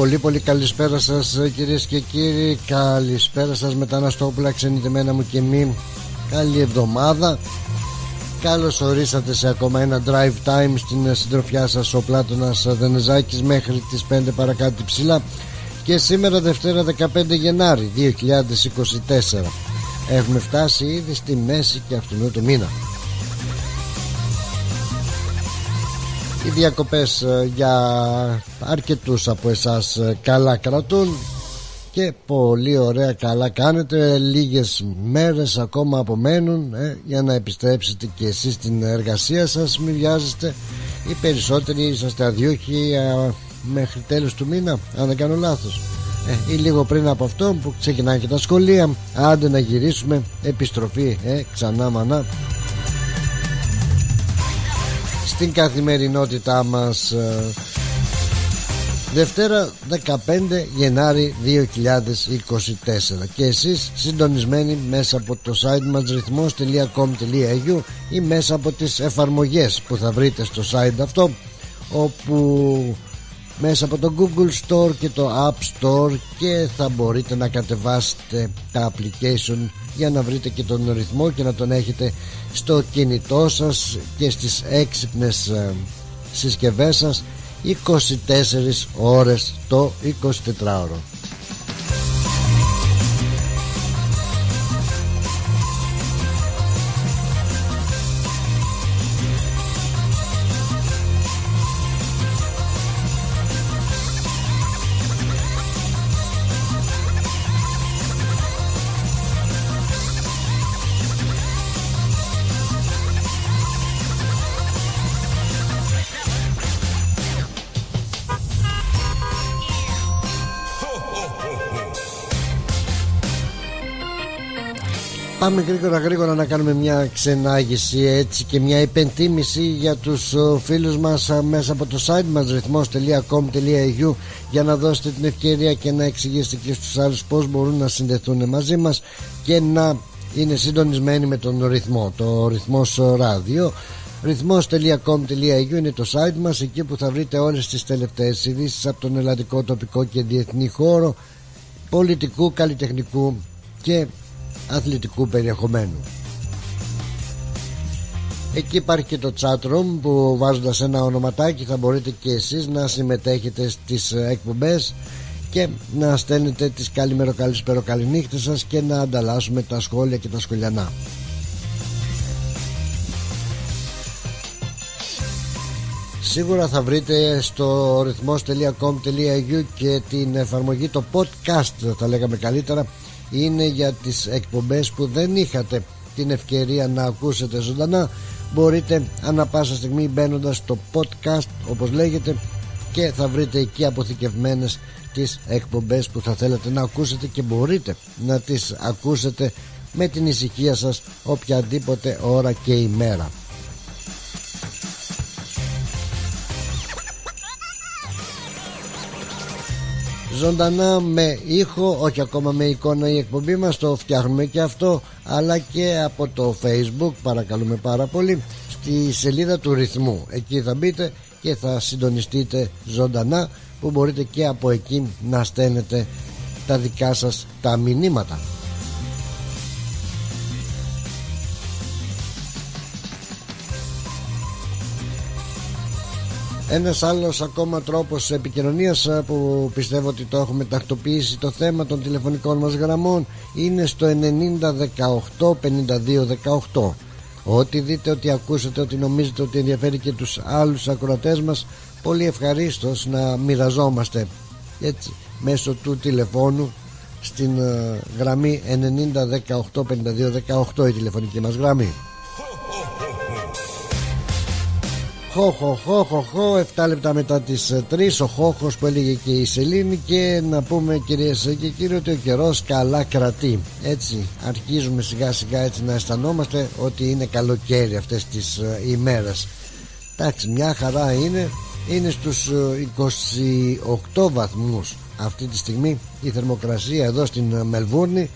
Πολύ πολύ καλησπέρα σας κυρίες και κύριοι. Καλησπέρα σας μεταναστόπουλα ξενιτεμένα μου και μη. Καλή εβδομάδα. Καλώς ορίσατε σε ακόμα ένα drive time στην συντροφιά σας ο Πλάτωνας Δενεζάκης μέχρι τις 5 παρακάτω ψηλά. Και σήμερα Δευτέρα 15 Γενάρη 2024 Έχουμε φτάσει ήδη στη μέση και αυτού του μήνα Οι διακοπές ε, για αρκετούς από εσάς ε, καλά κρατούν και πολύ ωραία καλά κάνετε. Λίγες μέρες ακόμα απομένουν ε, για να επιστρέψετε και εσείς στην εργασία σας. Μην βιάζεστε οι περισσότεροι είσαστε αδιούχοι μέχρι τέλος του μήνα αν δεν κάνω λάθος. Ε, ή λίγο πριν από αυτό που ξεκινάνε και τα σχολεία. Άντε να γυρίσουμε. Επιστροφή ε, ξανά μανά στην καθημερινότητά μας ε, Δευτέρα 15 Γενάρη 2024 και εσείς συντονισμένοι μέσα από το site μας ρυθμός.com.au ή μέσα από τις εφαρμογές που θα βρείτε στο site αυτό όπου μέσα από το Google Store και το App Store και θα μπορείτε να κατεβάσετε τα application για να βρείτε και τον ρυθμό και να τον έχετε στο κινητό σας και στις έξυπνες ε, συσκευές σας 24 ώρες το 24ωρο Πάμε γρήγορα γρήγορα να κάνουμε μια ξενάγηση έτσι και μια υπενθύμηση για τους φίλους μας μέσα από το site μας ρυθμός.com.au για να δώσετε την ευκαιρία και να εξηγήσετε και στους άλλους πώς μπορούν να συνδεθούν μαζί μας και να είναι συντονισμένοι με τον ρυθμό, το ρυθμός ράδιο. ρυθμός.com.au είναι το site μας εκεί που θα βρείτε όλες τις τελευταίες ειδήσεις από τον ελλαδικό τοπικό και διεθνή χώρο πολιτικού, καλλιτεχνικού και αθλητικού περιεχομένου Εκεί υπάρχει και το chat room που βάζοντας ένα ονοματάκι θα μπορείτε και εσείς να συμμετέχετε στις εκπομπές και να στέλνετε τις καλημέρο καλησπέρο καληνύχτες σας και να ανταλλάσσουμε τα σχόλια και τα σχολιανά. Σίγουρα θα βρείτε στο ρυθμός.com.au και την εφαρμογή το podcast θα λέγαμε καλύτερα είναι για τις εκπομπές που δεν είχατε την ευκαιρία να ακούσετε ζωντανά. Μπορείτε ανα πάσα στιγμή μπαίνοντας στο podcast όπως λέγεται και θα βρείτε εκεί αποθηκευμένες τις εκπομπές που θα θέλετε να ακούσετε και μπορείτε να τις ακούσετε με την ησυχία σας οποιαδήποτε ώρα και ημέρα ζωντανά με ήχο όχι ακόμα με εικόνα η εκπομπή μας το φτιάχνουμε και αυτό αλλά και από το facebook παρακαλούμε πάρα πολύ στη σελίδα του ρυθμού. Εκεί θα μπείτε και θα συντονιστείτε ζωντανά που μπορείτε και από εκεί να στέλνετε τα δικά σας τα μηνύματα Ένας άλλος ακόμα τρόπος επικοινωνίας ε, που πιστεύω ότι το έχουμε τακτοποιήσει το θέμα των τηλεφωνικών μας γραμμών είναι στο 9018 5218 Ό,τι δείτε ότι ακούσετε ότι νομίζετε ότι ενδιαφέρει και τους άλλους ακροατές μας πολύ ευχαρίστως να μοιραζόμαστε έτσι μέσω του τηλεφώνου στην ε, γραμμή 9018 5218 η τηλεφωνική μας γραμμή Χω, χω, χω, χω, χω, 7 λεπτά μετά τις 3 ε, ο Χόχος που έλεγε και η Σελήνη και να πούμε κυρίες και κύριοι ότι ο καιρός καλά κρατεί. Έτσι αρχίζουμε σιγά σιγά έτσι να αισθανόμαστε ότι είναι καλοκαίρι αυτές τις ε, ημέρες. Εντάξει μια χαρά είναι. Είναι στους 28 ε, βαθμούς αυτή τη στιγμή η θερμοκρασία εδώ στην Μελβούρνη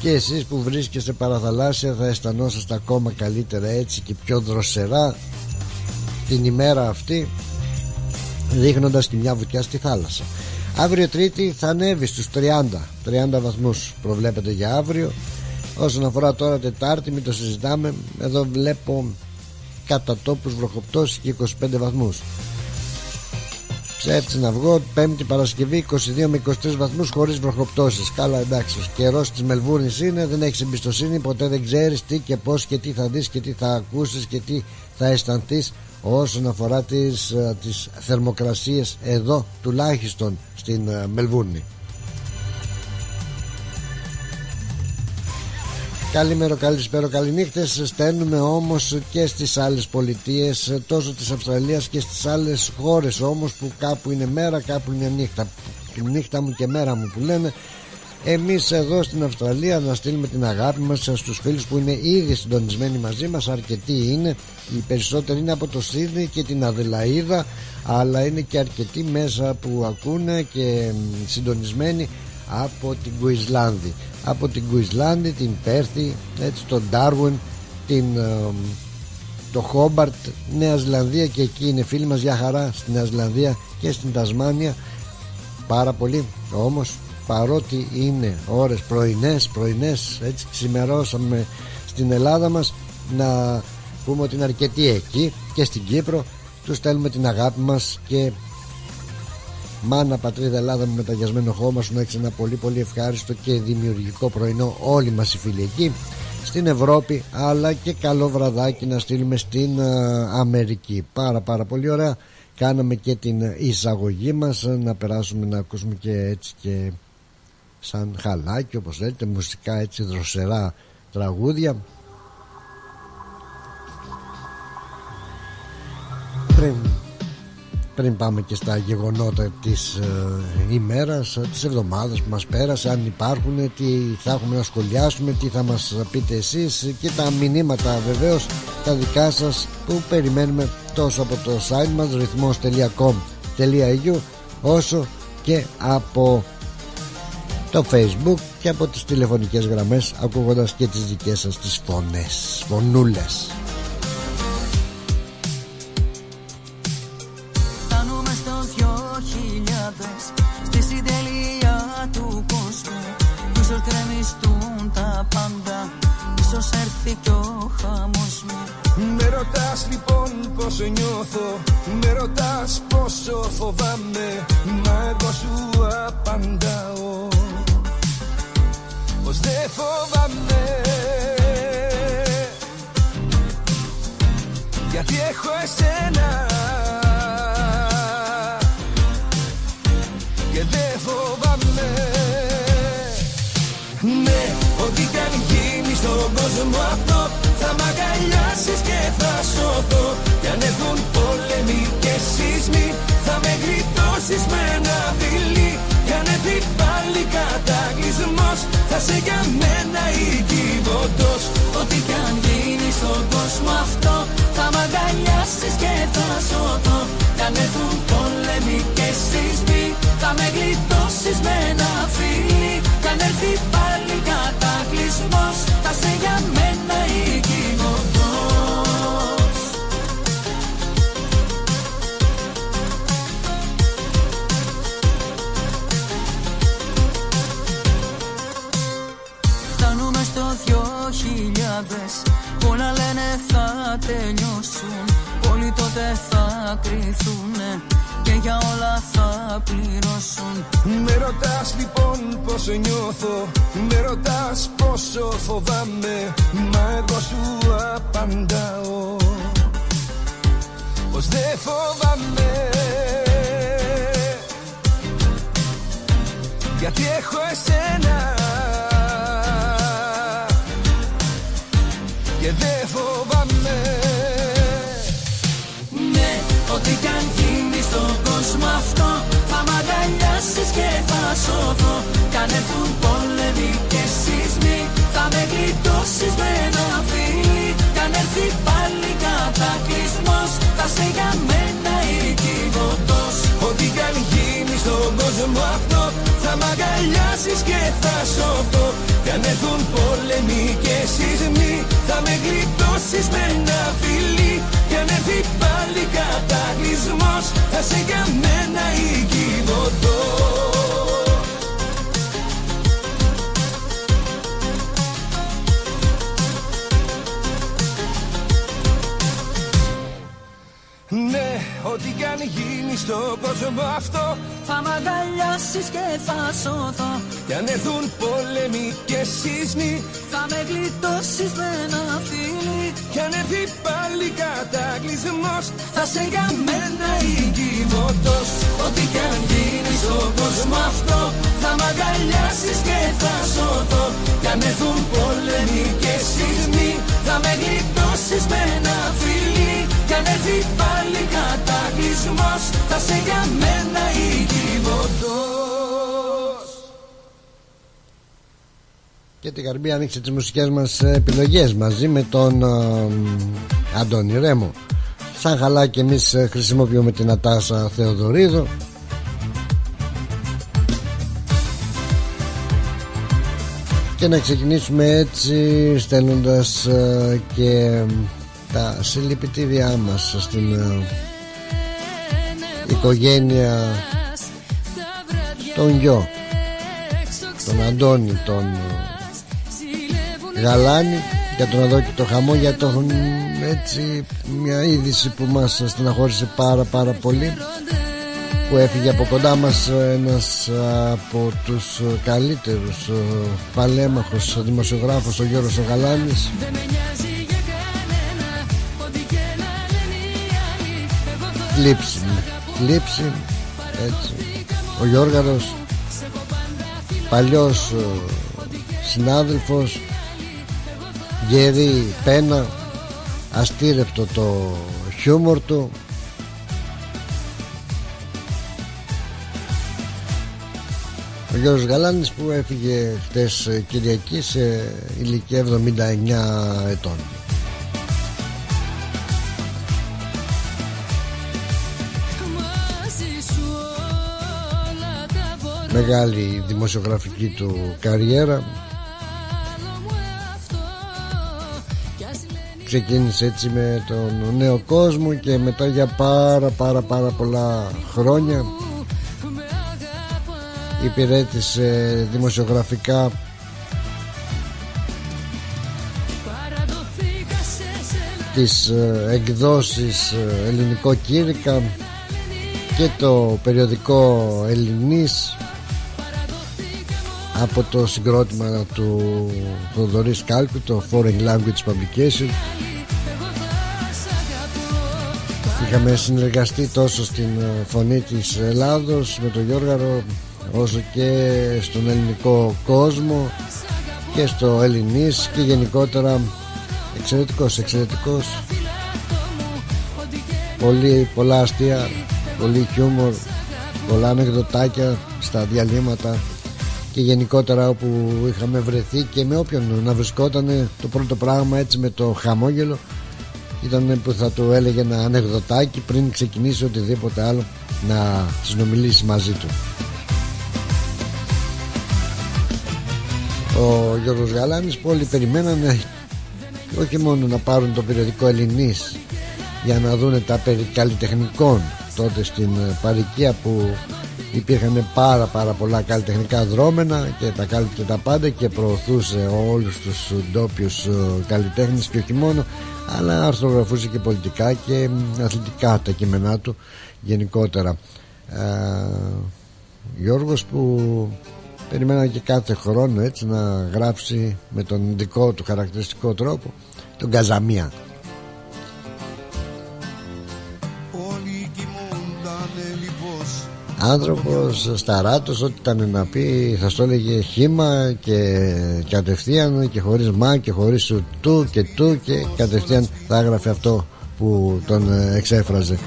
και εσείς που βρίσκεστε παραθαλάσσια θα αισθανόσαστε ακόμα καλύτερα έτσι και πιο δροσερά την ημέρα αυτή δείχνοντας τη μια βουτιά στη θάλασσα. Αύριο τρίτη θα ανέβει στους 30 30 βαθμούς προβλέπεται για αύριο. Όσον αφορά τώρα Τετάρτη μην το συζητάμε. Εδώ βλέπω κατά τόπους βροχοπτώσεις και 25 βαθμούς έτσι να βγω Πέμπτη Παρασκευή 22 με 23 βαθμούς χωρίς βροχοπτώσεις. Καλά εντάξει ο καιρός της Μελβούρνης είναι Δεν έχεις εμπιστοσύνη ποτέ δεν ξέρεις τι και πώς και τι θα δεις και τι θα ακούσεις και τι θα αισθανθείς όσον αφορά τις, ε, τις θερμοκρασίες εδώ τουλάχιστον στην ε, Μελβούρνη Καλημέρα, καλησπέρα, καληνύχτες. Στέλνουμε όμως και στις άλλες πολιτείες Τόσο της Αυστραλίας και στις άλλες χώρες όμως Που κάπου είναι μέρα, κάπου είναι νύχτα. Νύχτα μου και μέρα μου που λένε. Εμείς εδώ στην Αυστραλία να στείλουμε την αγάπη μας στους φίλους που είναι ήδη συντονισμένοι μαζί μας. Αρκετοί είναι. Οι περισσότεροι είναι από το Σίδνη και την Αδελαίδα αλλά είναι και αρκετοί μέσα που ακούνε και συντονισμένοι από την Κουισλάνδη από την Κουισλάνδη, την Πέρθη έτσι, τον Ντάρουιν την, το Χόμπαρτ Νέα Ζηλανδία και εκεί είναι φίλοι μας για χαρά στην Νέα Ζηλανδία και στην Τασμάνια. Πάρα πολύ. Όμως παρότι είναι ώρες πρωινές πρωινές έτσι ξημερώσαμε στην Ελλάδα μας να πούμε ότι είναι αρκετοί εκεί και στην Κύπρο τους στέλνουμε την αγάπη μας και Μάνα πατρίδα Ελλάδα με μεταγιασμένο χώμα σου να έχεις ένα πολύ πολύ ευχάριστο και δημιουργικό πρωινό όλοι μας οι φίλοι εκεί στην Ευρώπη αλλά και καλό βραδάκι να στείλουμε στην Αμερική. Πάρα πάρα πολύ ωραία. Κάναμε και την εισαγωγή μας να περάσουμε να ακούσουμε και έτσι και σαν χαλάκι όπως λέτε μουσικά έτσι δροσερά τραγούδια. Πριν πριν πάμε και στα γεγονότα της ε, ημέρας της εβδομάδας που μας πέρασε αν υπάρχουν τι θα έχουμε να σχολιάσουμε τι θα μας πείτε εσείς και τα μηνύματα βεβαίως τα δικά σας που περιμένουμε τόσο από το site μας ρυθμός.com.au όσο και από το facebook και από τις τηλεφωνικές γραμμές ακούγοντας και τις δικές σας τις φωνές φωνούλες λοιπόν πως νιώθω. Με ρωτάς πόσο φοβάμαι Μα εγώ σου απαντάω. Πως δεν φοβάμαι. Γιατί έχω εσένα. Και δεν φοβάμαι. Ναι, ό,τι κι αν γίνει στον κόσμο αυτό Θα μ' αγκαλιάσεις και θα σωθώ θα με γλιτώσεις με ένα δειλί Κι πάλι κατακλυσμός Θα σε για μένα οικιβωτός Ό,τι κι αν γίνει στον κόσμο αυτό Θα μ' αγκαλιάσεις και θα σωθώ. Κι αν έρθουν πόλεμοι και σεισμοί Θα με γλιτώσεις με ένα φιλί Κι πάλι κατακλυσμός Θα σε για μένα οικιβωτός χιλιάδες Όλα λένε θα τελειώσουν. Όλοι τότε θα κρυθούνε και για όλα θα πληρώσουν. Με ρωτάς λοιπόν πως νιώθω Με ρωτάς πόσο φοβάμαι Μα εγώ σου απαντάω. Πως δεν φοβάμαι. Γιατί έχω εσένα Και δεν φοβάμαι. Ναι, ό,τι κι αν στον κόσμο αυτό Θα μ' αγκαλιάσεις και θα σωθώ. Κι αν έρθουν πόλεμοι και σεισμοί Θα με γλιτώσεις με ένα φίλι Κι αν έρθει πάλι κατακλυσμός Θα σε για μένα οικειβωτός. Ό,τι κι αν γίνει στον κόσμο αυτό Θα μ' αγκαλιάσεις και θα σωθώ. Κι αν έρθουν πόλεμοι και σεισμοί Θα με γλιτώσεις με ένα φίλι Κι αν έρθει πάλι κατακλυσμός κατακλυσμός Θα σε για μένα η Ό,τι κι αν γίνει στον κόσμο αυτό Θα μ' αγκαλιάσεις και θα σωθώ. Κι αν έρθουν πόλεμοι και σεισμοί Θα με γλιτώσεις με πάλι κατακλυσμός. Θα σε για μένα οικειβωτός Ό,τι κι αν γίνεις στον κόσμο αυτό Θα μ' αγκαλιάσεις και θα σωθώ. Κι αν έρθουν πόλεμοι και σεισμοί Θα με γλιτώσεις με ένα φίλι Κι αν έρθει πάλι κατακλυσμός Θα σε για μένα Και την καρμπή άνοιξε τις μουσικές μας επιλογές μαζί με τον ε, Αντώνη Ρέμο. Σαν χαλά και εμείς ε, χρησιμοποιούμε την Ατάσα Θεοδωρίδου. Και να ξεκινήσουμε έτσι στέλνοντας ε, και τα συλληπιτήριά μας στην ε, οικογένεια τον γιο τον Αντώνη τον Γαλάνη για τον εδώ και το χαμό για το έτσι μια είδηση που μας στεναχώρησε πάρα πάρα πολύ που έφυγε από κοντά μας ένας από τους καλύτερους παλέμαχους δημοσιογράφος ο Γιώργος ο Γαλάνης. Λήψη Λήψη έτσι. Ο Γιώργαρος παλιός συνάδελφος γερή πένα αστήρευτο το χιούμορ του. Ο Γιώργος Γαλάνης που έφυγε χτες Κυριακή σε ηλικία 79 ετών. Μεγάλη δημοσιογραφική του καριέρα ξεκίνησε έτσι με τον νέο κόσμο και μετά για πάρα πάρα πάρα πολλά χρόνια υπηρέτησε δημοσιογραφικά. Τις ε, εκδόσεις ε, ελληνικό κήρυκα και το περιοδικό Ελληνής από το συγκρότημα του Θοδωρή Κάλκου το Foreign Language Publication. Είχαμε συνεργαστεί τόσο στην ε, φωνή της Ελλάδος με τον Γιώργαρο όσο και στον ελληνικό κόσμο και στο Ελληνής και γενικότερα εξαιρετικός, εξαιρετικός. Πολύ πολλά αστεία πολύ χιούμορ πολλά ανεκδοτάκια στα διαλύματα και γενικότερα όπου είχαμε βρεθεί και με όποιον να βρισκόταν το πρώτο πράγμα έτσι με το χαμόγελο ήταν που θα του έλεγε ένα ανεκδοτάκι πριν ξεκινήσει οτιδήποτε άλλο να συνομιλήσει μαζί του. Ο Γιώργος Γαλάνης που όλοι περιμένανε όχι μόνο να πάρουν το περιοδικό Ελληνής για να δούνε τα περί καλλιτεχνικών τότε στην παροικία που υπήρχαν πάρα πάρα πολλά καλλιτεχνικά δρόμενα και τα κάλυπτε τα πάντα και προωθούσε όλους τους ντόπιους ε, καλλιτέχνες και όχι μόνο αλλά αρθρογραφούσε και πολιτικά και αθλητικά τα κείμενά του γενικότερα. Ε, Γιώργος που περιμένα και κάθε χρόνο έτσι να γράψει με τον δικό του χαρακτηριστικό τρόπο τον Καζαμία άνθρωπος σταράτος ό,τι ήταν να πει θα στο έλεγε χήμα και κατευθείαν και χωρίς μα και χωρίς του και του και κατευθείαν θα έγραφε αυτό που τον εξέφραζε.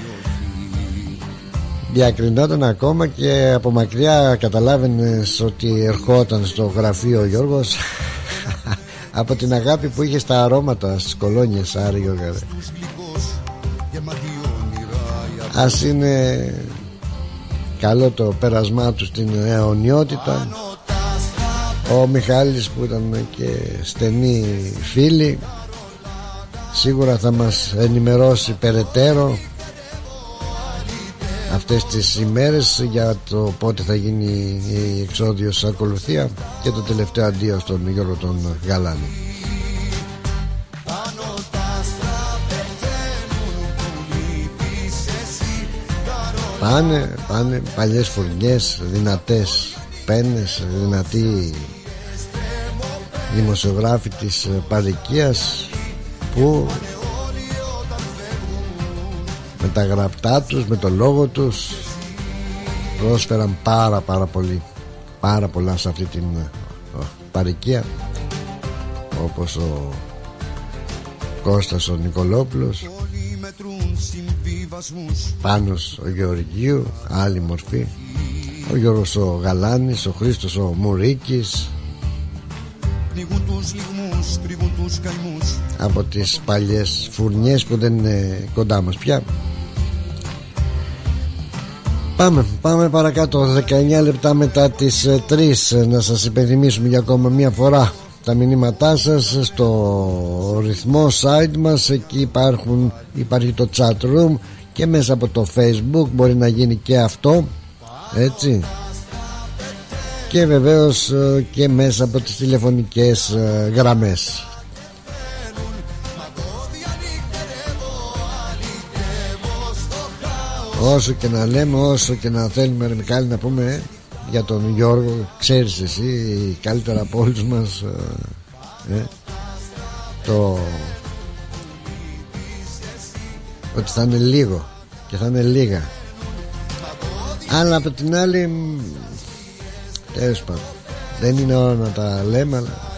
Διακρινόταν ακόμα και από μακριά καταλάβαινες ότι ερχόταν στο γραφείο ο Γιώργος από την αγάπη που είχε στα αρώματα στις κολόνιες Άρη Γιώργα ας είναι καλό το πέρασμά του στην αιωνιότητα. Ο Μιχάλης που ήταν και στενή φίλη σίγουρα θα μας ενημερώσει περαιτέρω αυτές τις ημέρες για το πότε θα γίνει η εξόδιος ακολουθία και το τελευταίο αντίο στον Γιώργο τον Γαλάνη Πάνε, πάνε παλιές φουρνιές, δυνατές πένες, δυνατοί δημοσιογράφοι της παρικίας που με τα γραπτά τους, με το λόγο τους πρόσφεραν πάρα πάρα πολύ πάρα πολλά σε αυτή την παρικία όπως ο Κώστας ο Νικολόπουλος Πάνος ο Γεωργίου άλλη μορφή. Ο Γιώργος ο Γαλάνης ο Χρήστος ο Μουρίκης. Από τις παλιές φουρνιές που δεν είναι κοντά μας πια. Πάμε, πάμε παρακάτω. 19 λεπτά μετά τις 3 ε, να σας υπενθυμίσουμε για ακόμα μια φορά τα μηνύματά σας στο ρυθμό site μας. Εκεί υπάρχουν, υπάρχει το chat room και μέσα από το facebook μπορεί να γίνει και αυτό έτσι. Και βεβαίως ε, και μέσα από τις τηλεφωνικές ε, γραμμές. Όσο και να λέμε, όσο και να θέλουμε ρε Μικάλη να πούμε για τον Γιώργο, ξέρεις εσύ καλύτερα από όλους μας ε, ε, το ότι θα είναι λίγο και θα είναι λίγα. Αλλά από την άλλη τέλος πάντων δεν είναι ώρα να τα λέμε αλλά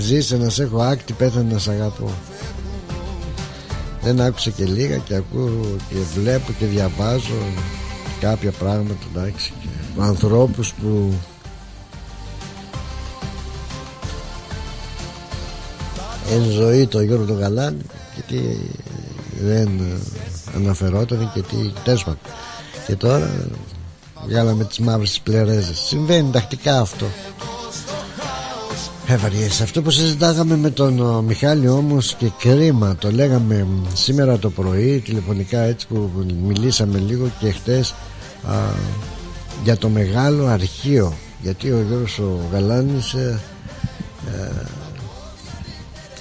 ζήσε να σε έχω άκτη πέθανε να σε αγαπώ. Δεν άκουσα και λίγα και ακούω και βλέπω και διαβάζω κάποια πράγματα εντάξει και ανθρώπους που εν ζωή το Γιώργο το Γαλάνη και τι δεν αναφερόταν και τι τέλος και τώρα βγάλαμε τις μαύρες πλερέζες. Συμβαίνει τακτικά αυτό. Έβαριες αυτό που συζητάγαμε με τον Μιχάλη όμως και κρίμα το λέγαμε σήμερα το πρωί τηλεφωνικά έτσι που μιλήσαμε λίγο και χτες α, για το μεγάλο αρχείο. Γιατί ο Γιώργος ο Γαλάνης ε, ε,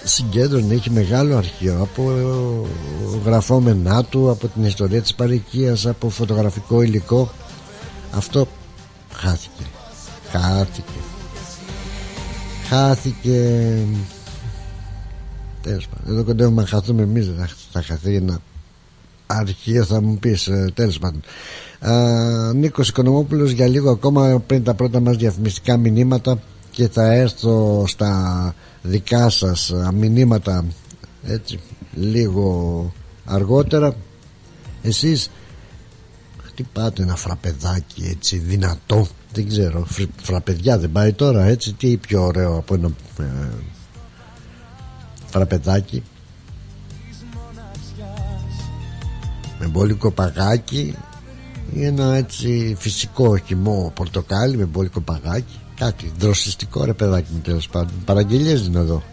συγκέντρωνε έχει μεγάλο αρχείο από γραφόμενά του από την ιστορία της παροικίας από φωτογραφικό υλικό. Αυτό χάθηκε. Χάθηκε. Χάθηκε. Τέλος πάντων εδώ κοντεύουμε να χαθούμε εμείς θα, θα χαθεί ένα αρχείο θα μου πεις ε, τέλος πάντων. Νίκος Οικονομόπουλος για λίγο ακόμα πριν τα πρώτα μας διαφημιστικά μηνύματα και θα έρθω στα δικά σας μηνύματα έτσι λίγο αργότερα. Εσείς χτυπάτε ένα φραπεδάκι έτσι δυνατό δεν ξέρω φραπεδιά δεν πάει τώρα έτσι τι πιο ωραίο από ένα ε, φραπεδάκι. Με μπόλικο παγάκι ή ένα έτσι φυσικό χυμό πορτοκάλι με μπόλικο παγάκι κάτι δροσιστικό ρε παιδάκι μου τέλος πάντων. Παραγγελίες είναι εδώ.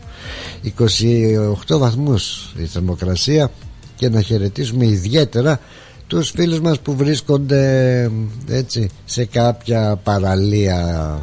28 βαθμούς η θερμοκρασία και να χαιρετήσουμε ιδιαίτερα τους φίλους μας που βρίσκονται έτσι σε κάποια παραλία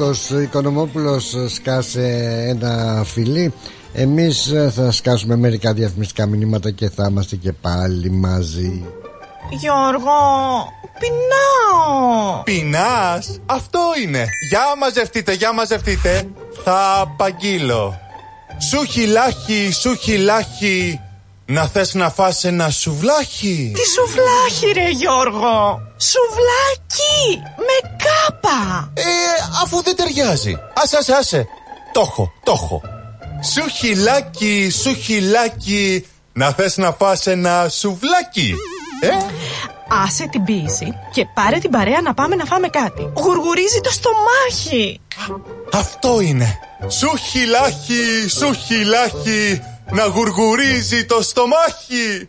Νίκος Οικονομόπουλος σκάσε ένα φιλί. Εμείς θα σκάσουμε μερικά διαφημιστικά μηνύματα και θα είμαστε και πάλι μαζί. Γιώργο, πεινάω. Πεινάς, αυτό είναι. Για μαζευτείτε, για μαζευτείτε. Θα απαγγείλω. Σου χιλάχι, σου χιλάχι να θες να φας ένα σουβλάκι; Τι σουβλάκι ρε Γιώργο; Σουβλάκι με κάπα. Ε αφού δεν ταιριάζει. Άσε άσε άσε. Το έχω το έχω. Σουχιλάκι σουχιλάκι Να θες να φας ένα σουβλάκι. Ε; Άσε την πίεση και πάρε την παρέα να πάμε να φάμε κάτι. Γουργουρίζει το στομάχι. Αυτό είναι. Σουχιλάκι σουχιλάκι να γουργουρίζει το στομάχι.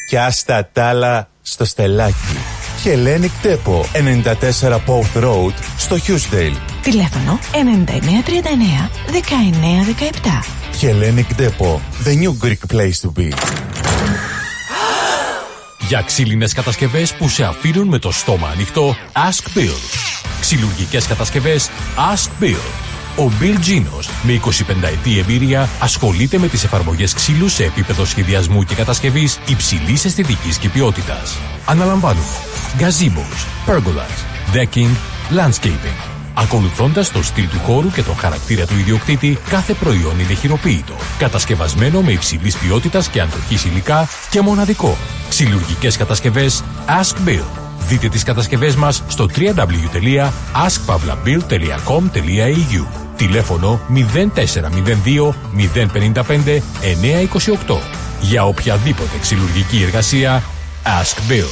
και άστα τ' άλλα στο στελάκι. Hellenic Depot 94 Pouth Road στο Hughesdale. Τηλέφωνο 9939 1917. Hellenic Depot, the new Greek place to be. Για ξύλινες κατασκευές που σε αφήνουν με το στόμα ανοιχτό, Ask Bill. Ξυλουργικές κατασκευές Ask Bill. Ο Bill Genos, με 25 ετή εμπειρία, ασχολείται με τις εφαρμογές ξύλου σε επίπεδο σχεδιασμού και κατασκευής υψηλής αισθητικής και ποιότητας. Αναλαμβάνουμε gazebos, pergolas, decking, landscaping. Ακολουθώντας το στυλ του χώρου και τον χαρακτήρα του ιδιοκτήτη, κάθε προϊόν είναι χειροποίητο, κατασκευασμένο με υψηλής ποιότητας και αντοχής υλικά και μοναδικό. Ξυλουργικές κατασκευές Ask Bill. Δείτε τις κατασκευές μας στο www.askpavlabill.com.au Τηλέφωνο 0402 055 928 Για οποιαδήποτε ξυλουργική εργασία Ask Bill.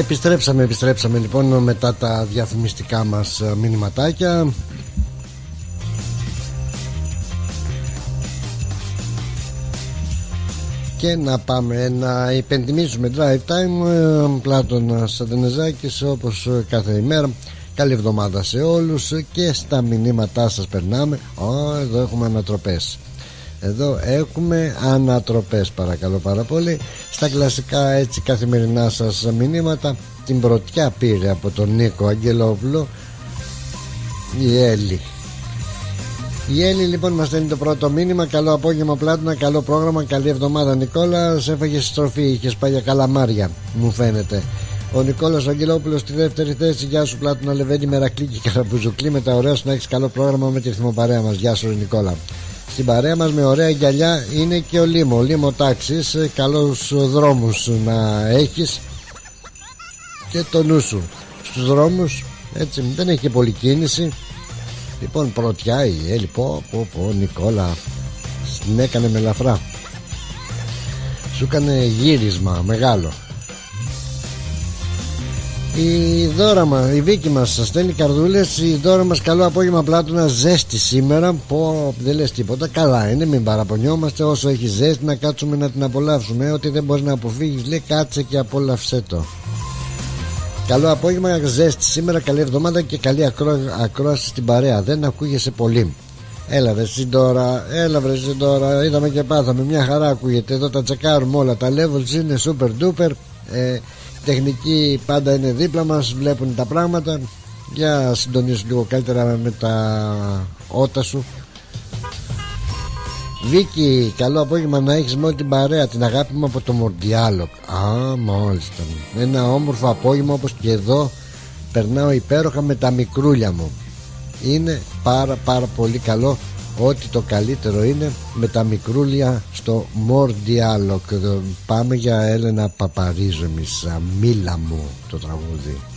Επιστρέψαμε, επιστρέψαμε λοιπόν μετά τα διαφημιστικά μας ε, μηνυματάκια. Και να πάμε να υπενθυμίσουμε drive time ε, Πλάτωνα Σαντενεζάκης όπως ε, κάθε ημέρα. Καλή εβδομάδα σε όλους και στα μηνύματά σας περνάμε. Ω, εδώ έχουμε ανατροπές εδώ έχουμε ανατροπές παρακαλώ πάρα πολύ Στα κλασικά έτσι καθημερινά σας μηνύματα Την πρωτιά πήρε από τον Νίκο Αγγελόπουλο Η Έλλη η Έλλη λοιπόν μας στέλνει το πρώτο μήνυμα Καλό απόγευμα Πλάτωνα, καλό πρόγραμμα Καλή εβδομάδα Νικόλας Σε έφαγε στροφή, είχες πάει για καλαμάρια Μου φαίνεται ο Νικόλας Αγγελόπουλος στη δεύτερη θέση. Γεια σου, Πλάτωνα Λεβέντη, Μερακλή και Καραμπουζουκλή. Με τα ωραία σου να έχεις καλό πρόγραμμα με τη θυμοπαρέα μας. Γεια σου, Νικόλα. Στην παρέα μας με ωραία γυαλιά είναι και ο Λίμο. Ο Λίμο τάξης ε, καλούς δρόμους να έχεις και το νου σου. Στους δρόμους έτσι δεν έχει και πολλή κίνηση. Λοιπόν πρωτιά η Έλλη πω πω πω Νικόλα την έκανε με λαφρά. Σου έκανε γύρισμα μεγάλο η δώρα μα, η Βίκη μας σας στέλνει καρδούλες. Η δώρα μας, καλό απόγευμα πλάτωνα ζέστη σήμερα. Πω, δεν λες τίποτα. Καλά είναι, μην παραπονιόμαστε. Όσο έχει ζέστη, να κάτσουμε να την απολαύσουμε. Ό,τι δεν μπορείς να αποφύγεις, λέει κάτσε και απόλαυσέ το. Καλό απόγευμα, ζέστη σήμερα. Καλή εβδομάδα και καλή ακρό... ακρόαση στην παρέα. Δεν ακούγεσαι πολύ. Έλα βρε τώρα, έλα βρε τώρα. Είδαμε και πάθαμε. Μια χαρά ακούγεται. Εδώ τα τσεκάρουμε όλα. Τα levels είναι super duper. Ε, τεχνικοί πάντα είναι δίπλα μας βλέπουν τα πράγματα. Για συντονίσου λίγο καλύτερα με τα ότα σου. Βίκυ, καλό απόγευμα. Να έχεις με όλη την παρέα την αγάπη μου από το Μορντιάλοκ. Α, μάλιστα. Ένα όμορφο απόγευμα όπως και εδώ Περνάω υπέροχα με τα μικρούλια μου. Είναι πάρα πάρα πολύ καλό ότι το καλύτερο είναι με τα μικρούλια στο More Dialogue. Πάμε για Έλενα Παπαρίζου εμείς μίλα μου το τραγούδι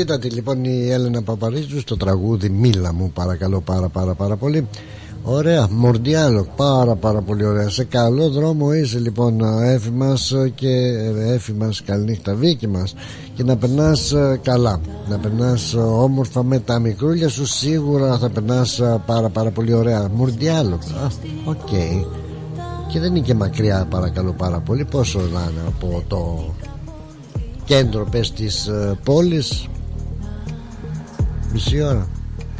Κοίτατε λοιπόν η Έλενα Παπαρίζου στο τραγούδι Μίλα μου παρακαλώ πάρα πάρα πάρα πολύ Ωραία, Mordialloc, πάρα πάρα πολύ ωραία. Σε καλό δρόμο είσαι λοιπόν Έφη μας και Έφη μας καληνύχτα Βίκη μας. Και να περνάς ε, καλά. Να περνάς όμορφα με τα μικρούλια σου Σίγουρα θα περνάς ε, πάρα πάρα πολύ ωραία. Mordialloc, OK. Okay. Και δεν είναι και μακριά παρακαλώ πάρα πολύ. Πόσο να είναι από το κέντρο πες της ε, πόλης; Μισή ώρα.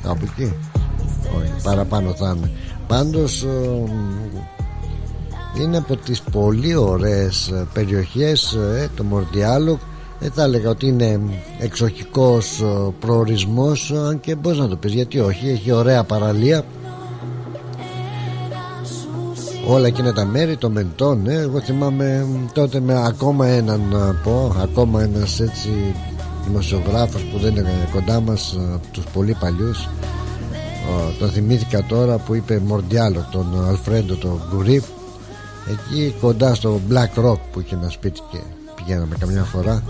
Κάπου εκεί. Όχι παραπάνω θα είναι πάντως είναι από τις πολύ ωραίες ε, περιοχές ε, το Μορδιάλο δεν θα έλεγα ότι είναι εξοχικός ε, προορισμός αν και πώς να το πεις γιατί όχι έχει ωραία παραλία. Όλα εκείνα τα μέρη το μεντών ναι, εγώ θυμάμαι τότε με ακόμα έναν να πω ακόμα ένας έτσι δημοσιογράφος που δεν είναι κοντά μας από τους πολύ παλιούς. Τον θυμήθηκα τώρα που είπε Μορντιάλο τον Αλφρέντο τον Γκουρίφ εκεί κοντά στο Black Rock που είχε ένα σπίτι και πηγαίναμε καμιά φορά.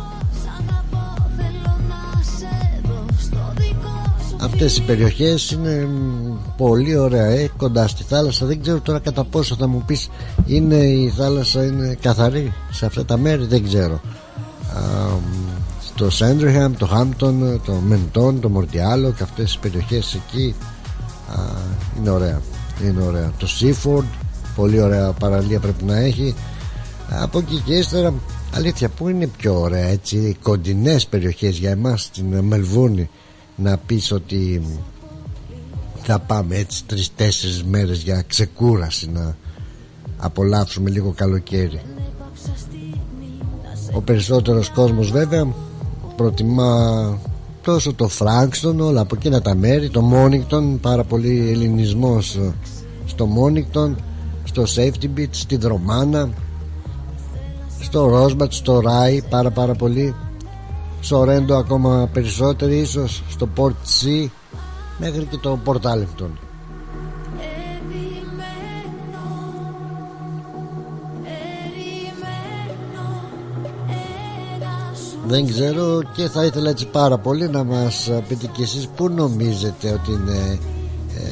Αυτές οι περιοχές είναι πολύ ωραία ε, κοντά στη θάλασσα. Δεν ξέρω τώρα κατά πόσο θα μου πεις είναι η θάλασσα είναι καθαρή σε αυτά τα μέρη δεν ξέρω. Α, το Σέντριχαμ, το Χάμπτον, το Μεντόν, το Μορτιάλο και αυτές τις περιοχές εκεί α, είναι ωραία είναι ωραία. Το Seaford πολύ ωραία παραλία πρέπει να έχει. Από εκεί και ύστερα αλήθεια που είναι πιο ωραία έτσι κοντινές περιοχές για εμάς στην Μελβούνη να πεις ότι θα πάμε έτσι τρεις-τέσσερις μέρες για ξεκούραση να απολαύσουμε λίγο καλοκαίρι. Ο περισσότερος κόσμος βέβαια προτιμά τόσο το Φράγκστον όλα από εκείνα τα μέρη το Μόνικτον πάρα πολύ ελληνισμός στο Μόνικτον στο Safety Beach στη Δρομάνα στο Ρόσμπατ στο Ράι πάρα πάρα πολύ. Στο Ρέντο ακόμα περισσότεροι ίσως στο Port C μέχρι και το Port Arlington Δεν ξέρω και θα ήθελα έτσι πάρα πολύ να μας πείτε κι εσείς πού νομίζετε ότι είναι ε,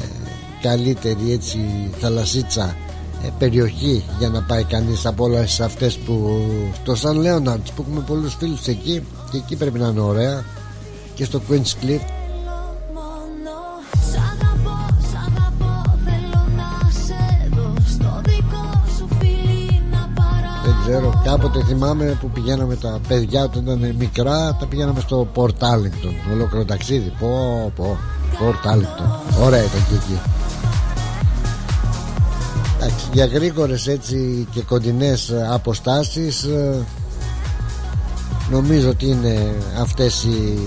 καλύτερη έτσι θαλασσίτσα ε, περιοχή για να πάει κανείς από όλες αυτές που στο Σαν Λέοναρτς που έχουμε πολλούς φίλους εκεί και εκεί πρέπει να είναι ωραία και στο Queen's Cliff ξέρω κάποτε θυμάμαι που πηγαίναμε τα παιδιά όταν ήταν μικρά τα πηγαίναμε στο Port Arlington. Ολόκληρο ταξίδι. Πω πω Port Arlington. Ωραία ήταν και εκεί. Εντάξει, για γρήγορες έτσι και κοντινές αποστάσεις ε, νομίζω ότι είναι αυτές οι,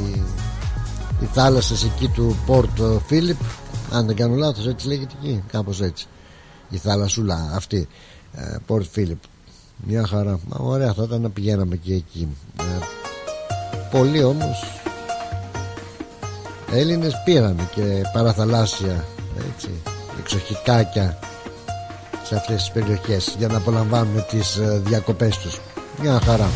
οι θάλασσες εκεί του Port Phillip αν δεν κάνω λάθος έτσι λέγεται εκεί κάπως έτσι. Η θάλασσούλα αυτή Port Phillip μια χαρά. Μα ωραία θα ήταν να πηγαίναμε και εκεί. Ε, πολλοί όμως Έλληνες πήραν και παραθαλάσσια έτσι, εξοχικάκια σε αυτές τις περιοχές για να απολαμβάνουν τις ε, διακοπές τους. Μια χαρά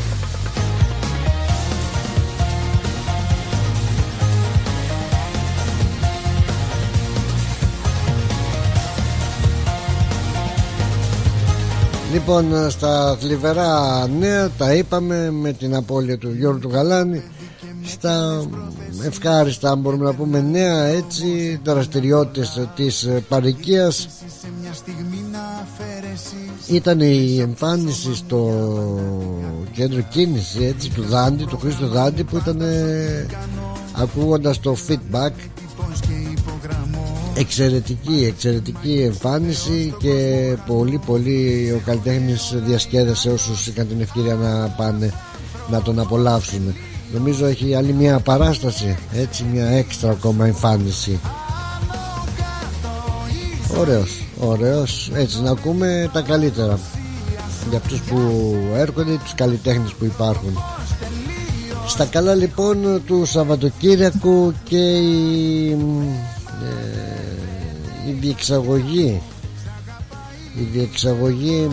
Λοιπόν ε, στα θλιβερά νέα τα είπαμε με την απώλεια του Γιώργου του Γαλάνη. Στα ευχάριστα αν μπορούμε να πούμε νέα έτσι δραστηριότητες της ε, παρικίας. Ήταν η εμφάνιση στο κέντρο κίνηση έτσι, του Δάντη, του Χρήστο Δάντη που ήταν ε, ακούγοντας το feedback εξαιρετική, εξαιρετική εμφάνιση και πολύ πολύ ο καλλιτέχνης διασκέδασε όσους είχαν την ευκαιρία να πάνε να τον απολαύσουν. Νομίζω έχει άλλη μια παράσταση έτσι μια έξτρα ακόμα εμφάνιση. Ωραίος ωραίος. Έτσι να ακούμε τα καλύτερα. Για αυτούς που έρχονται τους καλλιτέχνες που υπάρχουν. Στα καλά λοιπόν του Σαββατοκύριακου και η, ε, η διεξαγωγή η διεξαγωγή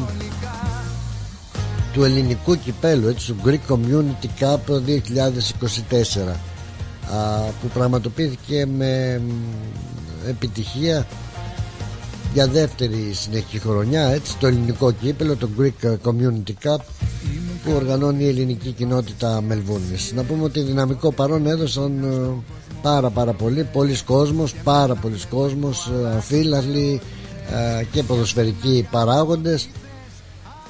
του ελληνικού κυπέλου έτσι, του Greek Community Cup 2024 που πραγματοποιήθηκε με επιτυχία για δεύτερη συνεχή χρονιά έτσι, το ελληνικό κύπελο το Greek Community Cup που οργανώνει η ελληνική κοινότητα Μελβούνης. Να πούμε ότι δυναμικό παρόν έδωσαν ε, πάρα πάρα πολύ. Πολλοί κόσμος πάρα πολλοί κόσμος ε, φίλαθλοι ε, και ποδοσφαιρικοί παράγοντες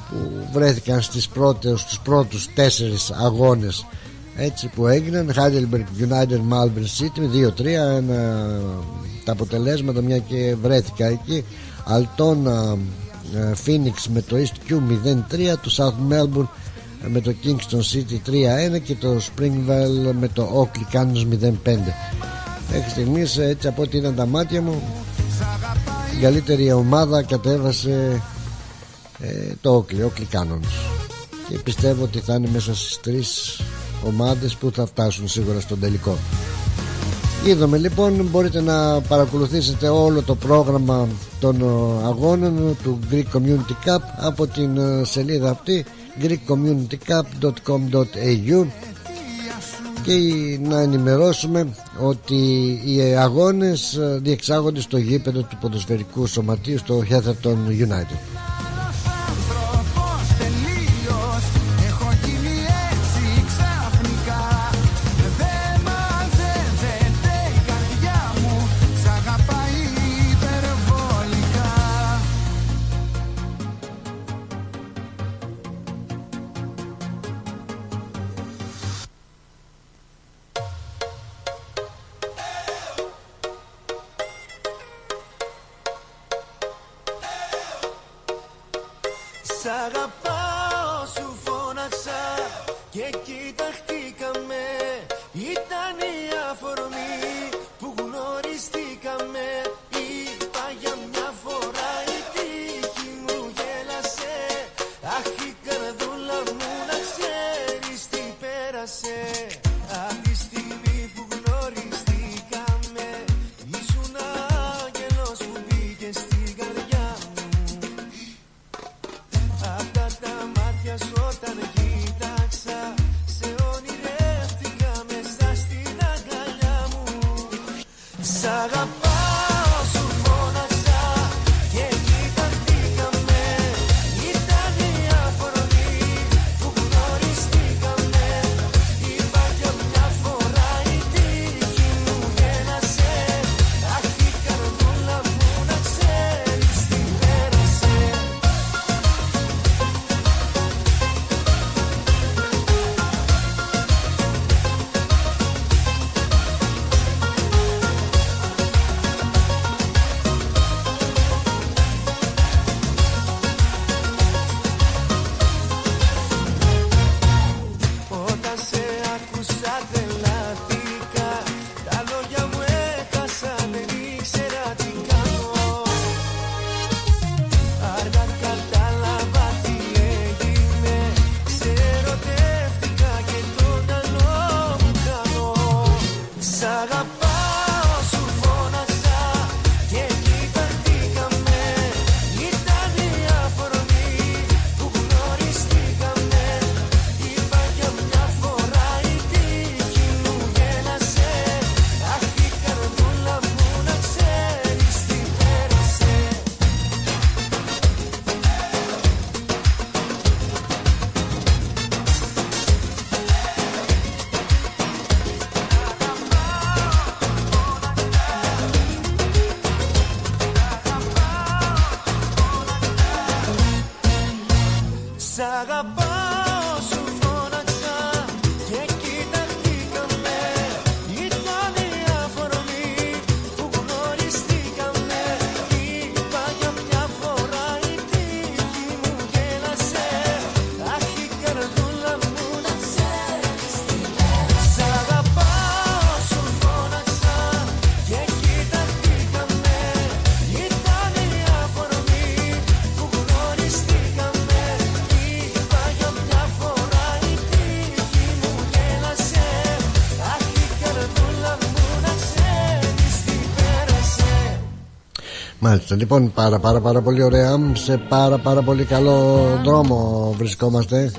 που βρέθηκαν στις πρώτες, στους πρώτους τέσσερις αγώνες έτσι που έγιναν. Heidelberg United Malvern City 2-3 τα αποτελέσματα μια και βρέθηκα εκεί. Αλτόνα ε, Phoenix με το East Q 0-3 το South Melbourne με το Kingston City 3-1 και το Springville με το Oakley Cannons 0-5 μέχρι στιγμής έτσι από ό,τι ήταν τα μάτια μου η καλύτερη ομάδα κατέβασε ε, το Oakley, Oakley Cannons. Και πιστεύω ότι θα είναι μέσα στις τρεις ομάδες που θα φτάσουν σίγουρα στον τελικό. Είδαμε λοιπόν μπορείτε να παρακολουθήσετε όλο το πρόγραμμα των ε, αγώνων του Greek Community Cup από την ε, σελίδα αυτή greekcommunitycup.com.au και να ενημερώσουμε ότι οι αγώνες ε, διεξάγονται στο γήπεδο του ποδοσφαιρικού σωματείου στο Heatherton United. Μάλιστα, λοιπόν πάρα πάρα πάρα πολύ ωραία. Σε πάρα πάρα πολύ καλό δρόμο βρισκόμαστε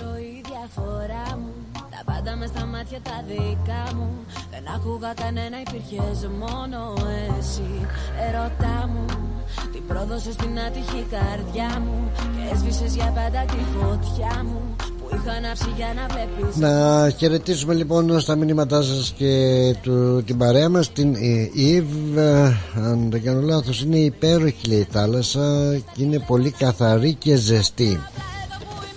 χαιρετήσουμε λοιπόν στα μηνύματά σας και του, την παρέα μας την Ιβ. Ε, αν δεν κάνω λάθος, είναι υπέροχη λέει η θάλασσα και είναι πολύ καθαρή και ζεστή.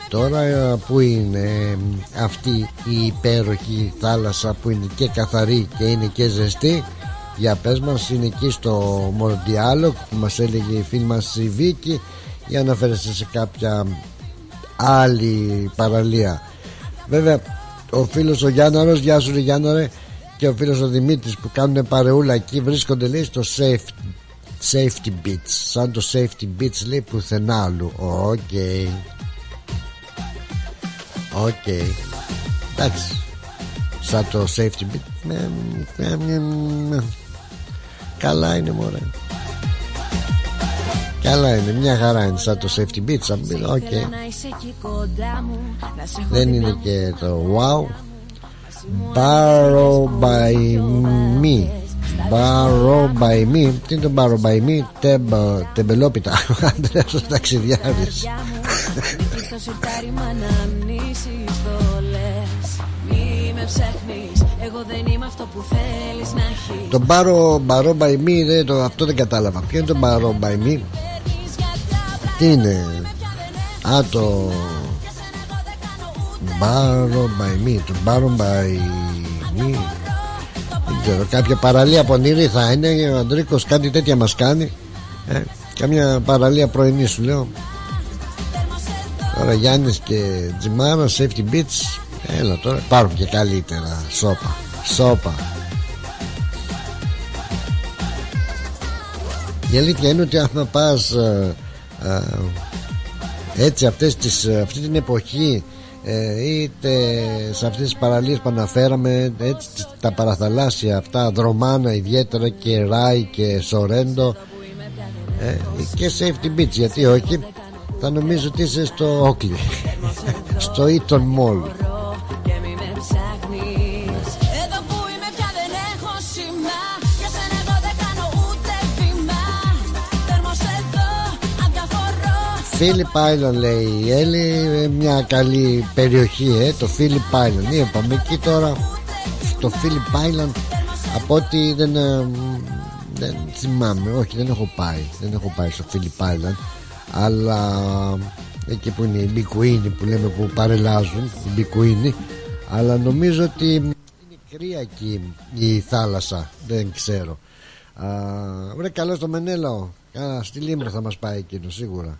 Τώρα ε, που είναι αυτή η υπέροχη θάλασσα που είναι και καθαρή και είναι και ζεστή; Για πες μας είναι εκεί στο Μορδιάλο που μας έλεγε η φίλη μας η Βίκη ή αναφέρεστε σε κάποια άλλη παραλία; Βέβαια ο φίλος ο Γιάνναρος γεια σου ρε Γιάνναρε και ο φίλος ο Δημήτρης που κάνουν παρεούλα εκεί βρίσκονται λέει στο Safe, Safety Beach. Σαν το Safety Beach λέει πουθενά αλλού OK. Okay. OK. Okay. εντάξει. Σαν το Safety Beach καλά είναι μωρέ Καλά είναι, μια χαρά είναι σαν το Safety Beach Οκ. okay. Δεν είναι και το wow. Borrow by me. Borrow by me. Τι είναι το borrow by me; Τεμπ, Τεμπελόπιτα. Άντρες ο ταξιδιάρης. Το μπάρο, μπαρό by me δεν, το, Αυτό δεν κατάλαβα. Ποιο είναι το μπαρό by me; Τι είναι; Α το Μπάρο by me Το μπάρο by me. Δεν ξέρω κάποια παραλία πονηρή θα είναι Ο Αντρίκος κάτι τέτοια μας κάνει. Ε, Καμιά παραλία πρωινή σου λέω. Τώρα Γιάννης και Τζιμάρα Safety Beach Έλα τώρα υπάρχουν και καλύτερα Σόπα Σόπα Η αλήθεια είναι ότι άμα πας ε, ε, έτσι αυτές τις, αυτή την εποχή ε, είτε σε αυτές τις παραλίες που αναφέραμε έτσι, τα παραθαλάσσια αυτά δρομάνα ιδιαίτερα και Ράι και Σορέντο ε, και Safety Beach γιατί όχι θα νομίζω ότι είσαι στο Oakley στο Eaton Mall Φίλιπ Island λέει η Έλλη Μια καλή περιοχή ε, Το Φίλιπ Island. Είπαμε εκεί τώρα Στο Φίλιπ Island Από ότι δεν, ε, δεν θυμάμαι. Όχι δεν έχω πάει Δεν έχω πάει στο Φίλιπ Island Αλλά Εκεί που είναι οι μπικουίνοι που λέμε που παρελάζουν Οι μπικουίνοι Αλλά νομίζω ότι Είναι κρύα εκεί η θάλασσα Δεν ξέρω. Βρε καλό στο Μενέλαο. Στη Λίμνο θα μας πάει εκείνος σίγουρα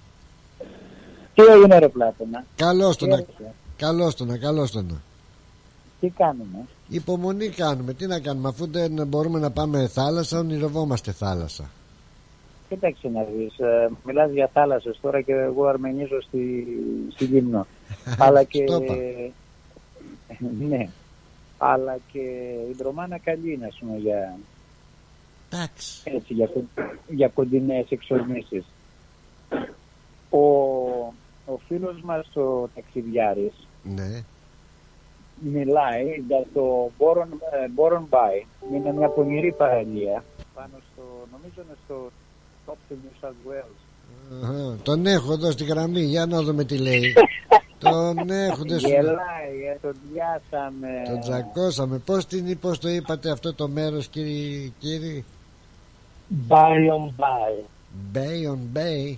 τι έγινε ρε Πλάτωνα. Καλώς τον, καλώς τον, καλώς τον. Τι κάνουμε; Υπομονή κάνουμε. Τι να κάνουμε αφού δεν μπορούμε να πάμε θάλασσα, ονειρευόμαστε θάλασσα. Κοίταξε να δεις, ε, μιλάς για θάλασσες τώρα και εγώ αρμενίζω στη, στη Γύμνο. αλλά και... ναι. Αλλά και η Ντρομάνα καλή είναι, ας πούμε, για... Εντάξει. Έτσι, για, για κοντινές εξορμήσεις. Ο, ο φίλος μας ο ταξιδιάρης ναι. μιλάει για το Boron, ε, Bay. Είναι μια πονηρή παραλία πάνω στο, νομίζω είναι στο top του New South Wales. τον έχω εδώ στη γραμμή, για να δούμε τι λέει. τον έχω εδώ Γελάει, ε, τον διάσαμε. Τον τζακώσαμε. Πώς, την, πώς το είπατε αυτό το μέρος κύριε, κύριε; Bay on Bay. Bay on Bay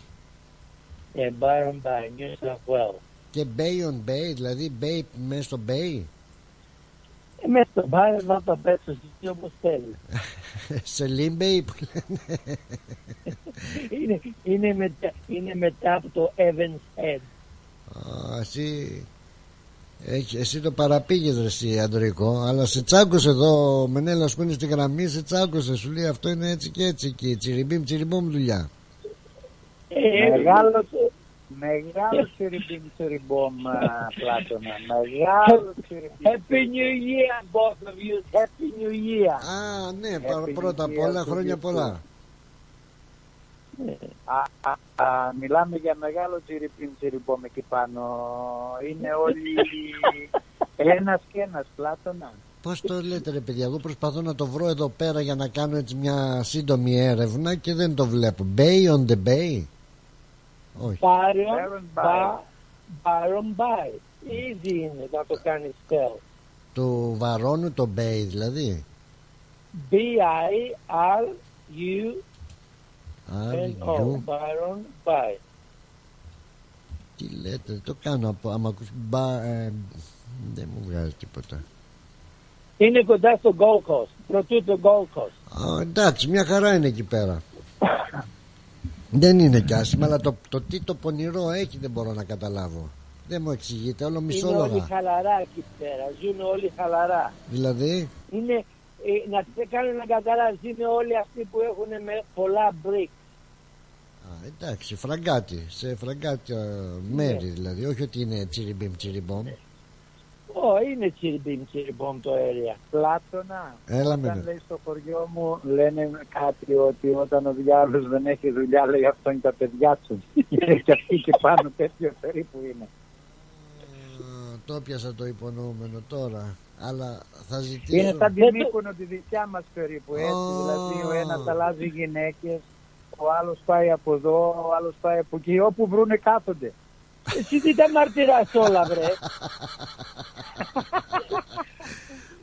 και Byron Bay, New South Wales. Και Bay on Bay, δηλαδή Bay μέσα στο Bay. Ε, μέσα στο Bay να το πέσω εσύ όπως θέλεις. Σε Bay που λένε. είναι, είναι, μετά, είναι μετά από το Evans Head. Α, εσύ, έχει, εσύ το παραπήγες ρε εσύ Αντρικό Αλλά σε τσάκωσε εδώ Μενέλα που είναι στη γραμμή Σε τσάκωσε σου λέει αυτό είναι έτσι και έτσι Και τσιριμπίμ τσιριμπόμ δουλειά ε, μεγάλο, μεγάλος τσιριμπίμ τσιριμπόμ Πλάτωνα. Μεγάλος τσιριμπίμ. Happy New Year, both of you. Happy New Year. Α, ναι, πρώτα απ' όλα χρόνια πολλά. Α, α, μιλάμε για μεγάλο τσιριμπίμ τσιριμπόμ εκεί πάνω. Είναι όλοι ένας και ένας Πλάτωνα. Πώς το λέτε, ρε παιδιά, εγώ προσπαθώ να το βρω εδώ πέρα για να κάνω έτσι μια σύντομη έρευνα και δεν το βλέπω. Bay on the Bay; Όχι. Byron Bay. Easy είναι να το κάνεις spell. Του βαρώνου το Bay δηλαδή. B-I-R-U N-O. Byron Bay. Τι λέτε, το κάνω από άμα ακούς μπα, ε, δεν μου βγάζει τίποτα. Είναι κοντά στο Gold Coast, πρωτού το Gold Coast. Α, εντάξει, μια χαρά είναι εκεί πέρα. Δεν είναι κι άσχημα, αλλά το, το τι το πονηρό έχει δεν μπορώ να καταλάβω. Δεν μου εξηγείτε, όλο Είναι όλοι μισόλογα. χαλαρά εκεί πέρα. Ζουν όλοι χαλαρά. Δηλαδή, Είναι, ε, να σε κάνω να καταλάβεις, είναι όλοι αυτοί που έχουν με πολλά μπρικ. α, εντάξει, φραγκάτι, σε φραγκάτι ε, μέρη δηλαδή, όχι ότι είναι τσιριμπιμ τσιριμπομ. Ω, είναι τσιριμπιμ τσιριμπομ το area. Πλάτωνα, Έλα όταν με λέει στο χωριό μου, λένε κάτι ότι όταν ο διάβολος δεν έχει δουλειά, λέει αυτό είναι τα παιδιά του. και αυτοί και πάνω τέτοιο περίπου είναι. Το πιάσα το υπονοούμενο τώρα. Αλλά θα Είναι ζητήσω. σαν την Μύκονο τη δικιά μας περίπου έτσι. Ω. Δηλαδή ο ένας αλλάζει γυναίκες, ο άλλος πάει από εδώ, ο άλλος πάει από εκεί. Όπου βρούνε κάθονται. Εσύ τι τα μαρτυράς όλα βρε.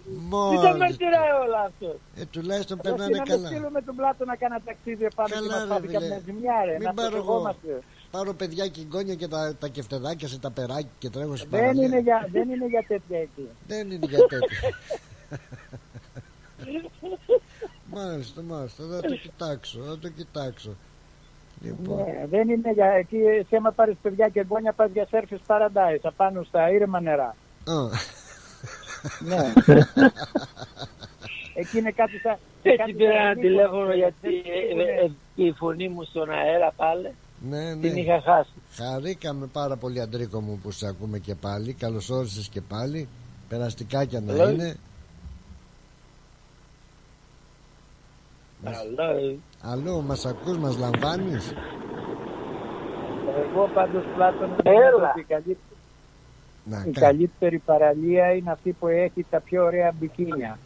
Τι τα Μόλις. μαρτυράει όλα αυτός. Ε, τουλάχιστον Πρέπει περνάνε να με καλά. στείλουμε τον πλάτο να κάνω ταξίδι επάνω και Καλά, μας ρε, πάθει φίλε. καμιά ζημιά ρε. Μην Να πάρω εγώ. προσεγόμαστε. Πάρω παιδιά και γκόνια και τα, τα κεφτεδάκια σε τα περάκια και τρέχω στην Δεν παραλία. είναι, για, δεν είναι για τέτοια εκεί. Δεν είναι για τέτοια. μάλιστα, μάλιστα. Θα το κοιτάξω, θα το κοιτάξω. Λοιπόν, Ναι, δεν είναι για εκεί. Εσύ άμα πάρεις παιδιά και γκόνια πας για σέρφις παραντάις. Απάνω στα ήρεμα νερά. α, Ναι. Εκεί είναι κάτι σαν... Έτσι κάτι πήρα σαν ένα μήκος, τηλέφωνο ε, γιατί που ε, είναι- ε, η φωνή μου στον αέρα πάλι ναι, την ναι. είχα χάσει. Χαρήκαμε πάρα πολύ Αντρίκο μου που σε ακούμε και πάλι. Καλώς όρισες και πάλι. Περαστικάκια να Hello. είναι. Μας- Αλλά ε, Αλλού, μας ακούς, μας λαμβάνεις; Εγώ πάντως Πλάτωνα Έλα. νομίζω ότι η καλύτερη, Να, η κα- καλύτερη παραλία είναι αυτή που έχει τα πιο ωραία μπικίνια.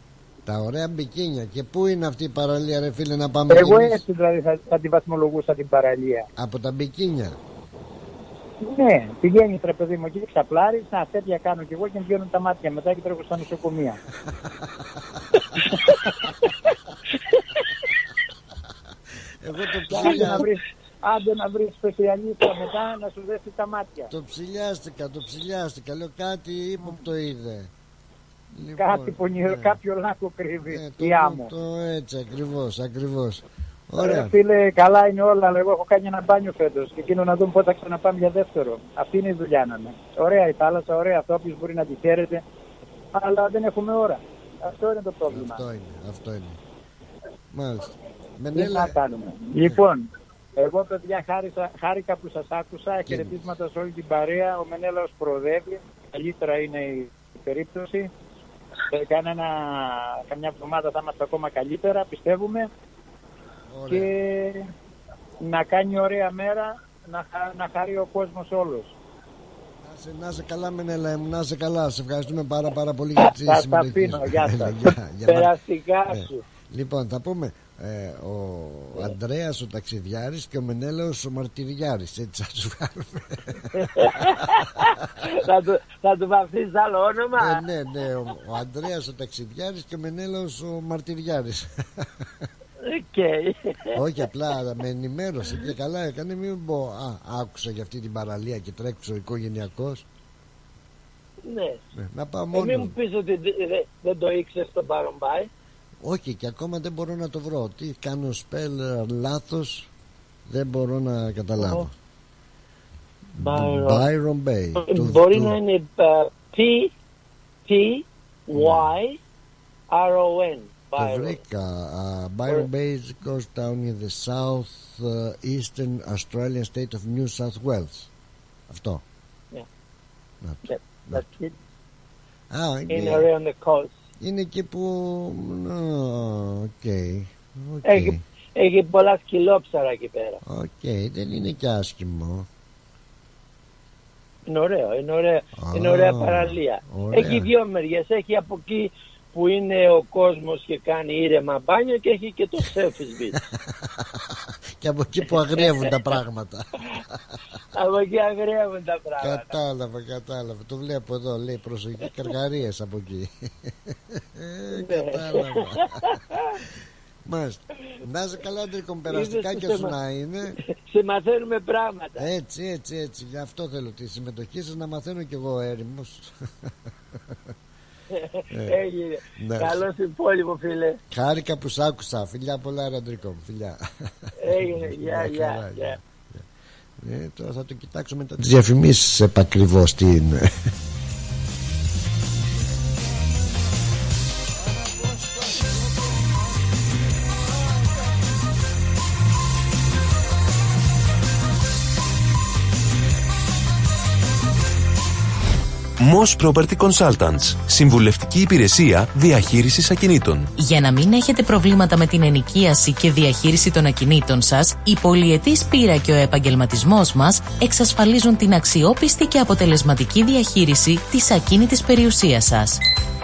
Τα ωραία μπικίνια. Και πού είναι αυτή η παραλία, ρε φίλε, να πάμε Εγώ κι εμείς; έτσι δηλαδή θα, θα τη βαθμολογούσα την παραλία. Από τα μπικίνια. Ναι, πηγαίνει ρε παιδί μου εκεί, ξαπλάρεις, να τέτοια κάνω κι εγώ και μου βγαίνουν τα μάτια μετά και τρέχω στα νοσοκομεία. Εγώ το Και άντε να ψηλιά... βρεις, άντε να βρεις σπεσιαλίστα μετά να σου δέσει τα μάτια. Το ψηλιάστηκα, το ψηλιάστηκα. Λέω κάτι ύποπτο είδε. Λοιπόν, Κάτι πονηρό, ναι. κάποιο λάκκο κρύβει Ε, το, η άμμο. το έτσι ακριβώς, ακριβώς. Ωραία. Ωραία. Φίλε, καλά είναι όλα, αλλά εγώ έχω κάνει ένα μπάνιο φέτος και εκείνο να δούμε πότε θα ξαναπάμε για δεύτερο. Αυτή είναι η δουλειά να είναι. Ωραία η θάλασσα, ωραία αυτό, όποιο μπορεί να τη χαίρεται, αλλά δεν έχουμε ώρα. Αυτό είναι το πρόβλημα. Αυτό είναι, αυτό είναι. Μάλιστα. Τι να Μενέλα, κάνουμε. Λοιπόν, εγώ παιδιά χάρισα, χάρηκα που σας άκουσα, χαιρετίσματα σε όλη την παρέα, ο Μενέλαος προοδεύει, καλύτερα είναι η περίπτωση. Σε κανένα, καμιά εβδομάδα θα είμαστε ακόμα καλύτερα, πιστεύουμε. ωραία. και να κάνει ωραία μέρα, να, χα- να χαρεί ο κόσμος όλος. Να σε, να σε καλά Μενέλα μου, να σε καλά. Σε ευχαριστούμε πάρα πάρα πολύ για τη Θα τα συμμετοχή αφήνω, σου. γεια Έλα, σας. γεια, γεια, μάνα. περαστικά Ε, σου. Λοιπόν, θα πούμε ε, ο Ανδρέας ο ταξιδιάρης και ο Μενέλαος ο μαρτυριάρης. Έτσι θα τους βγάλουμε. θα, του, θα του βαφτείς άλλο όνομα. Ε, ναι, ναι, ο, ο Ανδρέας ο ταξιδιάρης και ο Μενέλαος ο μαρτυριάρης. Οκ. Όχι απλά με ενημέρωσε και καλά έκανε μην πω α, άκουσα για αυτή την παραλία και τρέξω οικογενειακός ναι. ναι, να πάω Ε, μόνο μην μου πεις ότι δε- δε- δεν το ήξερες στον παρομπάι. Όχι και ακόμα δεν μπορώ να το βρω τι κάνω σπέλ λάθος δεν μπορώ να καταλάβω Byron. Byron Bay Του- Μπορεί του- να είναι ε, P, T, Y, R, O, N. το Byron. βρήκα uh, Byron Bay is a coast town in the south uh, eastern Australian state of New South Wales αυτό Yeah. Να το. Yeah, that's it. Α, Είναι είναι, ωραίο on the coast. Είναι εκεί που Α, OK OK. Έχει, έχει πολλά σκυλόψαρα εκεί πέρα. Οκ, δεν είναι και άσχημο. Είναι ωραίο, είναι ωραία, Α, είναι ωραία παραλία. ωραία. Έχει δύο μεριές, έχει από εκεί που είναι ο κόσμος και κάνει ήρεμα μπάνιο και έχει και το surf beach. και από εκεί που αγριεύουν τα πράγματα. από εκεί αγριεύουν τα πράγματα. κατάλαβα, κατάλαβα. Το βλέπω εδώ, λέει προσοχή καρχαρίες από εκεί. Ε, κατάλαβα. Μάλιστα. Να είσαι καλά, Αντρίκο, μου, περαστικά Είδες και το σου θέμα. να είναι. Σε μαθαίνουμε πράγματα. Έτσι, έτσι, έτσι. Γι' αυτό θέλω τη συμμετοχή σας να μαθαίνω κι εγώ έρημος. Έγινε. Ναι. Καλό υπόλοιπο, φίλε. Χάρηκα που σ' άκουσα. Φιλιά πολλά, ρε Αντρικό μου. Φιλιά. Έγινε. Γεια, Μια γεια, χαρά, γεια. Ε, τώρα θα το κοιτάξω μετά τις διαφημίσεις επακριβώς τι είναι. Moss Property Consultants. Συμβουλευτική υπηρεσία διαχείρισης ακινήτων. Για να μην έχετε προβλήματα με την ενοικίαση και διαχείριση των ακινήτων σας, η πολυετής πείρα και ο επαγγελματισμός μας εξασφαλίζουν την αξιόπιστη και αποτελεσματική διαχείριση της ακίνητης περιουσίας σας.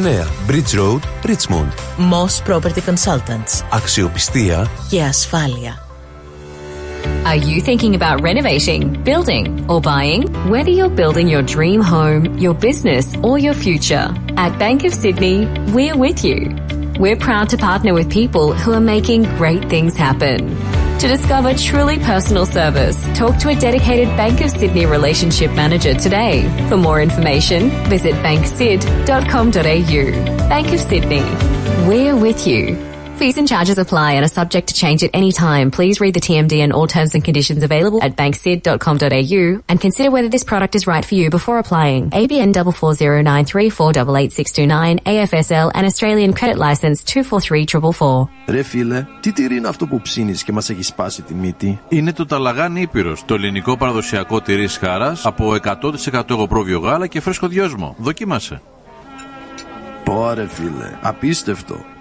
Bridge Road, Richmond. Moss Property Consultants. Αξιοπιστία Και ασφάλεια. Are you thinking about renovating, building, or buying? Whether you're building your dream home, your business, or your future, at Bank of Sydney, we're with you. We're proud to partner with people who are making great things happen. To discover truly personal service, talk to a dedicated Bank of Sydney relationship manager today. For more information, visit banksid.com.au. Bank of Sydney. We're with you. Fees and charges apply and are subject to change at any time. Please read the TMD and all terms and conditions available at banksid.com.au and consider whether this product is right for you before applying. ABN 44093488629 AFSL and Australian Credit License 243444. Ρε φίλε, τι τυρί είναι αυτό που ψήνεις και μας έχει σπάσει τη μύτη. Είναι το Ταλαγάνι Ήπειρος, το ελληνικό παραδοσιακό τυρί σχάρας από 100% εγωπρόβιο γάλα και φρέσκο δυόσμο. Δοκίμασε. Πω ρε φίλε, απίστευτο.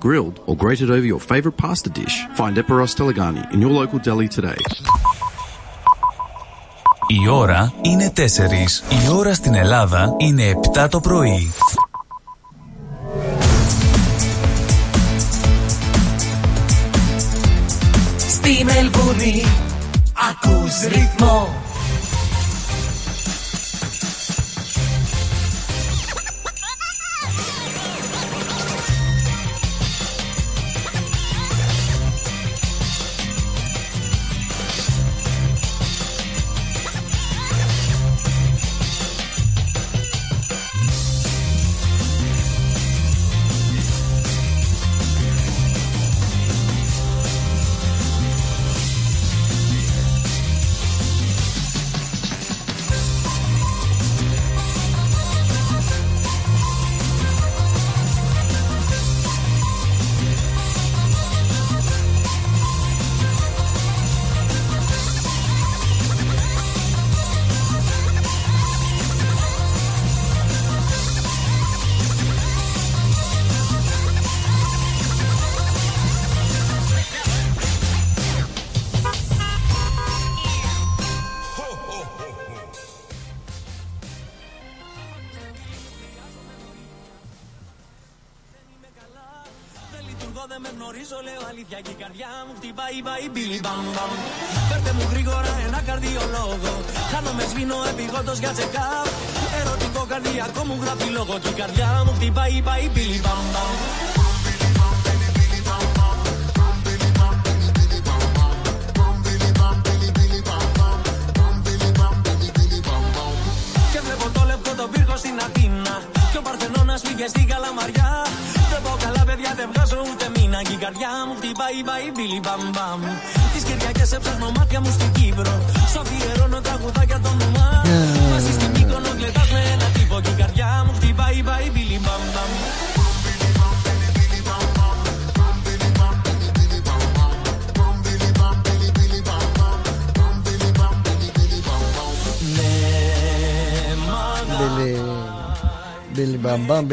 grilled or grated over your favourite pasta dish. Find Eperos Telegani in your local deli today. Η ώρα είναι 4. Η ώρα στην Ελλάδα είναι 7 το πρωί. Στη Μελβούνι ακούς ρυθμό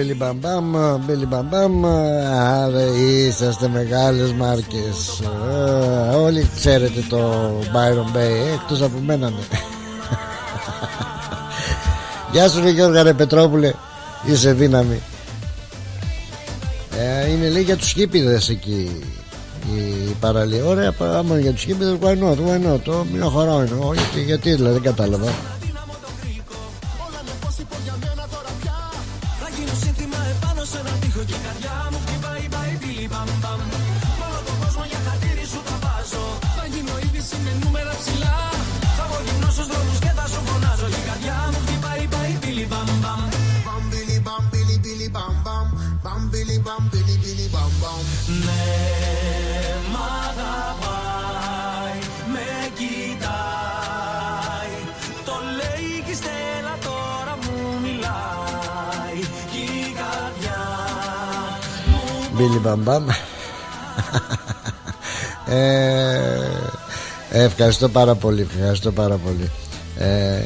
Μπίλι μπαμπάμ, μπίλι μπαμπάμ. Άρα είσαστε μεγάλες μάρκες. Ε, όλοι ξέρετε το Byron Bay, εκτός από μένα ναι. Γεια σου ρε Γιώργα ρε Πετρόπουλε Είσαι δύναμη ε, Είναι λέει για τους χίπιδες εκεί Η παραλία Ωραία άμα για τους χίπιδες Why not, why not το, Μια χαρά είναι Ω, γιατί, γιατί δηλαδή δεν κατάλαβα Ευχαριστώ πάρα πολύ Ευχαριστώ πάρα πολύ ε,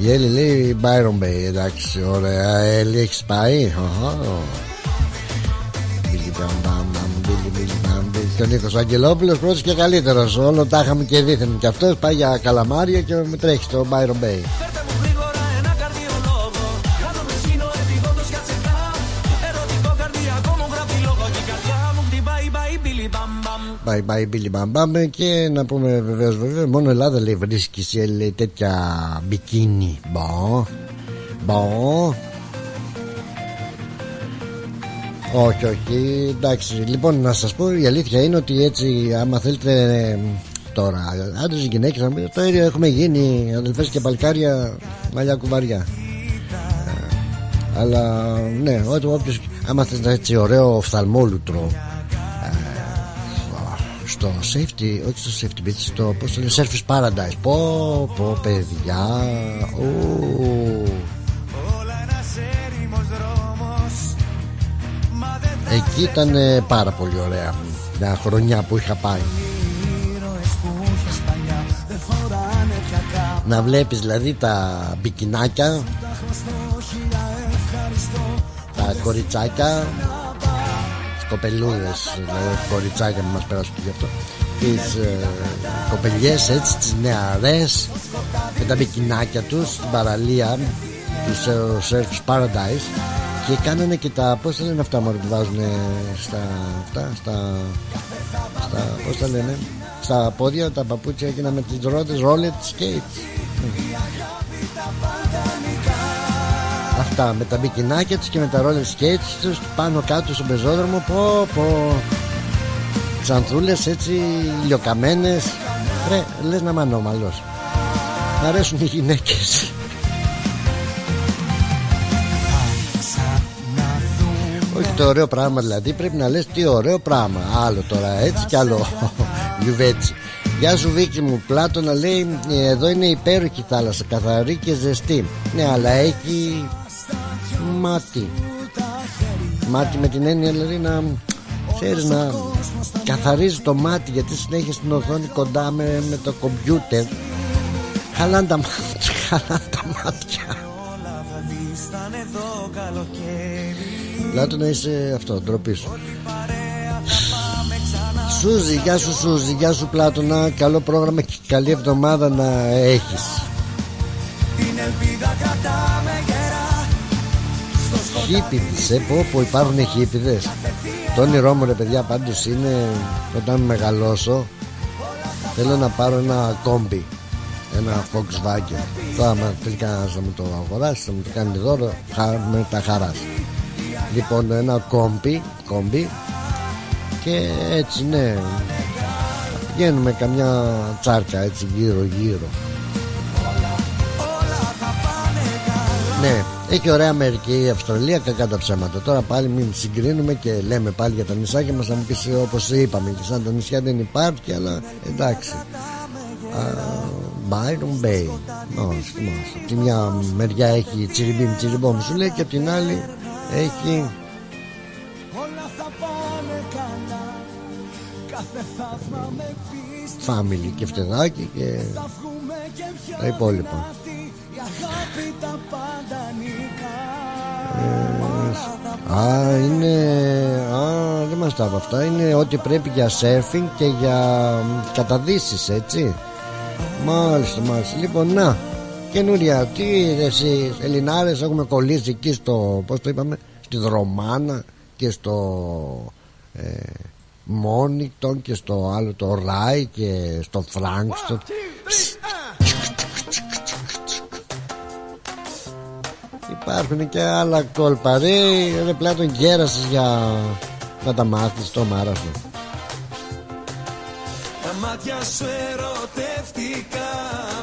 Η Έλλη λέει Byron Bay Εντάξει ωραία Έλλη έχεις πάει; Οχο. Μπίλι μπαμπάμ Μπίλι μπίλι μπαμ μπίλι. Και ο Νίκος ο Αγγελόπουλος πρώτος και καλύτερος Όλο τα είχαμε και δίθεν Και αυτός πάει για καλαμάρια Και με τρέχει στο Byron Bay Bye bye Billy Bam Bam και να πούμε βεβαίως βέβαια μόνο Ελλάδα λέει βρίσκει σε λέει, τέτοια μπικίνι. Μπο. Μπο. Όχι, όχι, εντάξει. Λοιπόν, να σας πω η αλήθεια είναι ότι έτσι, άμα θέλετε ε, τώρα, άντρες ή γυναίκες, να μην το ίδιο έχουμε γίνει αδελφές και παλκάρια μαλλιά κουβαριά. Ε, Αλλά ναι, ό,τι όποιος, άμα θέλετε έτσι ωραίο οφθαλμόλουτρο στο safety, όχι στο safety beach, στο πώς το λένε, surface paradise. Πω, πω, παιδιά. Ου. Εκεί ήταν ε, πάρα πολύ ωραία. Μια χρονιά που είχα πάει. Να βλέπεις δηλαδή τα μπικινάκια Τα κοριτσάκια κοπελούδες δηλαδή κοριτσάκια που μας πέρασαν και γι' αυτό. Τις ε, κοπελιές έτσι τις νεαρές με τα μπικινάκια τους στην παραλία του Surf's Paradise και κάνανε και τα πώς τα λένε αυτά μωρέ που βάζουν στα αυτά στα, στα πώς τα λένε στα πόδια τα παπούτσια εκείνα με τις ρόδες roller skates Αυτά με τα μπικινάκια τους και με τα roller skates τους πάνω κάτω στον πεζόδρομο πω πω. Ξανθούλες έτσι λιοκαμένες Ρε λες να είμαι ανώμαλος. Μ' αρέσουν οι γυναίκες. Όχι το ωραίο πράγμα δηλαδή Πρέπει να λες τι ωραίο πράγμα. Άλλο τώρα έτσι κι άλλο Γιουβέτσι. Γεια σου Βίκη μου Πλάτωνα λέει «Ε, Εδώ είναι υπέροχη θάλασσα Καθαρή και ζεστή Ναι αλλά έχει Μάτι. Μάτι με την έννοια δηλαδή να Ξέρεις να καθαρίζει το μάτι Γιατί συνέχεια στην οθόνη κοντά με, με το κομπιούτερ. Χαλάνε τα μάτια Χαλάνε τα μάτια. Λάτω να είσαι αυτό, ντροπής. Σου Σούζη, γεια σου Σούζη, γεια σου Πλάτωνα. Καλό πρόγραμμα και καλή εβδομάδα να έχεις. Χίπιδες, ε, πω πω υπάρχουν χίπιδες Το όνειρό μου ρε παιδιά πάντως είναι Όταν μεγαλώσω Θέλω να πάρω ένα κόμπι Ένα Volkswagen. Τώρα άμα θέλει κανένας να μου το αγοράσει Θα μου το κάνει δώρο χα- Με τα χαράς. Λοιπόν ένα κόμπι Κόμπι Και έτσι ναι Πηγαίνουμε καμιά τσάρκα έτσι γύρω γύρω Ναι, έχει ωραία Αμερική η Αυστραλία, κακά τα ψέματα. Τώρα πάλι μην συγκρίνουμε και λέμε πάλι για τα νησάκια μας να μου πεις όπως είπαμε και σαν τα νησιά δεν υπάρχει, αλλά εντάξει. Byron Bay. Όχι, θυμάσαι. Από τη μια μεριά έχει τσιριμπίμ τσιριμπόμ σου λέει και από την άλλη έχει family και φτεδάκι και τα υπόλοιπα. Α, είναι. Α, δεν μας τα από αυτά. Είναι ό,τι πρέπει για σέρφινγκ και για καταδύσεις, έτσι. Μάλιστα, μάλιστα. Λοιπόν, να. Καινούρια. Τι εσεί, Ελληνάρες, έχουμε κολλήσει εκεί στο. Πώς το είπαμε, στη Δρομάνα και στο. Ε, Μόνικτον και στο άλλο το Ράι και στο Φράγκστον. Υπάρχουν και άλλα κόλπα. Ρε, ρε πλάτων γέρασες για να τα μάθεις το μάραθο Τα μάτια σου ερωτεύτηκα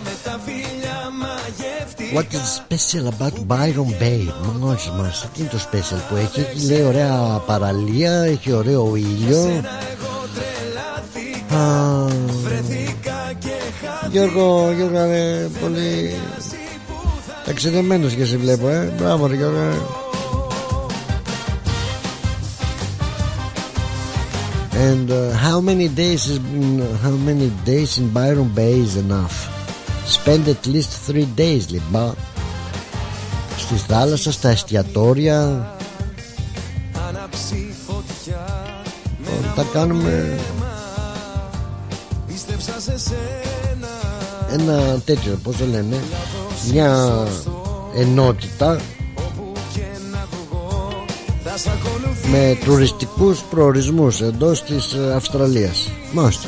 με τα φίλια μαγεύτηκα. What is special about Byron Bay; Μόλις μας, τι είναι το special που έχει; Έχει λέει ωραία παραλία, έχει ωραίο ήλιο. Α, Γιώργο, Γιώργο είναι πολύ ταξιδεμένος και σε βλέπω ε. Μπράβο ρε Γιώργο ε. And uh, how many days is how many days in Byron Bay is enough? Spend at least three days, λοιπόν. Στη θάλασσα, στα εστιατόρια. Άναψη φωτιά Λοιπόν, Τα κάνουμε Πίστεψα σε σένα ένα τέτοιο, πώς το λένε, μια ενότητα Θα σ' ακολουθήσω με τουριστικούς προορισμούς εντός της ε, Αυστραλίας. Μάλιστα.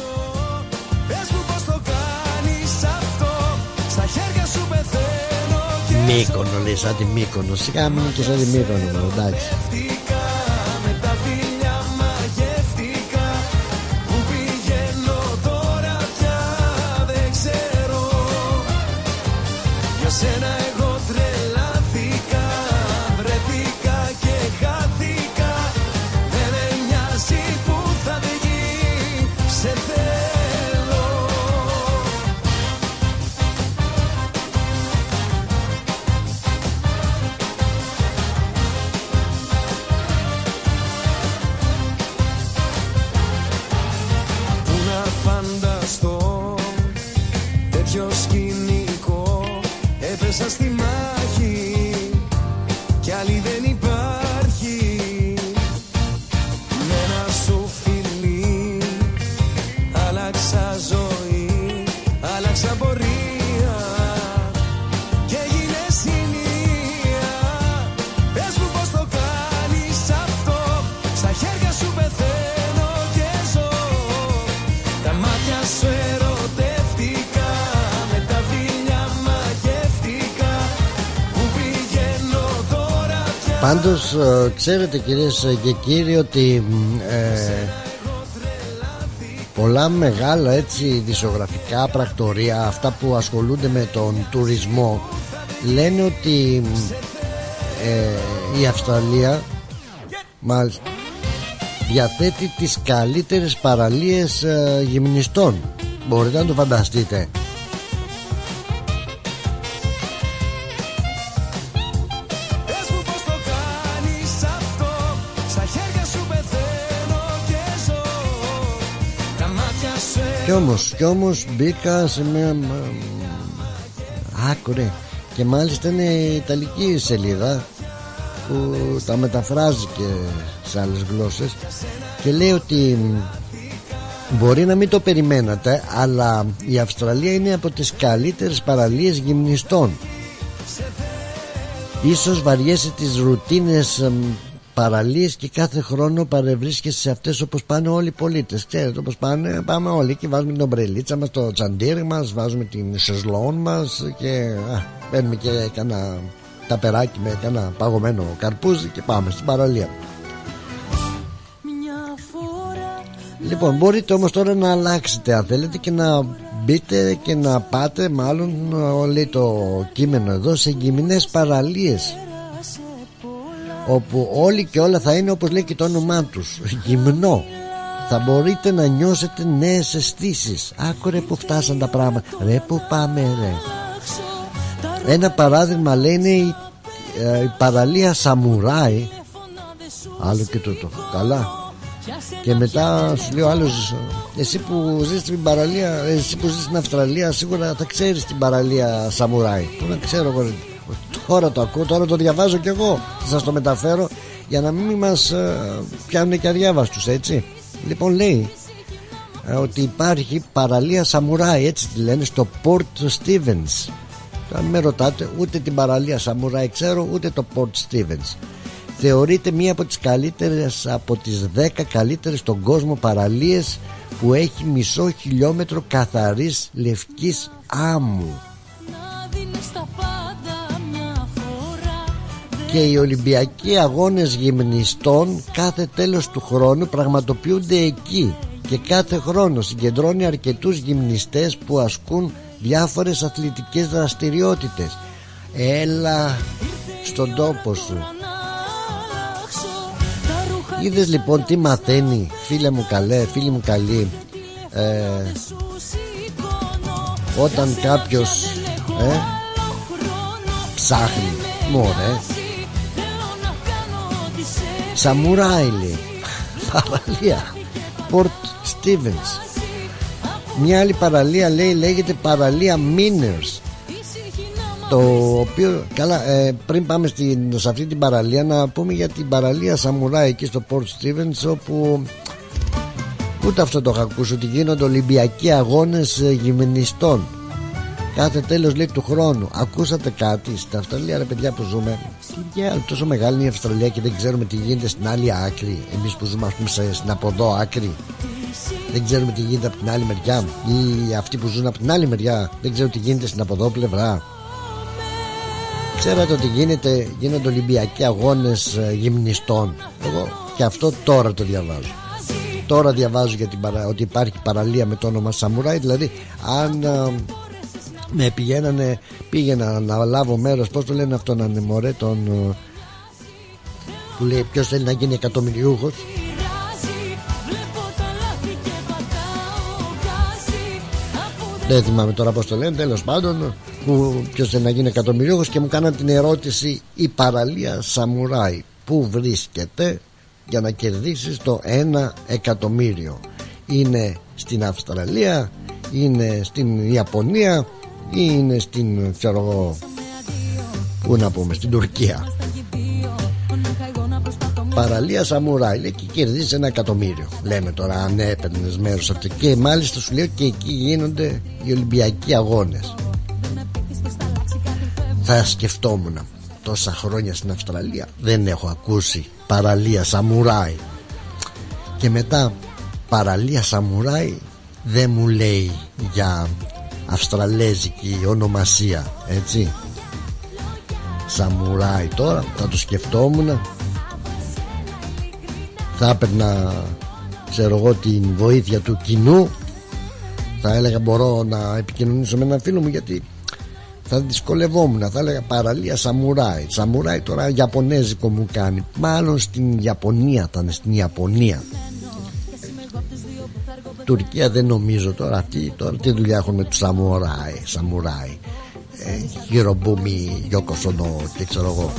Πες μου πως το κάνεις αυτό Στα χέρια σου πεθαίνω και Μύκονο λέει σαν τη Μύκονο Σιγά μην είναι και σαν τη Μύκονο μου, εντάξει ξέρετε κυρίες και κύριοι ότι μ, ε, πολλά μεγάλα έτσι δισογραφικά πρακτορία αυτά που ασχολούνται με τον τουρισμό λένε ότι μ, ε, η Αυστραλία μάλιστα διαθέτει τις καλύτερες παραλίες ε, γυμνιστών. Μπορείτε να το φανταστείτε Κι όμως, κι όμως μπήκα σε μια Άκουρε Και μάλιστα είναι η Ιταλική σελίδα Που τα μεταφράζει και σε άλλες γλώσσες Και λέει ότι Μπορεί να μην το περιμένατε Αλλά η Αυστραλία είναι από τις καλύτερες παραλίες γυμνιστών. Ίσως βαριέσαι τις ρουτίνες εμ, παραλίες και κάθε χρόνο παρευρίσκεσαι σε αυτές όπως πάνε όλοι οι πολίτες. Ξέρετε όπως πάνε πάμε όλοι και βάζουμε την ομπρελίτσα μας, το τσαντήρι μας, βάζουμε την σεσλόν μας και α, παίρνουμε και κανένα ταπεράκι με κανένα παγωμένο καρπούζι και πάμε στην παραλία. Λοιπόν μπορείτε όμως τώρα να αλλάξετε αν θέλετε και να μπείτε και να πάτε μάλλον λέει το κείμενο εδώ σε γυμνές παραλίες όπου όλοι και όλα θα είναι όπως λέει και το όνομά τους. Γυμνό. Θα μπορείτε να νιώσετε νέες αισθήσεις. Άκου ρε που φτάσαν τα πράγματα. Ρε που πάμε ρε. Ένα παράδειγμα λέει είναι η, ε, η παραλία Σαμουράι. Άλλο και τούτο καλά. Και μετά σου λέει ο άλλος Εσύ που ζεις στην παραλία Εσύ που ζεις στην Αυστραλία Σίγουρα θα ξέρεις την παραλία Σαμουράι Πού να ξέρω εγώ Τώρα το ακούω, τώρα το διαβάζω κι εγώ. Θα σας το μεταφέρω για να μην μας ε, πιάνουν και αδιάβαστους έτσι. Λοιπόν λέει ε, ότι υπάρχει παραλία Σαμουράι έτσι τη λένε στο Port Stevens αν με ρωτάτε ούτε την παραλία Σαμουράι ξέρω ούτε το Port Stevens θεωρείται μία από τις καλύτερες από τις 10 καλύτερες στον κόσμο παραλίες που έχει μισό χιλιόμετρο καθαρής λευκής άμμου και οι Ολυμπιακοί αγώνες γυμνιστών κάθε τέλος του χρόνου πραγματοποιούνται εκεί. Και κάθε χρόνο συγκεντρώνει αρκετούς γυμνιστές που ασκούν διάφορες αθλητικές δραστηριότητες. Έλα στον τόπο σου. Είδες λοιπόν τι μαθαίνει φίλε μου καλέ, φίλη μου καλή ε, όταν κάποιος ε, ψάχνει. Μωρέ Σαμουράι λέει Παραλία. Port Stevens. Μια άλλη παραλία λέει λέγεται παραλία Miners. Το οποίο καλά ε, πριν πάμε στην, σε αυτή την παραλία να πούμε για την παραλία Σαμουράι εκεί στο Port Stevens όπου ούτε αυτό το έχω ακούσει ότι γίνονται Ολυμπιακοί αγώνες ε, γυμνιστών. Κάθε τέλος λέει του χρόνου. Ακούσατε κάτι στην Αυστραλία ρε παιδιά που ζούμε; Τι άλλο τόσο μεγάλη είναι η Αυστραλία και δεν ξέρουμε τι γίνεται στην άλλη άκρη. Εμείς που ζούμε ας πούμε στην αποδό άκρη δεν ξέρουμε τι γίνεται από την άλλη μεριά. Ή αυτοί που ζουν από την άλλη μεριά δεν ξέρουν τι γίνεται στην αποδό πλευρά. Ξέρατε ότι γίνεται, γίνονται Ολυμπιακοί αγώνες ε, γυμνιστών. Εγώ και αυτό τώρα το διαβάζω. Τώρα διαβάζω για την παρα... ότι υπάρχει παραλία με το όνομα Σαμουράι. Δηλαδή αν ε, με πηγαίνανε, πήγαινα να λάβω μέρος Πώς το λένε αυτό να είναι μωρέ τον, ε, Που λέει ποιος θέλει να γίνει εκατομμυριούχος. Δεν θυμάμαι τώρα πως το λένε Τέλος πάντων που ποιος θέλει να γίνει εκατομμυρίουχος και μου κάναν την ερώτηση η παραλία Σαμουράι που βρίσκεται για να κερδίσεις το ένα εκατομμύριο; Είναι στην Αυστραλία είναι στην Ιαπωνία ή είναι στην ξέρω εγώ πού να πούμε στην Τουρκία Παραλία Σαμουράι λέει και κερδίζεις ένα εκατομμύριο. Λέμε τώρα αν έπαιρνες μέρος αυτό. Και μάλιστα σου λέω και εκεί γίνονται οι Ολυμπιακοί αγώνες. Θα σκεφτόμουν τόσα χρόνια στην Αυστραλία δεν έχω ακούσει παραλία Σαμουράι. Και μετά παραλία Σαμουράι δεν μου λέει για αυστραλέζικη ονομασία έτσι. Σαμουράι τώρα θα το σκεφτόμουν. Θα έπαιρνα ξέρω εγώ την βοήθεια του κοινού. Θα έλεγα μπορώ να επικοινωνήσω με έναν φίλο μου γιατί θα δυσκολευόμουν. Θα έλεγα παραλία σαμουράι. Σαμουράι τώρα Ιαπωνέζικο μου κάνει. Μάλλον στην Ιαπωνία ήταν στην Ιαπωνία Τουρκία δεν νομίζω τώρα αυτοί τώρα τι δουλειά έχουν με τους σαμουράι σαμουράι. Ε, Γιωρομπούμι Γιώκοσονο και ξέρω εγώ.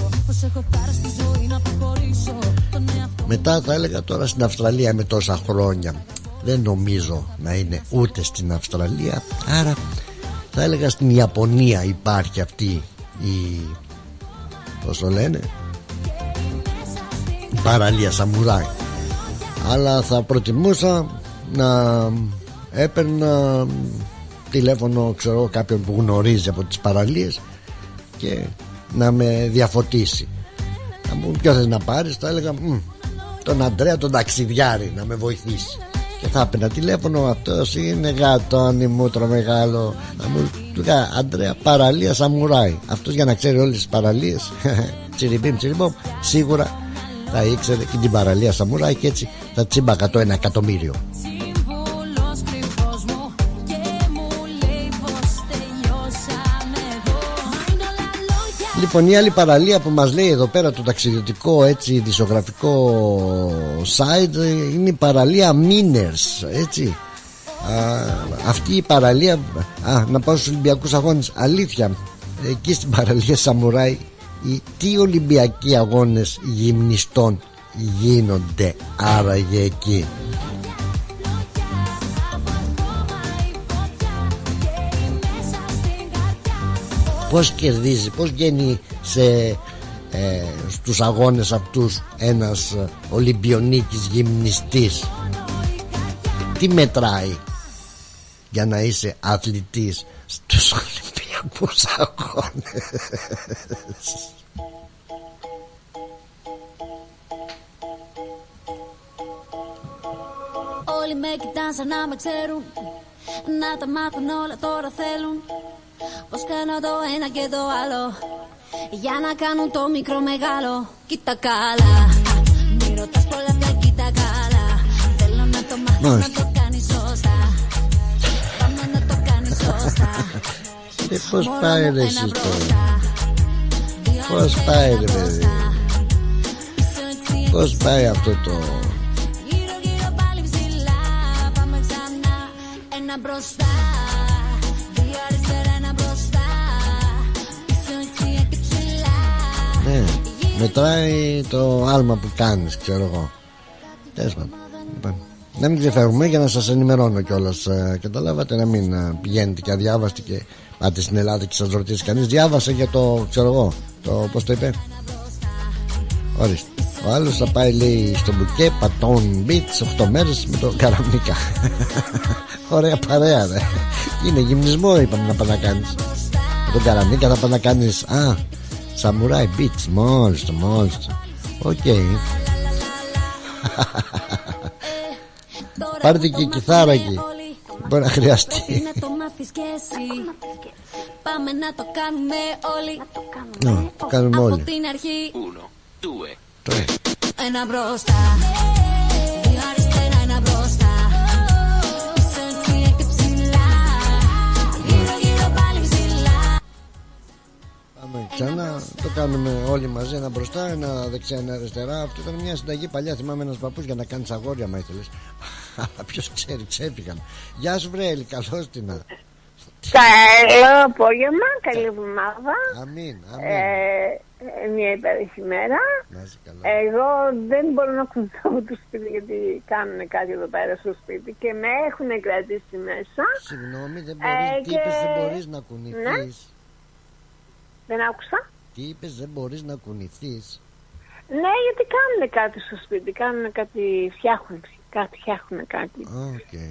Μετά θα έλεγα τώρα στην Αυστραλία με τόσα χρόνια. Δεν νομίζω να είναι ούτε στην Αυστραλία. Άρα θα έλεγα στην Ιαπωνία υπάρχει αυτή η πώς το λένε η παραλία Σαμουράι. Αλλά θα προτιμούσα να έπαιρνα τηλέφωνο ξέρω κάποιον που γνωρίζει από τις παραλίες και να με διαφωτίσει. Να μου ποιο θες να πάρεις θα έλεγα τον Αντρέα τον ταξιδιάρη να με βοηθήσει και θα έπαιρνα τηλέφωνο αυτός είναι γατόνι μούτρο μεγάλο να μου του λέγα Αντρέα παραλία Σαμουράι αυτός για να ξέρει όλες τις παραλίες τσιριμπίμ τσιριμπόμ σίγουρα θα ήξερε και την παραλία Σαμουράι και έτσι θα τσίμπαγα το ένα εκατομμύριο Λοιπόν η άλλη παραλία που μας λέει εδώ πέρα το ταξιδιωτικό έτσι δισογραφικό site είναι η παραλία Miners έτσι. Α, αυτή η παραλία α, να πάω στους Ολυμπιακούς Αγώνες. Αλήθεια εκεί στην παραλία Σαμουράι οι, τι Ολυμπιακοί Αγώνες γυμνιστών γίνονται άραγε εκεί Πώς κερδίζεις Πώς βγαίνει σε ε, στους αγώνες αυτούς ένας ε, Ολυμπιονίκης γυμνιστής; Τι μετράει για να είσαι αθλητής στους Ολυμπιακούς αγώνες; Όλοι με κοιτάν σαν να με ξέρουν. Να τα μάθουν όλα τώρα θέλουν Πως κάνω το ένα και το άλλο Για να κάνουν το μικρό μεγάλο Κοίτα καλά Μη ρωτάς πολλά πια κοίτα καλά Θέλω να το μάθεις να το κάνεις σωστά Πάμε να το κάνεις σωστά Ε, πώς πάει ρε εσύ τώρα Πώς πάει ρε παιδί Πώς πάει αυτό το Γύρω γύρω πάλι ψηλά Πάμε ξανά Ένα μπροστά Ναι. Μετράει το άλμα που κάνεις ξέρω εγώ. Τέλος πάντων. Λοιπόν, Να μην ξεφεύγουμε για να σας ενημερώνω κιόλας ε, Καταλάβατε να μην ε, πηγαίνετε και αδιάβαστοι και πάτε στην Ελλάδα και σας ρωτήσει κανείς. Διάβασε για το ξέρω εγώ το, Πώς το είπε; Ορίστε. Ο άλλος θα πάει λέει στο μπουκέ πατών μπιτς 8 μέρες με το καραμίκα Ωραία παρέα ρε. Είναι γυμνισμό είπαμε να πάει να κάνεις. Με τον καραμίκα θα πάει να κάνεις. Α Σαμουράι μπιτς Μόλις το μόλις το Οκ Πάρτε και κιθάρα εκεί. Μπορεί να χρειαστεί. Να το μάθεις κι εσύ. Πάμε να το κάνουμε όλοι. Ναι, το κάνουμε Από όλοι. την αρχή. Τρε. Ένα. Μπροστά ξανά, το κάνουμε όλοι μαζί ένα μπροστά, ένα δεξιά, ένα αριστερά. Αυτό ήταν μια συνταγή παλιά. Θυμάμαι ένας παππούς για να κάνεις αγόρια, μα ήθελες. Αλλά ποιος ξέρει, ξέφυγαν. Γεια σου, Βρέλη, καλώς την. Καλό απόγευμα, καλή εβδομάδα. Αμήν, Ε, ε, μια υπέροχη μέρα. Να είσαι καλά. Εγώ δεν μπορώ να κουνηθώ από το σπίτι γιατί κάνουν κάτι εδώ πέρα στο σπίτι και με έχουν κρατήσει μέσα. Συγγνώμη, δεν Ε, μπορεί. Τι και- είπε, δεν μπορείς να κουνηθείς. Ναι. Δεν άκουσα. Τι είπες, δεν μπορείς να κουνηθείς. Ναι, γιατί κάνουν κάτι στο σπίτι, κάνουν κάτι, φτιάχνουν κάτι, φτιάχνουν κάτι.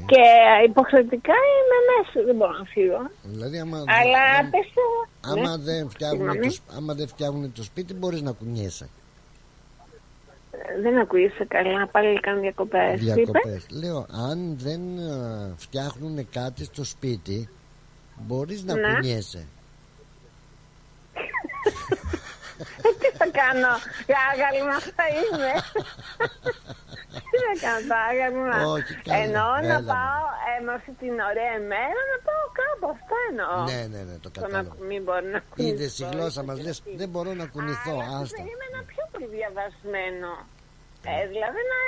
Και υποχρεωτικά είμαι μέσα, δεν μπορώ να φύγω. Δηλαδή, άμα, Αλλά άμα- πες το... άμα, ναι. δεν φτιάχνουν Συγγνώμη. το, σ- άμα δεν φτιάχνουν το σπίτι, μπορείς να κουνιέσαι. Ε, Δεν ακούγεσαι καλά, πάλι κάνω διακοπές. Τι είπες; Διακοπές. Λέω, αν δεν φτιάχνουν κάτι στο σπίτι, μπορείς να Ναι. κουνιέσαι. Ε, Τι θα κάνω, άγαλη μα θα είμαι. Τι θα κάνω τα άγαλη μα. Όχι, καλά, Εννοώ να έλα, πάω ε, με αυτή την ωραία μέρα να πάω κάπου. Αυτό εννοώ. Ναι, ναι, ναι, το Το να κατάλαβα. μην μπορεί να κουνηθώ. Είδες η γλώσσα μας λες, δεν μπορώ να κουνηθώ, Αλλά άστα. περίμενα πιο πολύ διαβασμένο. Ε, δηλαδή να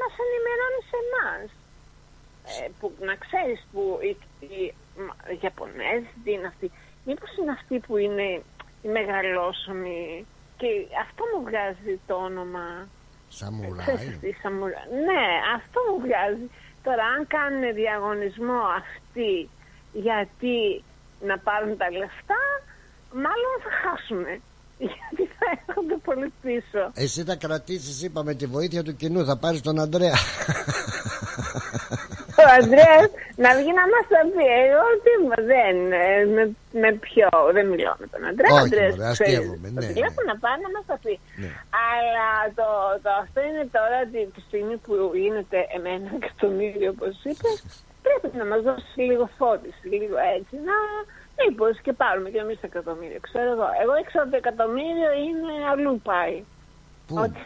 μας ενημερώνεις σε εμάς. Ε, που, να ξέρεις που οι, οι, μα, οι Ιαπωνέζοι τι είναι αυτοί. Μήπως είναι αυτοί που είναι οι μεγαλόσωμοι και αυτό μου βγάζει το όνομα. Σαμουράι. Ξέρεις τι, σαμουράι. Ναι, αυτό μου βγάζει. Τώρα αν κάνουν διαγωνισμό αυτοί γιατί να πάρουν τα λεφτά, μάλλον θα χάσουμε. Γιατί θα έρχονται πολύ πίσω. Εσύ θα κρατήσεις, είπα, με τη βοήθεια του κοινού, θα πάρεις τον Αντρέα. Ο Αντρέας να βγει να μας τα πει. Εγώ τι μου, δεν, ε, με, με ποιο, δεν μιλάω με τον Αντρέα. Όχι, Ο Αντρέας μωρέ, ξέρεις αστείευομαι, το ναι, τηλέφωνο να πάει να μας τα πει. Ναι. Αλλά το, το αυτό είναι τώρα τη, τη στιγμή που γίνεται εμένα εκατομμύριο όπως είπες πρέπει να μας δώσει λίγο φώτιση, λίγο έτσι να μήπως και πάρουμε και εμείς το εκατομμύριο. Ξέρω εγώ. Εγώ ήξερα ότι το εκατομμύριο είναι αλλού πάει. Ότι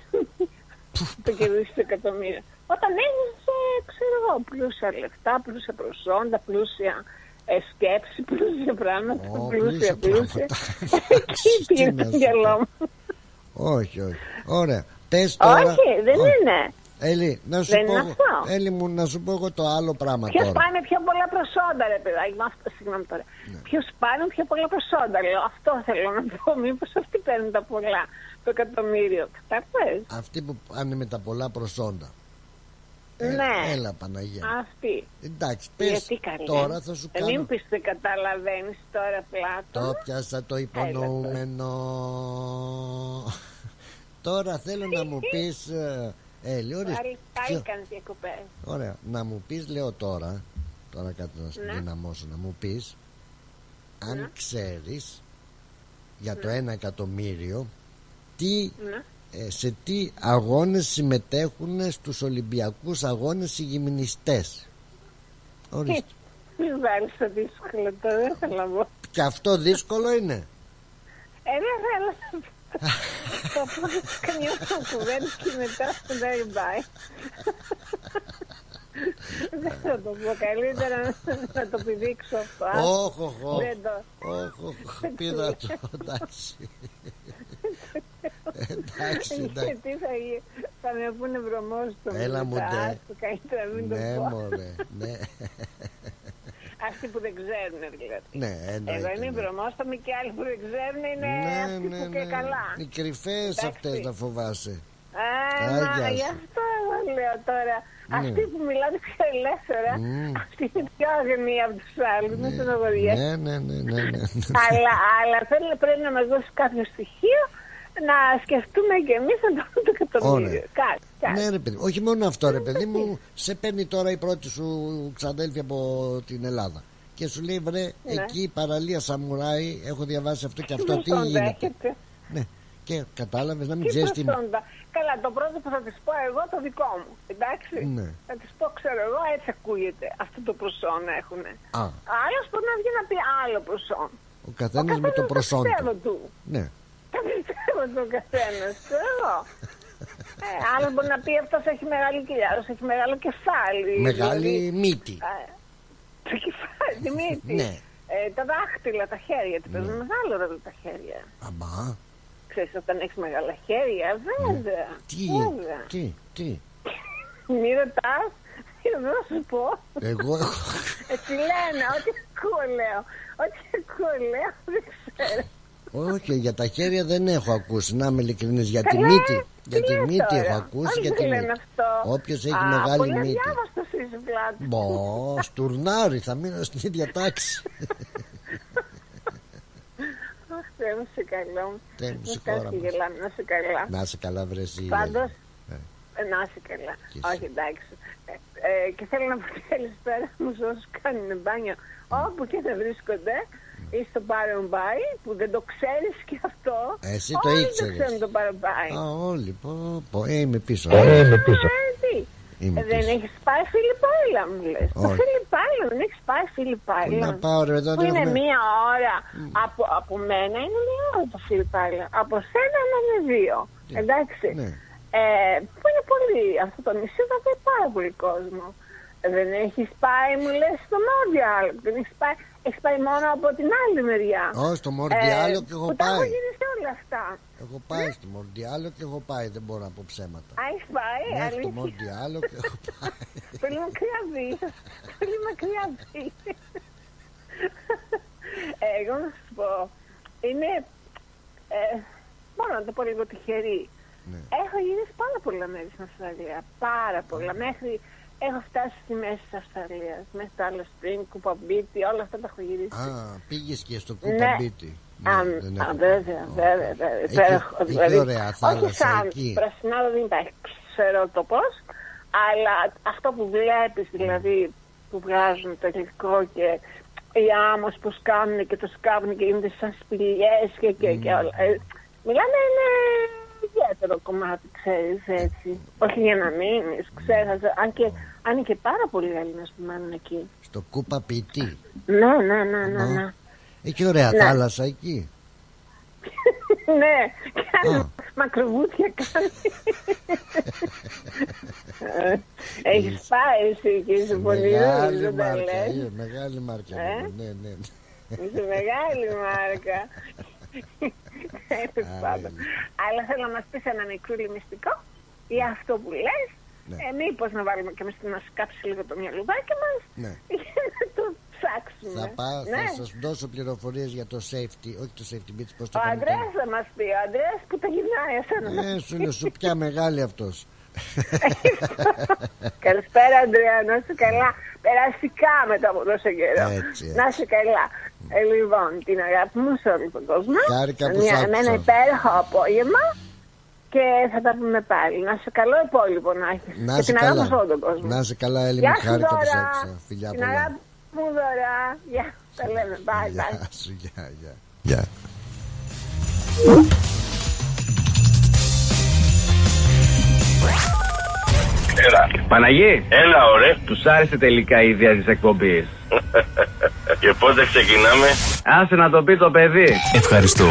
το κερδίσει το εκατομμύριο. Όταν έχεις, ε, ξέρω εγώ, πλούσια λεφτά, πλούσια προσόντα, πλούσια ε, σκέψη, πλούσια πράγματα, Ω, πλούσια, πλούσια πλούσια. Εκεί Τι πήγε να το σου μυαλό μου. όχι, όχι. Ωραία. Πες τώρα. Όχι, δεν Όχι. είναι. Έλλη, να σου Δεν πω, είναι εγώ- αυτό. Έλλη μου, να σου πω εγώ το άλλο πράγμα Ποιος τώρα. πάει με πιο πολλά προσόντα, ρε παιδάκι. μου, Αυτό, συγγνώμη τώρα. Ναι. Ποιος πάει με πιο πολλά προσόντα, λέω. Αυτό θέλω να πω. Μήπως αυτοί παίρνουν τα πολλά. Το εκατομμύριο. Κατάλαβε. Αυτοί που πάνε με τα πολλά προσόντα. Ναι. Έλα Παναγία. Αυτή. Εντάξει, πες Γιατί καλέ. τώρα θα σου Ε, κάνω. Μην πεις δεν καταλαβαίνεις τώρα πλάτο. Το πιάσα το υπονοούμενο. Τώρα θέλω να μου πεις ε, ε, λέω, ρε, Πάλι, πάλι ποιο- κάνεις διακοπές. Ωραία, να μου πεις λέω τώρα Τώρα κάτι να σου Ναι. δυναμώσω Να μου πεις Αν Ναι. ξέρεις Για το Ναι. ένα εκατομμύριο Τι Ναι. Ε, σε τι αγώνες συμμετέχουν στους Ολυμπιακούς αγώνες οι γυμνιστές; Ορίστε Μην βάλεις το δύσκολο τώρα, δεν θέλω να πω. Και αυτό δύσκολο είναι; Ε, δεν θέλω να πω. Θα πω καμιά κουβέντα και μετά δεν πάει. Δεν θα το πω καλύτερα να- να το πηδήξω αυτό. ας. Όχ, όχ, όχ. Δεν το... Όχ, όχ, πήρα το Εντάξει Εντάξει, εντάξει Γιατί θα, γι- θα με πούνε βρωμός το Έλα μου, μετά, ντε. άστο, Καλύτερα μην το Ναι πω. μωρέ Ναι Αυτοί που δεν ξέρουν δηλαδή. Ναι εννοείται Εγώ είμαι ναι. βρωμόστομη και άλλοι που δεν ξέρουν είναι Ναι, αυτοί ναι, που και ναι. καλά. Οι κρυφές Εντάξει. αυτές να φοβάσαι Α, Άγια μα, σου. γι' αυτό εγώ λέω τώρα. Ναι. Αυτοί που μιλάνε πιο ελεύθερα, Μμμ. αυτοί είναι πιο αγνοί από τους άλλους. Μην στενοχωριέσαι. Ναι, ναι, ναι, ναι, ναι. αλλά, αλλά θέλω, πρέπει να μα δώσει κάποιο στοιχείο να σκεφτούμε και εμείς να το το εκατομμύριο. Ωραία. Κάτι, κάτι. Ναι, ρε παιδί. Όχι μόνο αυτό, ρε παιδί μου. Σε παίρνει τώρα η πρώτη σου ξαδέλφια από την Ελλάδα. Και σου λέει, βρε, Ναι. εκεί η παραλία Σαμουράι, έχω διαβάσει αυτό και αυτό. Τι Τι προσόντα γίνεται. έχετε. Ναι. Και κατάλαβες να μην Τι ξέρεις τι. προσόντα. Καλά, το πρώτο που θα της πω εγώ το δικό μου. Εντάξει. Ναι. Θα της πω, ξέρω εγώ, έτσι ακούγεται. Αυτό το προσόν έχουν. Α, Άλλος μπορεί να βγει να πει άλλο προσόν. ο καθένας με το προσόν πιστεύω του. του. Ναι. Τα πιστεύω τον καθένας, ξέρω εγώ. Ε, άλλος μπορεί να πει αυτός έχει μεγάλη κοιλιά, άλλος έχει μεγάλο κεφάλι. Μεγάλη δηλαδή, μύτη. ε, το κεφάλι, τη μύτη. Ναι. Ε, τα δάχτυλα, τα χέρια, τι παίζουν μεγάλο ρόλο τα χέρια. Αμπά. Ξέρεις, όταν έχεις μεγάλα χέρια, βέβαια. Ναι. Τι, βέβαια. τι, τι. Μη ρωτάς, δεν θα σου πω. Εγώ έχω. Έτσι λένε, ό,τι ακούω λέω. Ό,τι ακούω λέω, δεν ξέρω. Όχι, για τα χέρια δεν έχω ακούσει. Να είμαι ειλικρινής. Για τη Καλά, μύτη. τι Για τη λες μύτη τώρα; έχω ακούσει. Όχι, Για δεν τη λένε μύτη. αυτό; Όποιος έχει Α, μεγάλη πολύ μύτη. αδιάβαστος είσαι, πλάτη. Μπος, στουρνάρι, θα μείνω στην ίδια τάξη. Αχ, Θεέ μου, σε καλό. Θεέ μου, Μην σε κάνεις χώρα και μας. γελάμε, να σε καλά. Να σε καλά, βρεσί. Πάντως, Ε. ε, να είσαι καλά. Και εσύ. Όχι, εντάξει. Ε, ε, και θέλω να πω καλησπέρα μου σε όσους κάνουν μπάνιο όπου και να βρίσκονται ή στο Παρομπάι που δεν το ξέρεις και αυτό. Εσύ το Όλοι ήξερες. το ξέρουν το Παρομπάι. Α, όλοι, πω, πω, ε, είμαι πίσω. Ε, είμαι πίσω. ε, τι; Είμαι Ε, δεν πίσω. έχεις πάει Φιλιππάιλα μου λες. Το Όχι. Φιλιππάιλα δεν έχεις πάει Φιλιππάιλα. Να πάω, ρε, εδώ Που δεν είναι έχουμε- μία ώρα από, από μένα είναι μία ώρα το Φιλιππάιλα. Από σένα είναι δύο. Εντάξει. Ναι. Ε, που είναι πολύ. Αυτό το νησί θα πάει πάρα πολύ κόσμο. Ε, Δεν έχεις πάει, μου λες, στο Μόρδιαλ. Δεν έχεις πάει, έχεις πάει μόνο από την άλλη μεριά. Ω, στο Μορδιάλο και έχω που τα έχω πάει. γίνει σε όλα αυτά. Έχω πάει στο Μορδιάλο και έχω πάει. Δεν μπορώ να πω ψέματα. Α, έχεις πάει, Ναι, στο αλήθεια. Μορδιάλο και έχω πάει. Πολύ μακριά δεις. Πολύ μακριά δεις. Ε, εγώ να σου πω, είναι, ε, μπορώ να το πω λίγο τυχερή. Ναι. Έχω γυρίσει πάρα πολλά μέρη στην Αυστραλία. Πάρα πολλά. Μέχρι έχω φτάσει στη μέση της Αυστραλίας. Μέχρι το άλλο Spring, Κουπαμπίτι, όλα αυτά τα έχω γυρίσει. Α, πήγες και στο Ναι. Κουπαμπίτι. Α, δεν α, έχω. βέβαια, βέβαια, βέβαια. Έχει- Υπέροχο, έχει δηλαδή, ωραία όχι θάλασσα σαν εκεί. πρασινάδα δεν υπάρχει, ξέρω το πώς, αλλά αυτό που βλέπεις δηλαδή που βγάζουν το υλικό και οι άμμος που σκάνουν και το σκάβουν και γίνονται σαν σπηλιές και, και, και όλα. Ε, μιλάμε είναι ιδιαίτερο κομμάτι, ξέρεις, έτσι. Όχι για να μείνεις, ξέρεις, αν και, αν είναι και πάρα πολλοί Έλληνες που μένουν εκεί. Στο Κουπαπίτι. Ναι, ναι, ναι, ναι, ναι. Έχει ωραία Ναι. θάλασσα εκεί. ναι, κάνει μακροβούτια κάνει. Ε, Έχεις πάει εσύ και είσαι πολύ Μεγάλη δεν τα μάρκα. λες. ε, Μεγάλη μάρκα. Ε; Ναι, ναι. ναι. Είσαι μεγάλη μάρκα. Τέλος πάντων. Αλλά θέλω να μας πεις ένα μικρούλι μυστικό για αυτό που λες. Ναι. Ε, μήπως να βάλουμε και εμείς να σκάψει λίγο το μυαλουδάκι μας Ναι. για να το ψάξουμε. Θα, πάω, Ναι. θα σας δώσω πληροφορίες για το safety, όχι το safety beach, πώς το Ο κάνετε. Αντρέας θα μας πει, ο Αντρέας που τα γυρνάει εσένα. Ε, σου λέω, σου πια μεγάλη αυτός. Καλησπέρα, Αντρέα. Να είσαι καλά. Περαστικά μετά από τόσο καιρό. Έτσι, έτσι. Να είσαι καλά. Ε, λοιπόν, την αγάπη μου σε όλο τον κόσμο. Χάρηκα που σ' Μια- άκουσα. με ένα υπέροχο απόγευμα. Και θα τα πούμε πάλι. Να είσαι καλό υπόλοιπο να έχεις. Να και είσαι την αγάπη καλά. μου σε όλο τον κόσμο. Να είσαι καλά, Έλλη Γεια μου. σου, Χάρηκα που σ' Δώρα. άκουσα. Φιλιά Την πολλά. αγάπη μου, Δώρα. Γεια. Τα λέμε. Bye, bye. Γεια σου, γεια, γεια. Γεια. Έλα. Παναγί. Έλα, ωραία. Τους άρεσε τελικά η ιδέα της εκπομπής. Και πότε ξεκινάμε; Άσε να το πει το παιδί. Ευχαριστώ.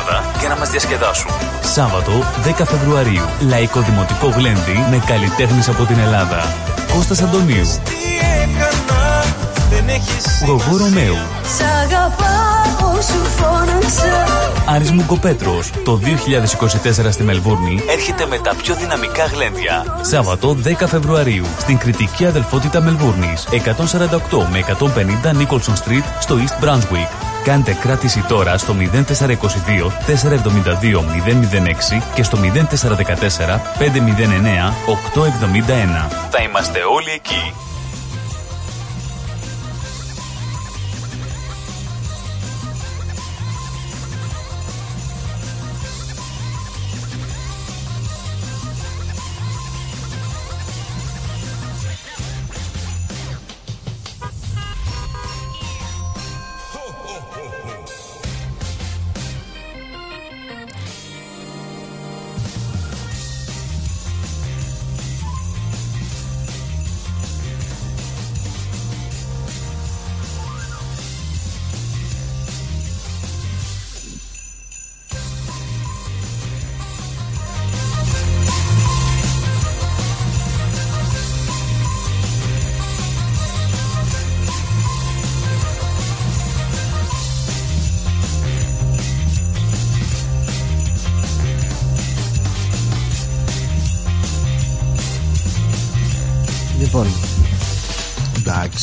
για να μας διασκεδάσουν. Σάββατο 10 Φεβρουαρίου. Λαϊκό Δημοτικό Γλέντι με καλλιτέχνες από την Ελλάδα. Κώστας Αντωνίου. Γογό Ρωμαίου. Σ' αγαπάω σου φώναξα Άρης Μουγκοπέτρος. Το 2024 στη Μελβούρνη έρχεται με τα πιο δυναμικά γλέντια. Σάββατο 10 Φεβρουαρίου στην κριτική αδελφότητα Μελβούρνης. 148 με 150 Nicholson Street στο East Brunswick. Κάντε κράτηση τώρα στο 0422 472 006 και στο 0414 509 871. Θα είμαστε όλοι εκεί.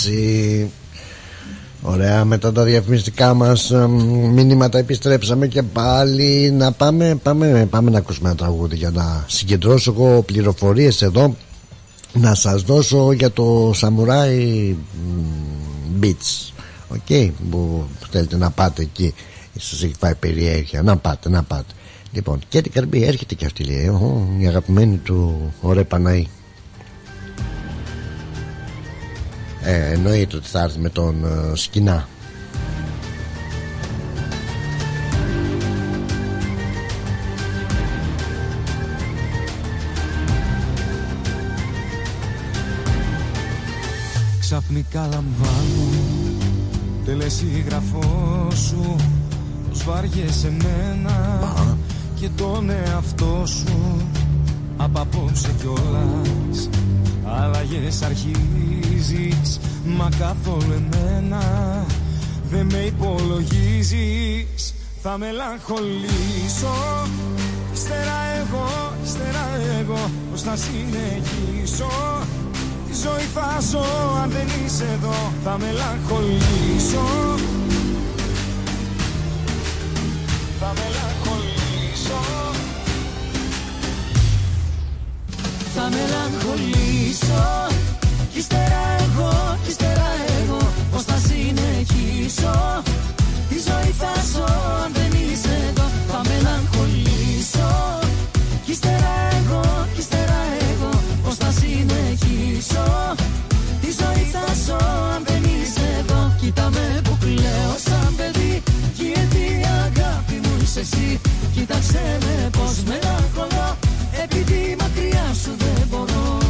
Εντάξει. Ωραία, μετά τα διαφημιστικά μας εμ, μηνύματα επιστρέψαμε και πάλι να πάμε, πάμε, πάμε να ακούσουμε ένα τραγούδι για να συγκεντρώσω εγώ πληροφορίες εδώ. Να σας δώσω για το Samurai μ, Beach OK, που θέλετε να πάτε εκεί. Σας έχει πιάσει περιέργεια να πάτε, να πάτε. Λοιπόν και την Καρμπή έρχεται και αυτή λέει «Ω, η αγαπημένη του ωραία Παναή Ε, εννοείται ότι θα έρθει με τον ε, Σκινά Ξαφνικά λαμβάνω τελεσίγραφό σου. Πως βάριεσαι εμένα και τον εαυτό σου. Απ' απόψε κιόλας Αλλαγές αρχίζεις Μα καθόλου εμένα Δεν με υπολογίζεις. Θα μελαγχολήσω. Ύστερα εγώ, ύστερα εγώ Πώς θα συνεχίσω. Τη ζωή θα ζω αν δεν είσαι εδώ Θα μελαγχολήσω μελαγχολήσω. Κι ύστερα εγώ, κι ύστερα εγώ Πώς θα συνεχίσω. Τη ζωή θα ζω αν δεν είσαι εδώ Θα μελαγχολήσω. Κι ύστερα εγώ, κι ύστερα εγώ Πώς θα συνεχίσω. Τη ζωή θα ζω αν δεν είσαι εδώ Κοίτα με που κλαίω σαν παιδί. Γιατί η αγάπη μου είσαι εσύ Κοίταξε με πως μελαγχολώ. Επειδή μακριά σου δεν μπορώ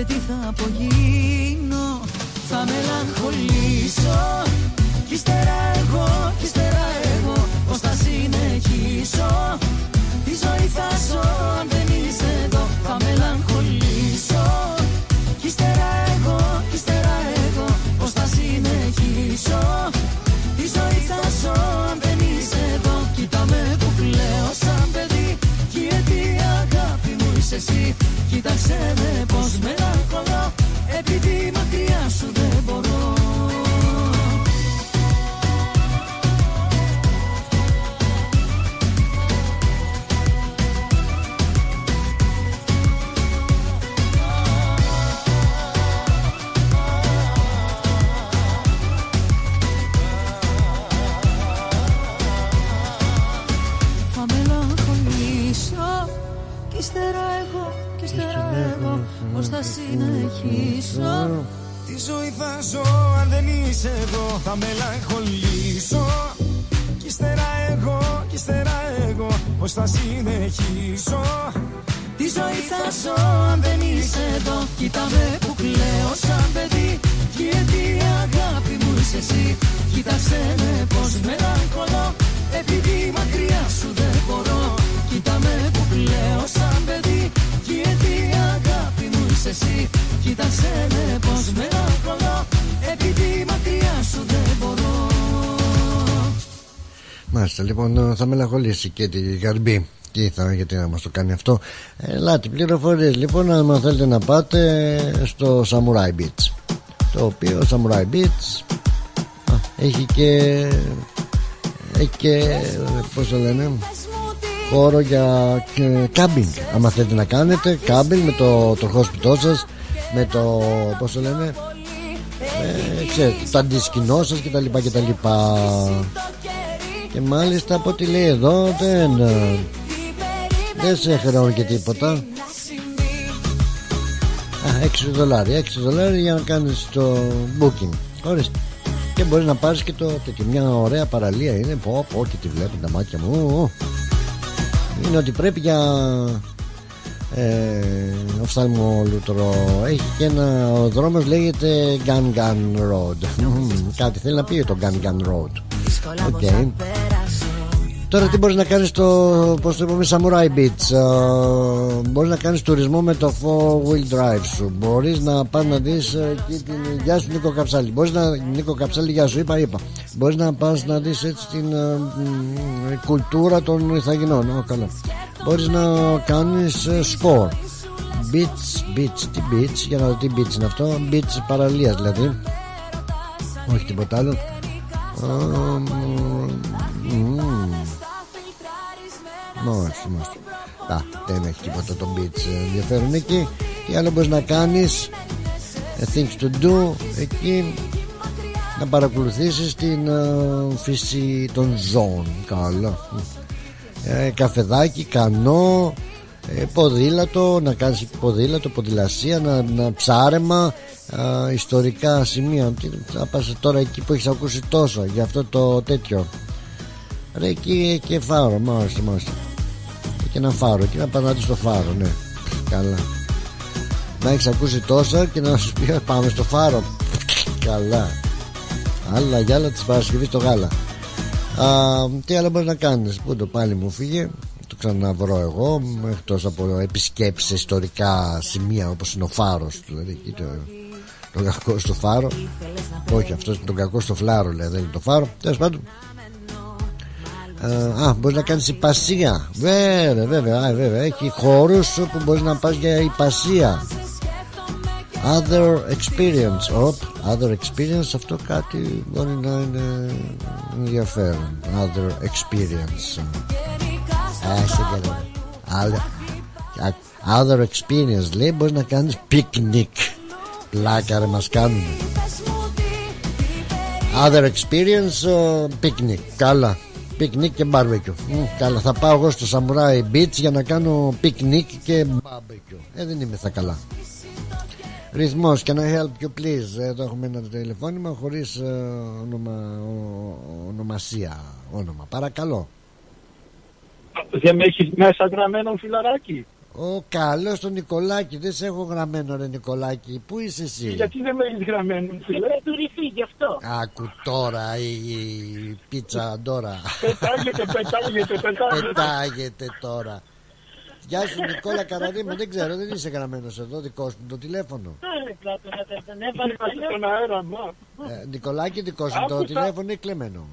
και τι θα απογίνω. Θα μελαγχολήσω. Κι ύστερα εγώ, κι ύστερα εγώ Πώς θα συνεχίσω. Τη ζωή θα ζω αν δεν είσαι εδώ Θα μελαγχολήσω. Κι ύστερα εγώ, κι ύστερα εγώ Πώς θα συνεχίσω. Τη ζωή θα ζω αν δεν είσαι εδώ Κοίτα με που κλαίω σαν παιδί. Γιατί αγάπη μου είσαι εσύ Κοίταξε με πως μελαγχολώ Επειδή θα συνεχίσω. Τη ζωή θα ζω αν δεν είσαι εδώ Θα μελαγχολήσω. Κι ύστερα εγώ, κι ύστερα εγώ Πώς θα συνεχίσω. Τη ζωή θα ζω αν δεν είσαι εδώ Κοίτα με που κλαίω σαν παιδί. Γιατί η αγάπη μου είσαι εσύ. Κοίταξε με πως μελαγχολώ. Επειδή μακριά σου δεν μπορώ Κοίτα με που κλαίω σαν παιδί είσαι εσύ Κοίταξε με πως μελαγχολώ Επειδή μακριά σου δεν μπορώ Μάλιστα, λοιπόν, θα μελαγχολήσει και τη Γαρμπή. Τι θα, γιατί να μας το κάνει αυτό. Ελάτε, πληροφορίες λοιπόν, αν θέλετε να πάτε στο Samurai Beach. Το οποίο Samurai Beach α, έχει και. Έχει και. Πώς το λένε. Χώρο για κάμπινγκ. Άμα θέλετε να κάνετε κάμπινγκ με το τροχόσπιτό σας, με το. Πώς το λένε. Ε, ξέρετε, το αντισκηνό σας κτλ. κτλ. Και μάλιστα από ό,τι λέει εδώ δεν, ε, δεν σε χρεώνει και τίποτα. Α, 6 δολάρια, 6 δολάρια για να κάνεις το booking. Ορίστε. Και μπορείς να πάρεις και το και μια ωραία παραλία είναι. Πω, πω, και τη βλέπουν τα μάτια μου. Είναι ότι πρέπει για ε, οφθαλμολούτρο έχει και ένα ο δρόμος λέγεται Gun Gun Road. Μμμ, κάτι θέλει να πει το Gun Gun Road. OK. Τώρα τι μπορείς να κάνεις στο πώς το είπαμε Samurai Beach ε, Μπορείς να κάνεις τουρισμό με το 4 wheel drive σου. Μπορείς να πας να δεις ε, εκεί την Γεια σου Νίκο Καψάλη. Μπορείς να Νίκο Καψάλη γεια σου είπα είπα. Μπορείς να πας να δεις έτσι την ε, μ, κουλτούρα των Ιθαγενών. Ω, καλά. Μπορείς να κάνεις ε, σκορ Beach, beach, τι beach Για να δω τι beach είναι αυτό. Beach παραλίας δηλαδή. Όχι τίποτα άλλο. Α, μ, μ. Όχι, όχι. Α, δεν έχει τίποτα το beach ενδιαφέρον εκεί. Τι άλλο μπορείς να κάνεις ε, Things to do εκεί να παρακολουθήσεις την ε, φύση των ζώων καλά ε, καφεδάκι, κανό ε, ποδήλατο να κάνεις ποδήλατο, ποδηλασία να, να ψάρεμα ε, ιστορικά σημεία Τι, θα πας τώρα εκεί που έχεις ακούσει τόσο για αυτό το τέτοιο Ρε εκεί και φάρο, μάλιστα, μάλιστα. Και ένα φάρο, και να πανάτε στο φάρο, ναι. Καλά. Να έχεις ακούσει τόσα και να σου πει «Ε, πάμε στο φάρο. Καλά. Άλλα για άλλα της Παρασκευής στο γάλα. Α, τι άλλο μπορείς να κάνεις, Πού το πάλι μου φύγε. Το ξαναβρω εγώ, εκτός από επισκέψεις σε ιστορικά σημεία όπως είναι ο φάρος. Δηλαδή εκεί το, το κακό στο φάρο. Όχι, αυτός είναι το κακό στο φλάρο, λέει, δεν είναι το φάρο. Τέλος πάντων, ε, α, μπορείς να κάνεις υπασία. Βέβαια, βέβαια, α, βέβαια. Έχει χώρους που μπορείς να πας για υπασία. Other experience. Οπ, other experience. Αυτό κάτι μπορεί να είναι ενδιαφέρον. Other experience. Άσε και εδώ. Άλλα- α- Other experience λέει μπορείς να κάνεις picnic. Πλάκα ρε μας κάνουν. Other experience uh, picnic. Καλά. Picnic και barbecue. Μμ, καλά, θα πάω εγώ στο Samurai Beach για να κάνω picnic και barbecue. Ε, δεν είμαι θα καλά. Ρυθμός, can I help you please; Εδώ έχουμε ένα τηλεφώνημα χωρίς ε, όνομα, ο- ονομασία Όνομα, παρακαλώ Δεν με έχεις μέσα γραμμένο φιλαράκι; Ο καλός τον Νικολάκη, δεν σε έχω γραμμένο ρε Νικολάκη. Πού είσαι εσύ; Γιατί δεν με έχεις γραμμένο, φίλε; Δεν του ρηθεί γι' αυτό. Άκου τώρα η, η πίτσα τώρα. Πετάγεται, πετάγεται, πετάγεται. Πετάγεται τώρα. Γεια σου Νικόλα Καραδίμου, δεν ξέρω, δεν είσαι γραμμένος εδώ, δικός σου το τηλέφωνο. Ε, κλάτο, να τα- τον έβαλε παλιός. Στον αέρα, μα. Ε, Νικολάκη, δικός σου το Άκουσα. τηλέφωνο είναι κλεμμένο.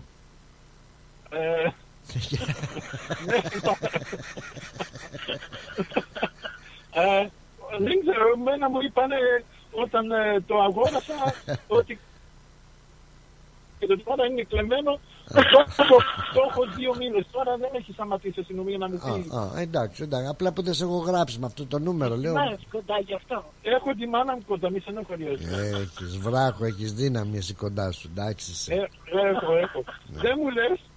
Ε, ναι, ε, δεν ξέρω, εμένα μου είπανε όταν ε, το αγόρασα ότι και το τώρα είναι κλεμμένο το έχω, το έχω δύο μήνες τώρα δεν έχει σταματήσει η αστυνομία να με πει Α, α, εντάξει, εντάξει, απλά που δεν σε έχω γράψει με αυτό το νούμερο, λέω. Μάλιστα, κοντά γι' αυτό. έχω τη μάνα μου κοντά μη στενοχωριέσαι Έχεις βράχο, έχεις δύναμη εσύ κοντά σου, εντάξει. είσαι. Ε, έχω, έχω. Δεν μου λες, Δεν σου λέω.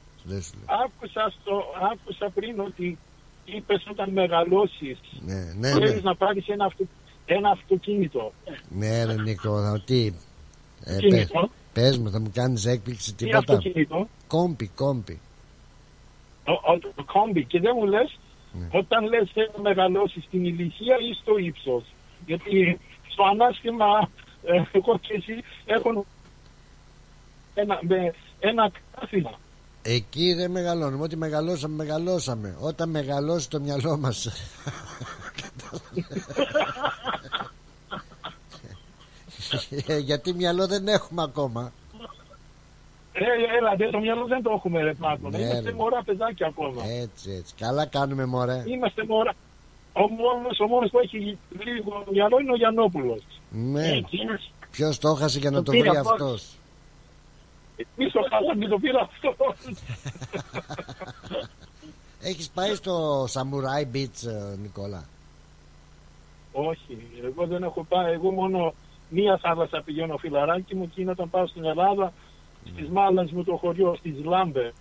Άκουσα, στο, άκουσα πριν ότι είπες όταν μεγαλώσεις Ναι, ναι, θέλεις ναι. να πάρεις ένα, αυτο, ένα αυτοκίνητο. Ναι, ρε Νίκο, θα, τι; Ε, Κινητό. πες, πες μου, θα μου κάνεις έκπληξη Τι τίποτα. αυτοκίνητο, Κόμπι, κόμπι. ο, ο, το κόμπι και δεν μου λες Ναι. όταν λες θέλω να μεγαλώσεις στην ηλικία ή στο ύψος. Γιατί στο ανάστημα ε, εγώ και εσύ έχουν ένα, με, ένα κάθινα. Εκεί δεν μεγαλώνουμε. Ό,τι μεγαλώσαμε, μεγαλώσαμε. Όταν μεγαλώσει το μυαλό μας. Γιατί μυαλό δεν έχουμε ακόμα. Ε, έλα, δε, το μυαλό δεν το έχουμε ρε Μάρκο. Ναι, Είμαστε ρε. μωρά παιδάκια ακόμα. Έτσι, έτσι. Καλά κάνουμε, μωρέ. Είμαστε μωρά. Ο μόνος, ο μόνος που έχει λίγο μυαλό είναι ο Γιαννόπουλος. Ναι. Εκείνος. Ποιος το έχασε για να Το το πήρα βρει από- αυτό. Εμείς το χάσαμε, το πήρα αυτό. Έχεις πάει στο Samurai Beach, ε, Νικόλα; Όχι, εγώ δεν έχω πάει. Εγώ μόνο μία θάλασσα πηγαίνω φιλαράκι μου και είναι όταν πάω στην Ελλάδα, στις μάλας μου το χωριό, στις Λάμπε.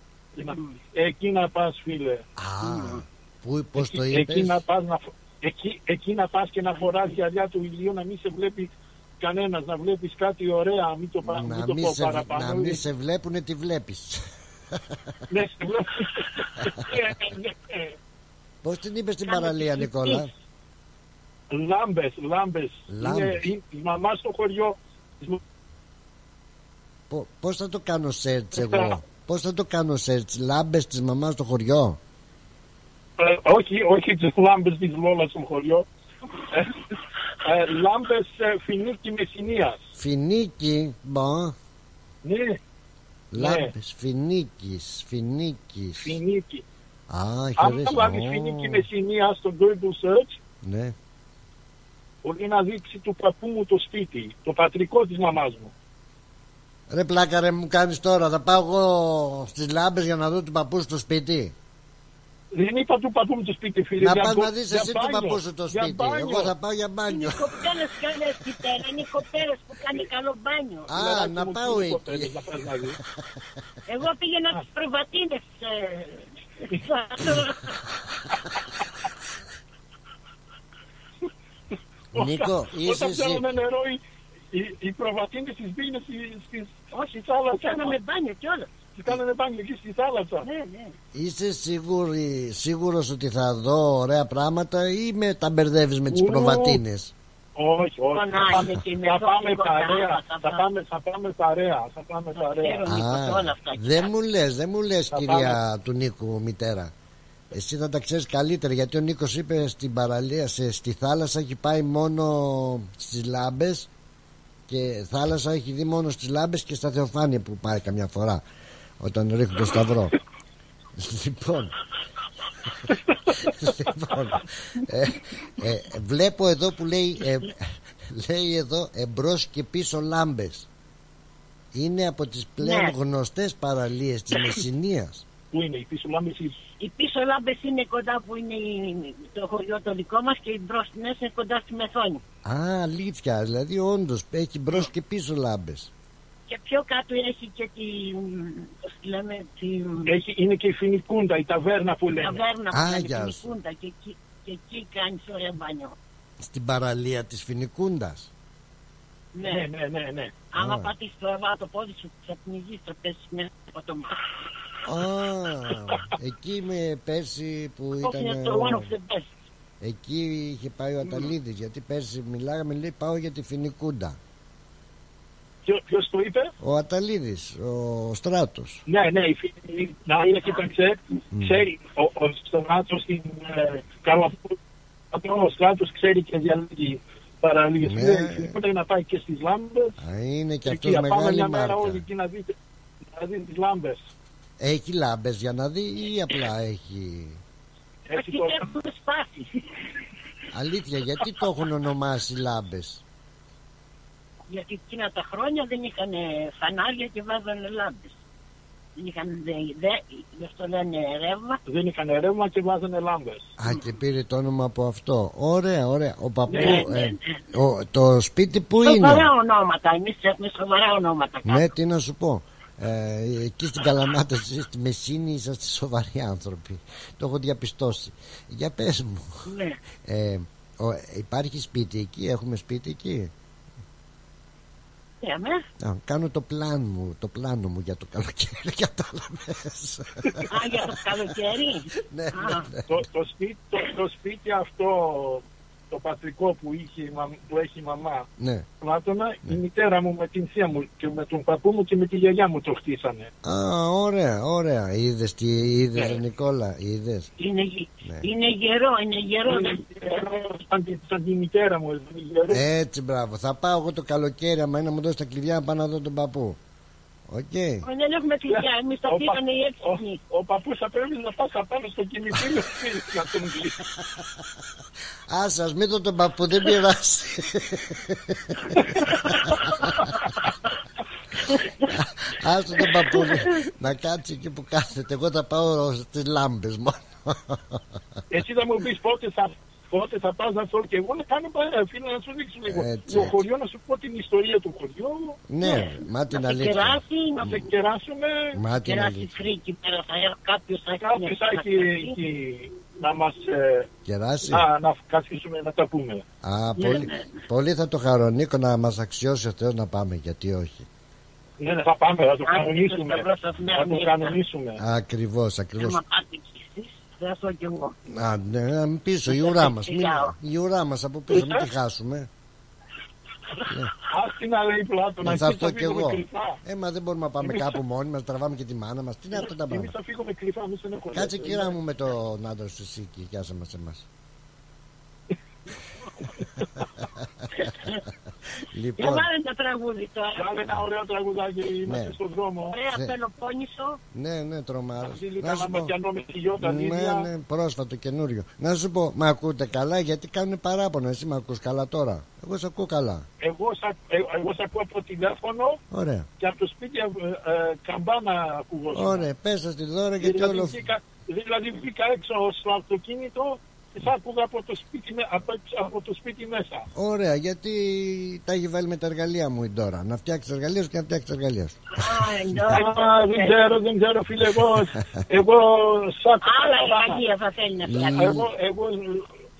Εκεί να πας φίλε. Α, πού, πώς το Εκεί- Εκεί είπες; να πας, να, φο- εκεί, εκεί να πας και να φοράς γυαλιά του ηλίου, να μην σε βλέπει κανένας, να βλέπεις κάτι ωραία, μην το, πα- μην Να το μην, πω σε, παραπάνω. να μην σε βλέπουνε τι βλέπεις Ναι, σε βλέπω. Ε, ε, ε. Πώς την είπες στην παραλία Νικόλα; Λάμπες, λάμπες. Λάμπες. Είναι, είναι η μαμά στο χωριό. Πο- Πώς θα το κάνω search εγώ; Πώς θα το κάνω search Λάμπες της μαμάς στο χωριό; Ε, όχι, όχι τις λάμπες της Λόλας στο χωριό. Ε, ε, λάμπες ε, φινίκι Μεσσηνίας. Φινίκι Μπα. Ναι, Λάμπες Φινίκης Φινίκης φινίκι. Α Αν χωρίς θα βάλεις Ω, φινίκι Μεσσηνίας στο Google Search, Ναι. μπορεί να δείξει του παππού μου το σπίτι, το πατρικό της μαμάς μου. Ρε πλάκα ρε μου κάνεις τώρα. Θα πάω εγώ στις λάμπες για να δω του παππούς στο σπίτι Δεν είπα του παππού μου το σπίτι, φίλε. Να για πας μπο- να δεις για εσύ του μπάνιο, παππού σου το για σπίτι μπάνιο. Εγώ θα πάω για μπάνιο Είναι κοπέλες καλές πιτέρα, είναι κοπέλες που κάνει καλό μπάνιο. Α Φιλαράκι να μου, πάω τι εκεί κοπέλες να πας να δεις. Εγώ πήγαινα στις προβατίνες. ε, Νίκο είσαι Όταν εσύ πιάνουμε νερό, οι, οι, οι προβατίνες τις μπίνες στις, στις, στη θάλασσα. Κάναμε μπάνιο κιόλας. Τις κάνανε μπάνιο εκεί στη θάλασσα. Ναι, ναι. Είσαι σίγουρη, σίγουρος ότι θα δω ωραία πράγματα ή με τα μπερδεύεις με τις Ου. προβατίνες; Όχι, όχι. Τον Θα Άγιο πάμε, και με θα το πάμε τίποτα παρέα. άλλο, θα Θα πάμε, θα πάμε παρέα. Θα πάμε παρέα. Ξέρω, Νίκο, Α, όλα αυτά. δεν μου λες, δεν μου λες Θα κυρία του Νίκου μητέρα Εσύ θα τα ξέρεις καλύτερα γιατί ο Νίκος είπε στην παραλία, σε, στη θάλασσα έχει πάει μόνο στις λάμπες και θάλασσα έχει δει μόνο στις λάμπες και στα Θεοφάνεια που πάει καμιά φορά όταν ρίχνουν το σταυρό. Λοιπόν. Λοιπόν ε, ε, βλέπω εδώ που λέει ε, λέει εδώ εμπρός και πίσω λάμπες. Είναι από τις πλέον Ναι. γνωστές παραλίες της Μεσσηνίας. Πού είναι, η πίσω λάμπη Οι πίσω λάμπες είναι κοντά που είναι η- το χωριό το δικό μας και οι μπροστινές είναι κοντά στη Μεθόνη. Α, αλήθεια, δηλαδή όντως έχει μπρος και πίσω λάμπες Και πιο κάτω έχει και τη, πώς τη λέμε, τη Έχει, είναι και η Φινικούντα, η ταβέρνα που λένε. ταβέρνα που Α, κάνει γεια την σου. Κούντα και εκεί, και εκεί κάνεις ωραία μπάνιο. Στην παραλία της Φινικούντας Ναι, Ναι, ναι, ναι, ναι. Άμα Α. πατήσεις τώρα το πόδι σου θα πνιγείς, θα πέσεις μέσα από το μάτι. Α, εκεί με πέρσι που Όχι, είναι ήταν το one ο, of the best. Εκεί είχε πάει ο Αταλίδης Γιατί πέρσι μιλάγαμε λέει πάω για τη Φινικούντα Ποιο, ποιος το είπε; Ο Αταλίδης, ο Στράτος Ναι, ναι, η φίλη, να είναι κοίταξε, ξέρει, ο, ο Στράτος στην ε, Καλαφού, ο Στράτος ξέρει και διαλύει παραλίες. Ναι. Ναι. Πρέπει να πάει και στις Λάμπες. Α, Είναι και Εκεί, αυτός να πάμε μεγάλη μια μέρα όλοι μάρκα εκεί να δείτε, να δείτε τις Λάμπες. Έχει λάμπες για να δει ή απλά έχει Έχει Και το... έχουν σπάσει. Αλήθεια γιατί το έχουν ονομάσει λάμπες; Γιατί εκείνα τα χρόνια δεν είχαν φανάρια και βάζανε λάμπες. Δεν είχαν δε, δε, γι' αυτό λένε ρεύμα. Δεν είχαν ρεύμα και βάζανε λάμπες. Α και πήρε το όνομα από αυτό Ωραία ωραία Ο παππού Ναι, ναι, ε, ο, Το σπίτι που είναι; Σοβαρά ονόματα. Εμείς έχουμε σοβαρά ονόματα. Ναι τι να σου πω ε, εκεί στην Καλαμάτα εσείς στη Μεσίνη είσαστε σοβαροί άνθρωποι το έχω διαπιστώσει για πες μου Ναι. ε, ο, υπάρχει σπίτι εκεί έχουμε σπίτι εκεί; Ναι, με. Α, κάνω το πλάνο μου, το πλάνο μου για το καλοκαίρι κατάλαβες Α, για το καλοκαίρι; ναι, Α, το, το, σπίτι, το, το σπίτι αυτό, το πατρικό που, είχε, η μαμ- που έχει η μαμά, ναι. Πλάτωνα, η μητέρα μου με την θεία μου και με τον παππού μου και με τη γιαγιά μου το χτίσανε. Α, ωραία, ωραία. Είδες τι είδες, Ναι. Νικόλα, είδες. είναι, γε- Ναι. είναι γερό, είναι γερό. Είναι σαν, τη, σαν τη μητέρα μου. είναι γερό. Έτσι, μπράβο. Θα πάω εγώ το καλοκαίρι, άμα είναι να μου δώσεις τα κλειδιά να πάω να δω τον παππού. Οκ. Δεν έχουμε κλειδιά, εμείς τα Ο πήγανε οι Ο, έξυπνοι. ο παππούς θα πρέπει να πας απάνω στο κημητήριο να τον δεις. Α, σας μην δω τον παππού, δεν πειράζει. Άστο τον παππού να κάτσει εκεί που κάθεται. Εγώ θα πάω στις λάμπες μόνο. Εσύ θα μου πεις πότε θα, πότε θα πας να έρθω και εγώ να κάνω παρέα, φίλε, να σου δείξω λίγο. Έτσι, Το έτσι. χωριό να σου πω την ιστορία του χωριού. Ναι, μα την Να σε αλήθεια. κεράσει, Να σε κεράσουμε. Μα την κεράσει αλήθεια. φρίκι πέρα, θα έρθει κάποιος θα έχει Κάποιος μια θα έχει κατασκευή. εκεί να μας ε, Κεράσει. να, να καθίσουμε να τα πούμε. Α, Ναι, πολύ, ναι. πολύ θα το χαρώ Νίκο να μας αξιώσει ο Θεός να πάμε γιατί όχι Ναι, ναι, θα πάμε, θα το Άντε, κανονίσουμε. στο μπρος σας μια Θα το μοίρα. κανονίσουμε. Ακριβώς, ακριβώς Άμα πάτε κι εσείς, θα έρθω κι εγώ. Α, ναι, να μην πίσω, η ουρά μας μην, Φιλιά. Η ουρά μας από πίσω, μην τη χάσουμε Ας την λέει πλάτο, να Ε, Θα εκεί αυτό θα κι φύγουμε εγώ κρυφά. Ε, μα δεν μπορούμε να πάμε Εμείς κάπου μόνοι μας Τραβάμε και τη μάνα μας Τι είναι αυτά τα Εμείς πράγματα θα φύγουμε κρυφά, μη στενοχωρέσαι. Κάτσε κύρα μου με τον άντρα σου εσύ και γιάσε μας εμάς Για Λοιπόν, βάλε το τραγούδι τώρα. Βάλε ένα ωραίο τραγουδάκι, είμαστε Ναι. στον δρόμο. Ωραία, Ναι. Πελοπόννησο. ναι, ναι, τρομάρα Στείλει Να σου κανένα πω μακιανό με τη γιώτα Ναι, ίδια. ναι, πρόσφατο καινούριο Να σου πω, με ακούτε καλά γιατί κάνουν παράπονο Εσύ με ακούς καλά τώρα Εγώ σε ακούω καλά Εγώ σ' ακ- ε, εγώ σ' ακούω από τηλέφωνο Ωραία και από το σπίτι ε, ε, καμπάνα ακούγω. Ωραία, πέσα στη δώρα γιατί Δηλαδή, όλο βγήκα, δηλαδή βγήκα έξω στο αυτοκίνητο και σ' άκουγα από το σπίτι, με- από, έξω- από το σπίτι μέσα. Ωραία, γιατί τα έχει βάλει με τα εργαλεία μου η Ντόρα. Να φτιάξεις τα εργαλεία σου και να φτιάξεις τα εργαλεία σου. Α, δεν ξέρω, δεν ξέρω φίλε, εγώ, εγώ σ' άκουγα Άλλα καμπάνα. εργαλεία θα θέλει να φτιάξει. Εγώ, εγώ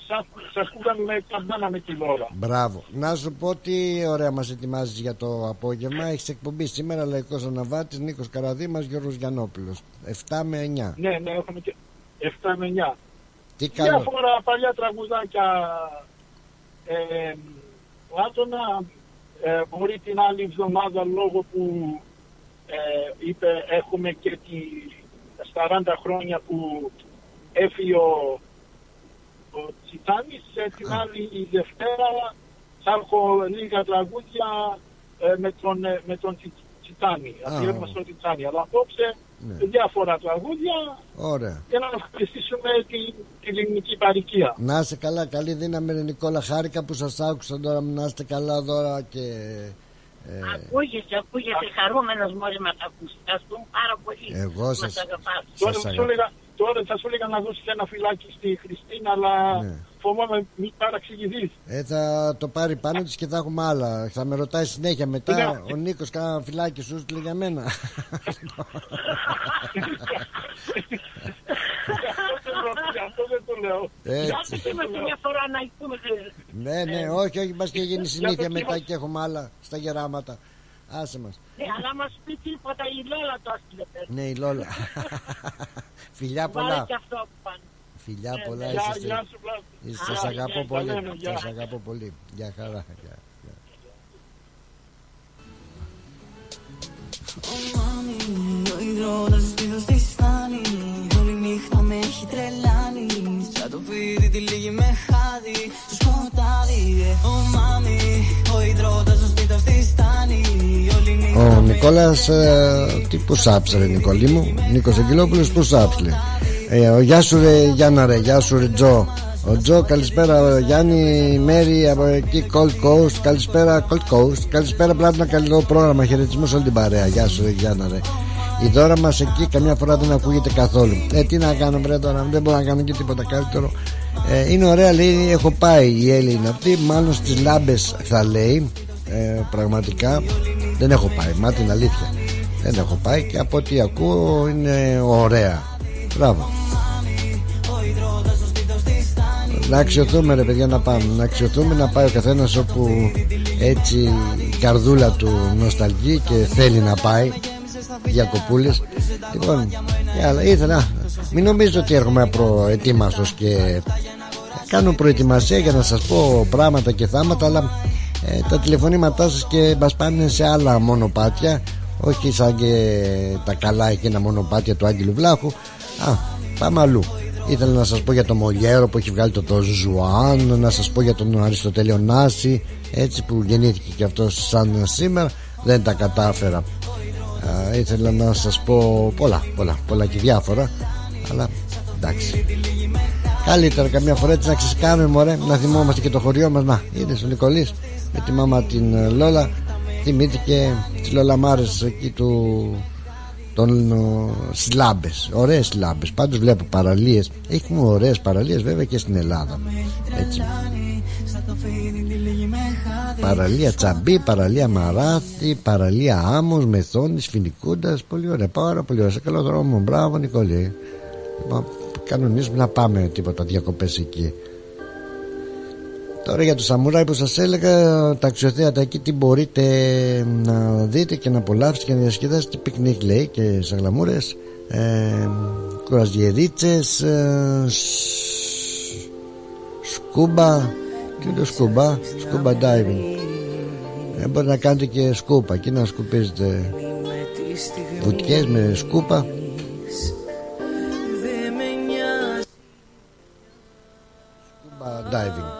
σ' σ' ακούγα με καμπάνα με τη Λόρα. Μπράβο. Να σου πω τι ωραία μας ετοιμάζεις για το απόγευμα. Έχεις εκπομπή σήμερα Λαϊκός Αναβάτης Νίκος Καραδίμας Γιώργος Γιανόπουλο. 7 με 9. Ναι, ναι, έχουμε και 7 με 9. Τι καλό. Διάφορα παλιά τραγουδάκια. Ε, Άτονα, ε, μπορεί την άλλη εβδομάδα λόγω που ε, είπε έχουμε και τη, στα 40 χρόνια που έφυγε ο, ο Τσιτάνης, ε, την άλλη η Δευτέρα θα έχω λίγα τραγούδια ε, με τον, ε, με τον Τσι- Τσιτάνη, αφιέρωμα στον Τσιτάνη. Αλλά απόψε Ναι. διάφορα τραγούδια Ωραία. για να ευχαριστήσουμε την, την ελληνική παροικία. Να είστε καλά, καλή δύναμη ρε Νικόλα. Χάρηκα που σας άκουσα τώρα. Να είστε καλά τώρα και. Ε, Ακούγεσαι, ακούγεσαι χαρούμενος μόλις μας ακούς. Ευχαριστούμε πάρα πολύ. Εγώ Μας σας- αγαπάς. Τώρα, Σας θα σου αγαπώ. έλεγα, τώρα θα σου έλεγα να δώσεις ένα φυλάκι στη Χριστίνα, αλλά Ναι. Φοβάμαι μην παραξηγηθείς. ε, θα το πάρει πάνω της και θα έχουμε άλλα. Θα με ρωτάει συνέχεια μετά. Ναι. Ο Νίκος, κάνα φυλάκι σου στείλε για μένα. Αυτό δεν το λέω. Έτσι. Κάτσε είμαστε μια φορά να πούμε. Ναι, ναι, όχι, όχι, μπας και γίνει συνήθεια το μετά κύμα. και έχουμε άλλα στα γεράματα. Άσε μας. Ναι, αλλά μας πει τίποτα η Λόλα το έστειλε πέρα. Ναι, η Λόλα. Φιλιά Βάλε πολλά. και αυτό που πάνε. Φιλιά πολλά, Γεια- είσαστε. γεια σου, Πλάτωνα. Είστε- Γεια, Σας αγαπώ γεια, πολύ. τα λέμε, γεια. Σας αγαπώ πολύ. Γεια χαρά. Γεια. Μάμι, ο υδρότας ο σπίθος της φτάνει Όλη νύχτα με έχει τρελάνει Σαν το φίδι τη λίγη με χάδι Στο σκοτάδι ε. Ω μάμι, ο υδρότας ο σπίθος της φτάνει Όλη νύχτα Ο Νικόλας ε, Τι που σάψε ρε Νικόλη μου; Νίκος Αγγελόπουλος που σάψε λέει. Ε, Ο γεια σου ρε Γιάννα ρε Γεια σου ρε Τζο Ο Τζο καλησπέρα ο Γιάννη Μέρη από εκεί Cold Coast Καλησπέρα Cold Coast Καλησπέρα Πλάτωνα καλό πρόγραμμα Χαιρετισμός σε όλη την παρέα Γεια σου ρε Γιάννα ρε η δώρα μας εκεί καμιά φορά δεν ακούγεται καθόλου. Ε, τι να κάνω, βρε τώρα, δεν μπορώ να κάνω και τίποτα καλύτερο. Ε, είναι ωραία, λέει, έχω πάει η Έλλη είναι αυτή. Μάλλον στις λάμπες θα λέει. Ε, πραγματικά δεν έχω πάει, μα την αλήθεια. Δεν έχω πάει και από ό,τι ακούω είναι ωραία. Μπράβο. Να αξιοθούμε ρε παιδιά να πάμε. Να αξιοθούμε να πάει ο καθένας όπου έτσι η καρδούλα του νοσταλγεί και θέλει να πάει. Διακοπούλες Λοιπόν και άλλα, ήθελα Μην νομίζετε ότι έρχομαι προετοίμαστος και κάνω προετοιμασία για να σας πω πράγματα και θάματα αλλά ε, τα τηλεφωνήματά σας και μας πάνε σε άλλα μονοπάτια. Όχι σαν και τα καλά εκείνα μονοπάτια του Άγγελου Βλάχου. Α, πάμε αλλού Ήθελα να σας πω για το Μολιέρο που έχει βγάλει το, Δον Ζουάν Να σας πω για τον Αριστοτέλη Ωνάση Έτσι που γεννήθηκε και αυτός σαν σήμερα Δεν τα κατάφερα. Α, Ήθελα να σας πω πολλά, πολλά, πολλά και διάφορα Αλλά εντάξει. Καλύτερα καμιά φορά έτσι να ξεσκάνουμε μωρέ Να θυμόμαστε και το χωριό μας. Να, είδες ο Νικολής Με τη μάμα την ε, Λόλα Θυμήθηκε τις Λολαμάρες εκεί του των σλάμπες ωραίες σλάμπες πάντως βλέπω παραλίες έχουμε ωραίες παραλίες βέβαια και στην Ελλάδα. Έτσι. Παραλία Τσαμπή παραλία Μαράθη παραλία Άμμος Μεθόνης Φινικούντας. Πολύ ωραία πάρα πολύ ωραία. Σε καλό δρόμο. Μπράβο Νικόλη. Λοιπόν, κανονίζουμε να πάμε τίποτα διακοπές εκεί Τώρα για το Σαμουράι που σας έλεγα τα αξιοθέατα εκεί τι μπορείτε να δείτε και να απολαύσετε και να διασκεδάσετε πικνίκ λέει και σε γλαμούρες ε, κουραζιερίτσες ε, σ- scuba τι είναι το scuba; Scuba diving. Ε, μπορεί να κάνετε και σκούπα εκεί να σκουπίζετε βουτιές με σκούπα. Σκούμπα diving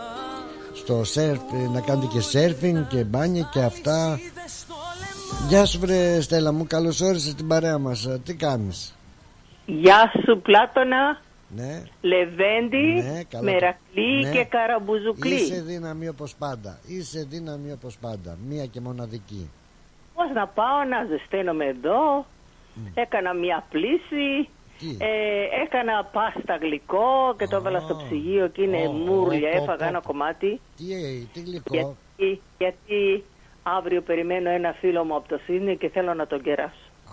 στο σερφ να κάνετε και σέρφινγκ και μπάνια και αυτά Γεια σου βρε Στέλλα μου καλώς όρισες στην παρέα μας Τι κάνεις; Γεια σου Πλάτωνα, Ναι Λεβέντη, Ναι, καλά. Μερακλή Ναι. και Καραμπουζουκλή. Είσαι δύναμη όπως πάντα Είσαι δύναμη όπως πάντα Μία και μοναδική Πώς να πάω να ζεσταίνομαι εδώ, έκανα μια πλήση, ε, έκανα πάστα γλυκό και το έβαλα στο ψυγείο και είναι Ω, μούρλια, ω, ω, έφαγα ω. ένα κομμάτι. Τι, ε, τι γλυκό Γιατί, γιατί αύριο περιμένω ένα φίλο μου από το Σύνη και θέλω να τον κεράσω. Α,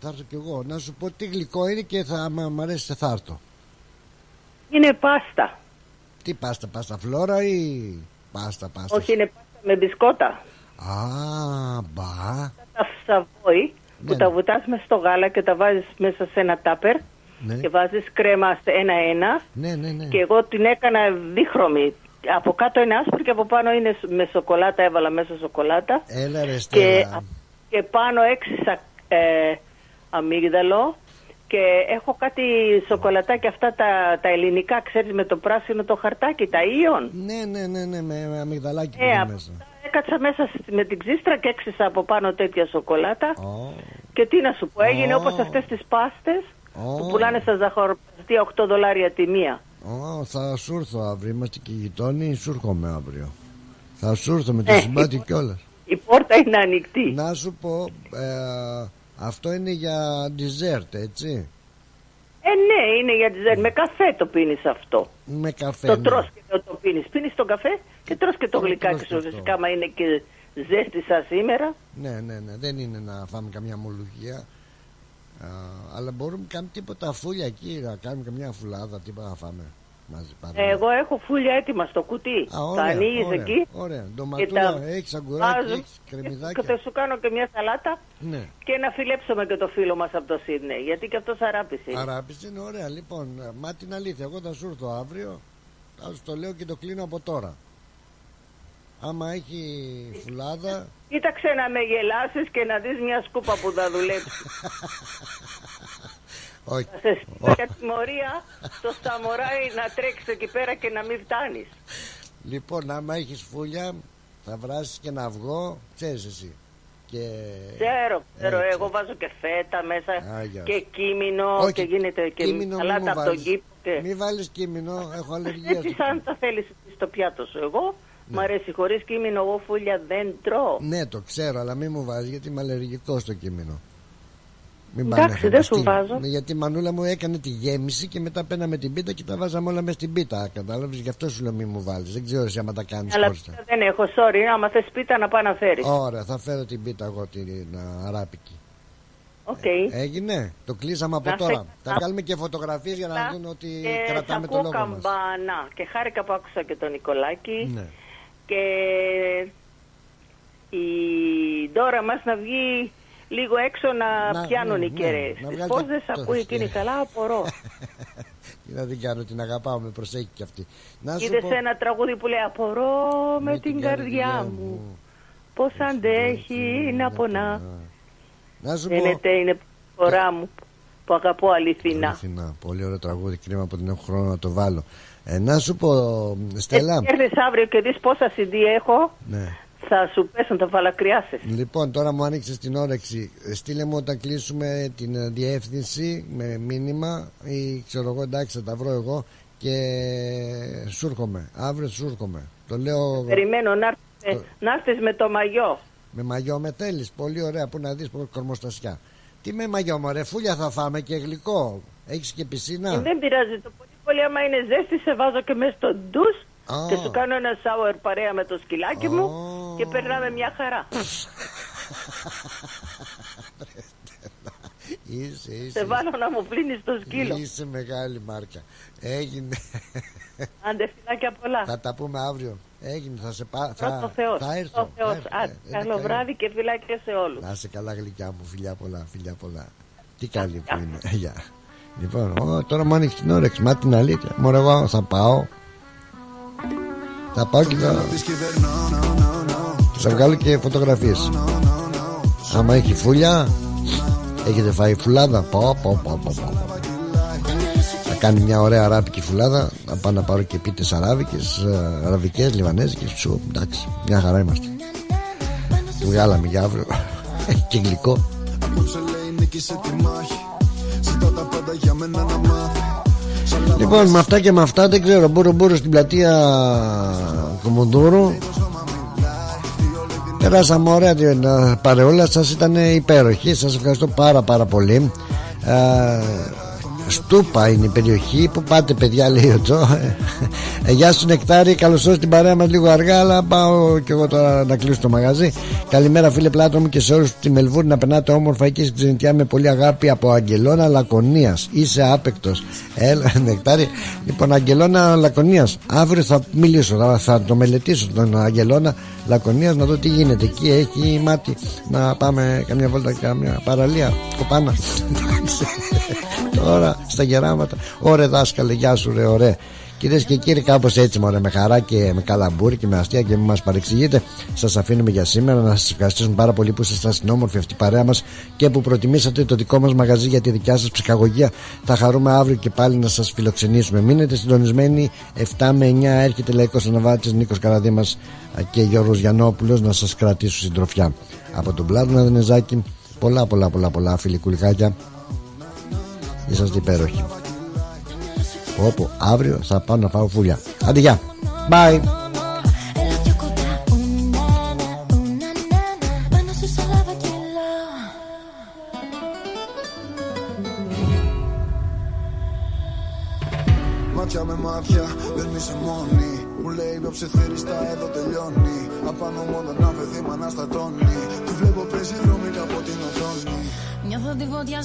θα έρθω κι εγώ Να σου πω τι γλυκό είναι και θα μ' μ' αρέσει θα έρθω Είναι πάστα. Τι πάστα, πάστα φλόρα ή πάστα, πάστα Όχι, είναι πάστα με μπισκότα. Α, μπα Τα σαβόη που Ναι, τα ναι. βουτάς μέσα στο γάλα και τα βάζεις μέσα σε ένα τάπερ Ναι. και βάζεις κρέμα σε ένα-ένα Ναι, ναι, ναι και εγώ την έκανα δίχρωμη. Από κάτω είναι άσπρη και από πάνω είναι σ- με σοκολάτα, έβαλα μέσα σοκολάτα Έλα ρε και, Στέλλα και πάνω έξι σα, ε, αμύγδαλο και έχω κάτι σοκολατάκια αυτά τα, τα ελληνικά, ξέρεις, με το πράσινο το χαρτάκι, τα ίον. Ναι, ναι, ναι, ναι, με, με αμυγδαλάκι που Ε, είναι από μέσα. Έκατσα μέσα στη- με την ξύστρα και έξισα από πάνω τέτοια σοκολάτα. Και τι να σου πω, έγινε Ω. όπως αυτές τις πάστες Ω. που πουλάνε στα ζαχαροπλαστεία 8 δολάρια τη μία. Ω, θα σου έρθω αύριο, είμαστε και γειτόνι, σου έρχομαι αύριο. Θα σου έρθω με το Ε, συμπάτι κιόλας. Η πόρτα είναι ανοιχτή. Να σου πω, ε, αυτό είναι για dessert, έτσι. Ε, ναι, είναι για τη Με καφέ το πίνεις αυτό. Με καφέ. το ναι. τρως και το, το πίνεις. Πίνεις τον καφέ και τρως και το γλυκάκι σου. Φυσικά, άμα είναι και ζέστη σαν σήμερα. Ναι, ναι, ναι, δεν είναι να φάμε καμιά μολουγία. Α, αλλά μπορούμε να κάνουμε τίποτα φούλια εκεί, να κάνουμε καμιά φουλάδα, τίποτα να φάμε. Μαζί παρέα. Εγώ έχω φούλια έτοιμα στο κουτί. Α, τα ωραία, ανοίγεις ωραία, εκεί. Ωραία. και Ντοματούλα, τα έχεις αγκουράκι, βάζω έχεις κρεμμυδάκια. Και θα σου κάνω και μια σαλάτα Ναι. και να φιλέψουμε και το φίλο μας από το Σίδνεϊ. Γιατί και αυτός αράπης είναι. Αράπης είναι ωραία. Λοιπόν, μα την αλήθεια, εγώ θα σου έρθω αύριο. Θα σου το λέω και το κλείνω από τώρα. Άμα έχει φουλάδα, Κοίταξε να με γελάσεις και να δεις μια σκούπα που θα δουλέψει. όχι. Θα σε στείλω για τιμωρία στο Σαμοράι να τρέξεις εκεί πέρα και να μην φτάνεις. Λοιπόν, άμα έχεις φούλια, θα βράσεις και ένα αυγό, ξέρεις εσύ. Και... Ξέρω, ξέρω, Έτσι. εγώ βάζω και φέτα μέσα Άγια. και κίμινο Όχι, και γίνεται και κείμενο μη σαλάτα μου από τον βάλεις. κήπο. Και... Μη βάλεις κείμενο, έχω αλλεργία. Έτσι στο σαν τα θέλεις εσύ στο πιάτο σου. Εγώ μ' αρέσει χωρίς κείμενο, εγώ φούλια δεν τρώω. Ναι, το ξέρω, αλλά μην μου βάζει γιατί είμαι αλλεργικό στο κείμενο. Μην Εντάξει, πάνε δεν σου χαμαστεί. βάζω. Ναι, Γιατί η μανούλα μου έκανε τη γέμιση και μετά πέναμε την πίτα και τα βάζαμε όλα μέσα στην πίτα. Κατάλαβες, γι' αυτό σου λέω μην μου βάλεις. Δεν ξέρω εσύ άμα τα κάνεις Αλλά χωριστά. πίτα δεν έχω, sorry, άμα θες πίτα να πάω να φέρεις. Ωραία, θα φέρω την πίτα εγώ την α, αράπικη. Οκ. Έγινε, το κλείσαμε από Να σε τώρα. Θα καλά. βγάλουμε και φωτογραφίες για να δουν ότι Και κρατάμε σ' το ακούω λόγο μας. καμπάνα και χάρηκα που άκουσα και τον Νικολάκη Ναι. και η Ντόρα μας να βγει λίγο έξω να, Να- πιάνουν ναι, οι ναι, κεραίες. να της. βγάλει Πώς το- δεν σ' το- ακούει εκείνη καλά, απορώ. Τι να την κάνω, την αγαπάω, με προσέχει κι αυτή. Να σου Είδες πω. ένα τραγούδι που λέει Απορώ με, την καρδιά μου Πώς αντέχει να πονά Να σου πω. Φαίνεται είναι φορά μου που αγαπώ αληθινά Αληθινά, πολύ ωραίο τραγούδι. Κρίμα που δεν έχω χρόνο να το βάλω. Ε, να σου πω, Στέλλα. Έρθεις αύριο και δεις πόσα CD έχω Ναι. Θα σου πέσουν τα φαλακριάσεις Λοιπόν, τώρα μου άνοιξες την όρεξη. Ε, Στείλε μου όταν κλείσουμε την ε, διεύθυνση με μήνυμα ή ξέρω εγώ, εντάξει, θα τα βρω εγώ και σου έρχομαι. Αύριο σου έρχομαι. Το λέω Περιμένω να έρθεις, να έρθεις με το μαγιό με μαγιό με θέλεις. Πολύ ωραία που να δεις κορμοστασιά. Τι με μαγιό μωρέ, φούλια θα φάμε και γλυκό. Έχεις και πισίνα; Ε, Δεν πειράζει το πολύ πολύ άμα είναι ζέστη σε βάζω και μέσα στο ντους Α. Και σου κάνω ένα σάουερ παρέα με το σκυλάκι μου Και περνάμε μια χαρά Είσαι, είσαι. Σε βάλω να μου πλύνεις το σκύλο Είσαι μεγάλη μάρκα. Έγινε. Άντε φιλάκια πολλά θα τα πούμε αύριο. Έγινε, θα σε πάω. Πρώτο Θα, Θεός, θα έρθω. πρώτο Θεός. θα έρθω. Άντε, Ε, είναι Καλό καλή. βράδυ και φιλάκια σε όλους Να είσαι καλά γλυκιά μου, φιλιά πολλά, φιλιά πολλά. Τι καλή που είναι. Γεια. Λοιπόν, ω, τώρα μου άνοιξε την όρεξη, μα την αλήθεια. Μωρέ, εγώ θα πάω. Θα πάω και θα. Θα βγάλω και φωτογραφίες. Άμα έχει φούλια Έχετε φάει φουλάδα. Πω πω πω πω πω. Θα κάνει μια ωραία αράπικη φουλάδα. Να πάω να πάρω και πίτες αράβικες ε, Αραβικές, λιβανέζικες Σου, εντάξει, μια χαρά είμαστε. Βγάλαμε για αύριο. Και γλυκό. Απόψε λέει νίκησε τη μάχη. Ζητά τα πάντα για μένα να μάθει Σαν τα Λοιπόν, με αυτά και με αυτά δεν ξέρω. Μπορώ, μπορώ στην πλατεία Κομοντούρου. Περάσαμε ωραία την ε, παρεούλα σας, ήταν υπέροχη. Σας ευχαριστώ πάρα πάρα πολύ. Ε, Στούπα είναι η περιοχή που πάτε παιδιά λέει ο Τζο. Ε, Γεια σου Νεκτάρι Καλώς ήρθατε την παρέα μας λίγο αργά Αλλά πάω και εγώ τώρα να κλείσω το μαγαζί. Καλημέρα φίλε Πλάτο μου και σε όλους τη Μελβούρνη Να περνάτε όμορφα εκεί στην Ξενιτιά Με πολύ αγάπη από Αγγελώνα Λακωνίας. Είσαι άπεκτος. Έλα Νεκτάρι Λοιπόν Αγγελώνα Λακωνίας Αύριο θα μιλήσω θα, θα το μελετήσω τον Αγγελώνα Λακωνίας Να δω τι γίνεται. Εκεί έχει μάτι Να πάμε καμιά βόλτα Καμιά παραλία Κοπάνα. Τώρα στα γεράματα Ωραία δάσκαλε γεια σου ρε ωραία Κυρίες και κύριοι, κάπως έτσι μωρέ, με χαρά και με καλαμπούρι και με αστεία και μην μας παρεξηγείτε. Σας αφήνουμε για σήμερα. Να σας ευχαριστήσουμε πάρα πολύ που ήσασταν στην όμορφη αυτή παρέα μας και που προτιμήσατε το δικό μας μαγαζί για τη δικιά σας ψυχαγωγία. Θα χαρούμε αύριο και πάλι να σας φιλοξενήσουμε. Μείνετε συντονισμένοι. 7 με 9 έρχεται λαϊκός αναβάτης Νίκος Καραδίμα και Γιώργος Γιανόπουλο να σας κρατήσουν συντροφιά. Από τον Πλάτωνα Δενεζάκη, πολλά πολλά πολλά πολλά φιλικουλικάκια. Είσαστε υπέροχοι. Όπου αύριο θα πάω να φάω φούλια. Άντε γεια. Bye. Μάτια με μάτια, δεν είσαι μόνη Μου λέει όψε θέλεις τα εδώ τελειώνει Απάνω μόνο να φεθεί μ' αναστατώνει Τη βλέπω παίζει βρώμικα από την οθόνη Νιώθω τη φωτιά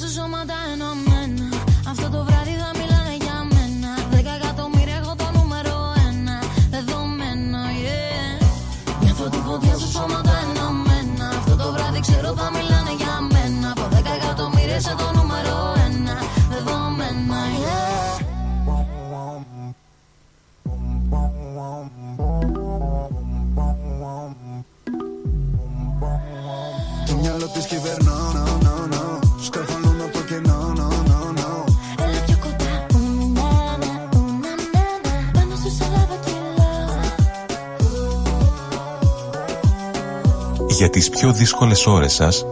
αυτό το βράδυ θα μιλάνε για μένα. Δέκα εκατομμύρια έχω το νούμερο ένα. Δεδομένο, yeah. Νιώθω τη φωτιά σου σώματα ενωμένα. Αυτό το βράδυ ξέρω θα μιλάνε για μένα. Από δέκα εκατομμύρια σε το νούμερο ένα. Δεδομένο, yeah. Το μυαλό της κυβερνά Για τις πιο δύσκολες ώρες σας,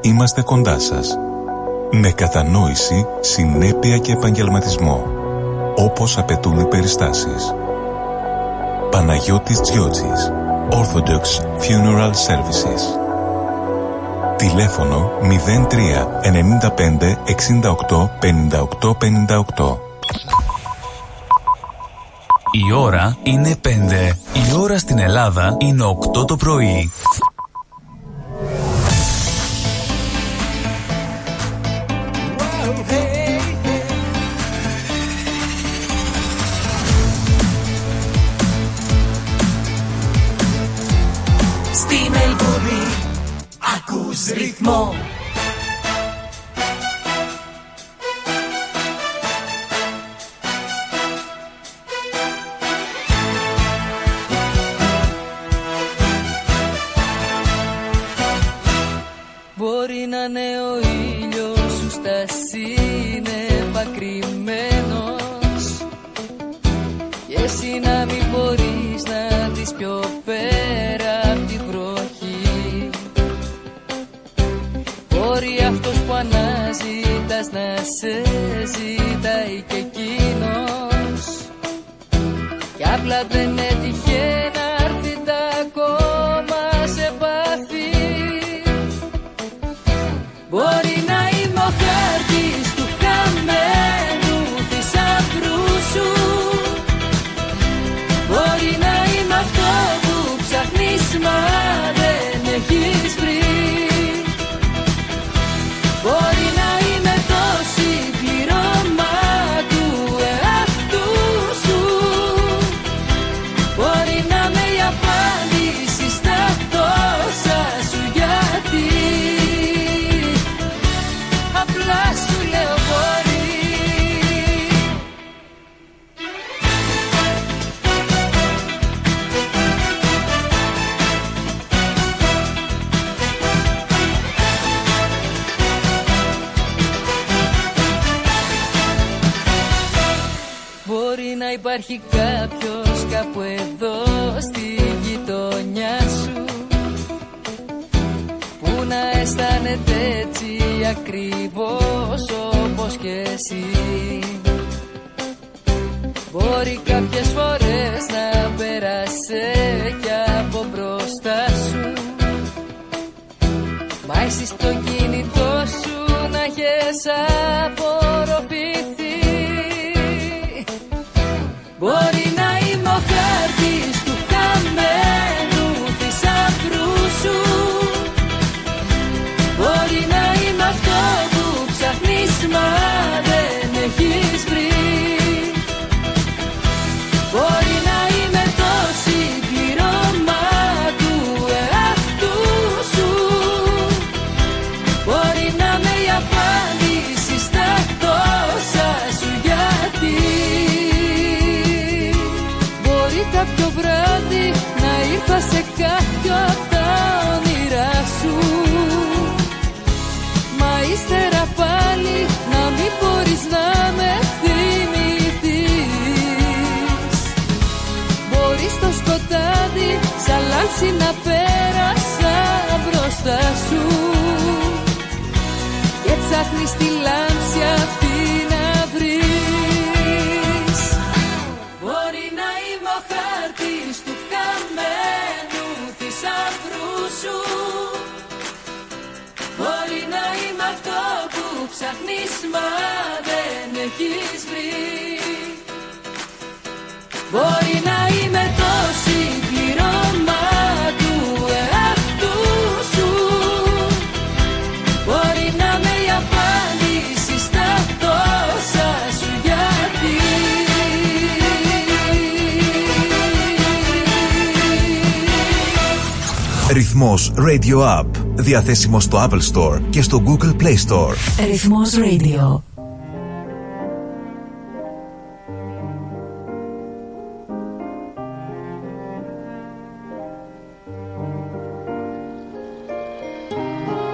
είμαστε κοντά σας. Με κατανόηση, συνέπεια και επαγγελματισμό, όπως απαιτούν οι περιστάσεις. Παναγιώτης Τζιότσης, Orthodox Funeral Services. Τηλέφωνο 03 95 68 58 58. Η ώρα είναι 5. Η ώρα στην Ελλάδα είναι 8 το πρωί. ρυθμό. Μπορεί να είναι ο ήλιος σου στα σύννεφα και εσύ να ζητάει και εκείνος. Κι απλά δεν Διαθέσιμο στο Apple Store και στο Google Play Store. Ρυθμός Radio.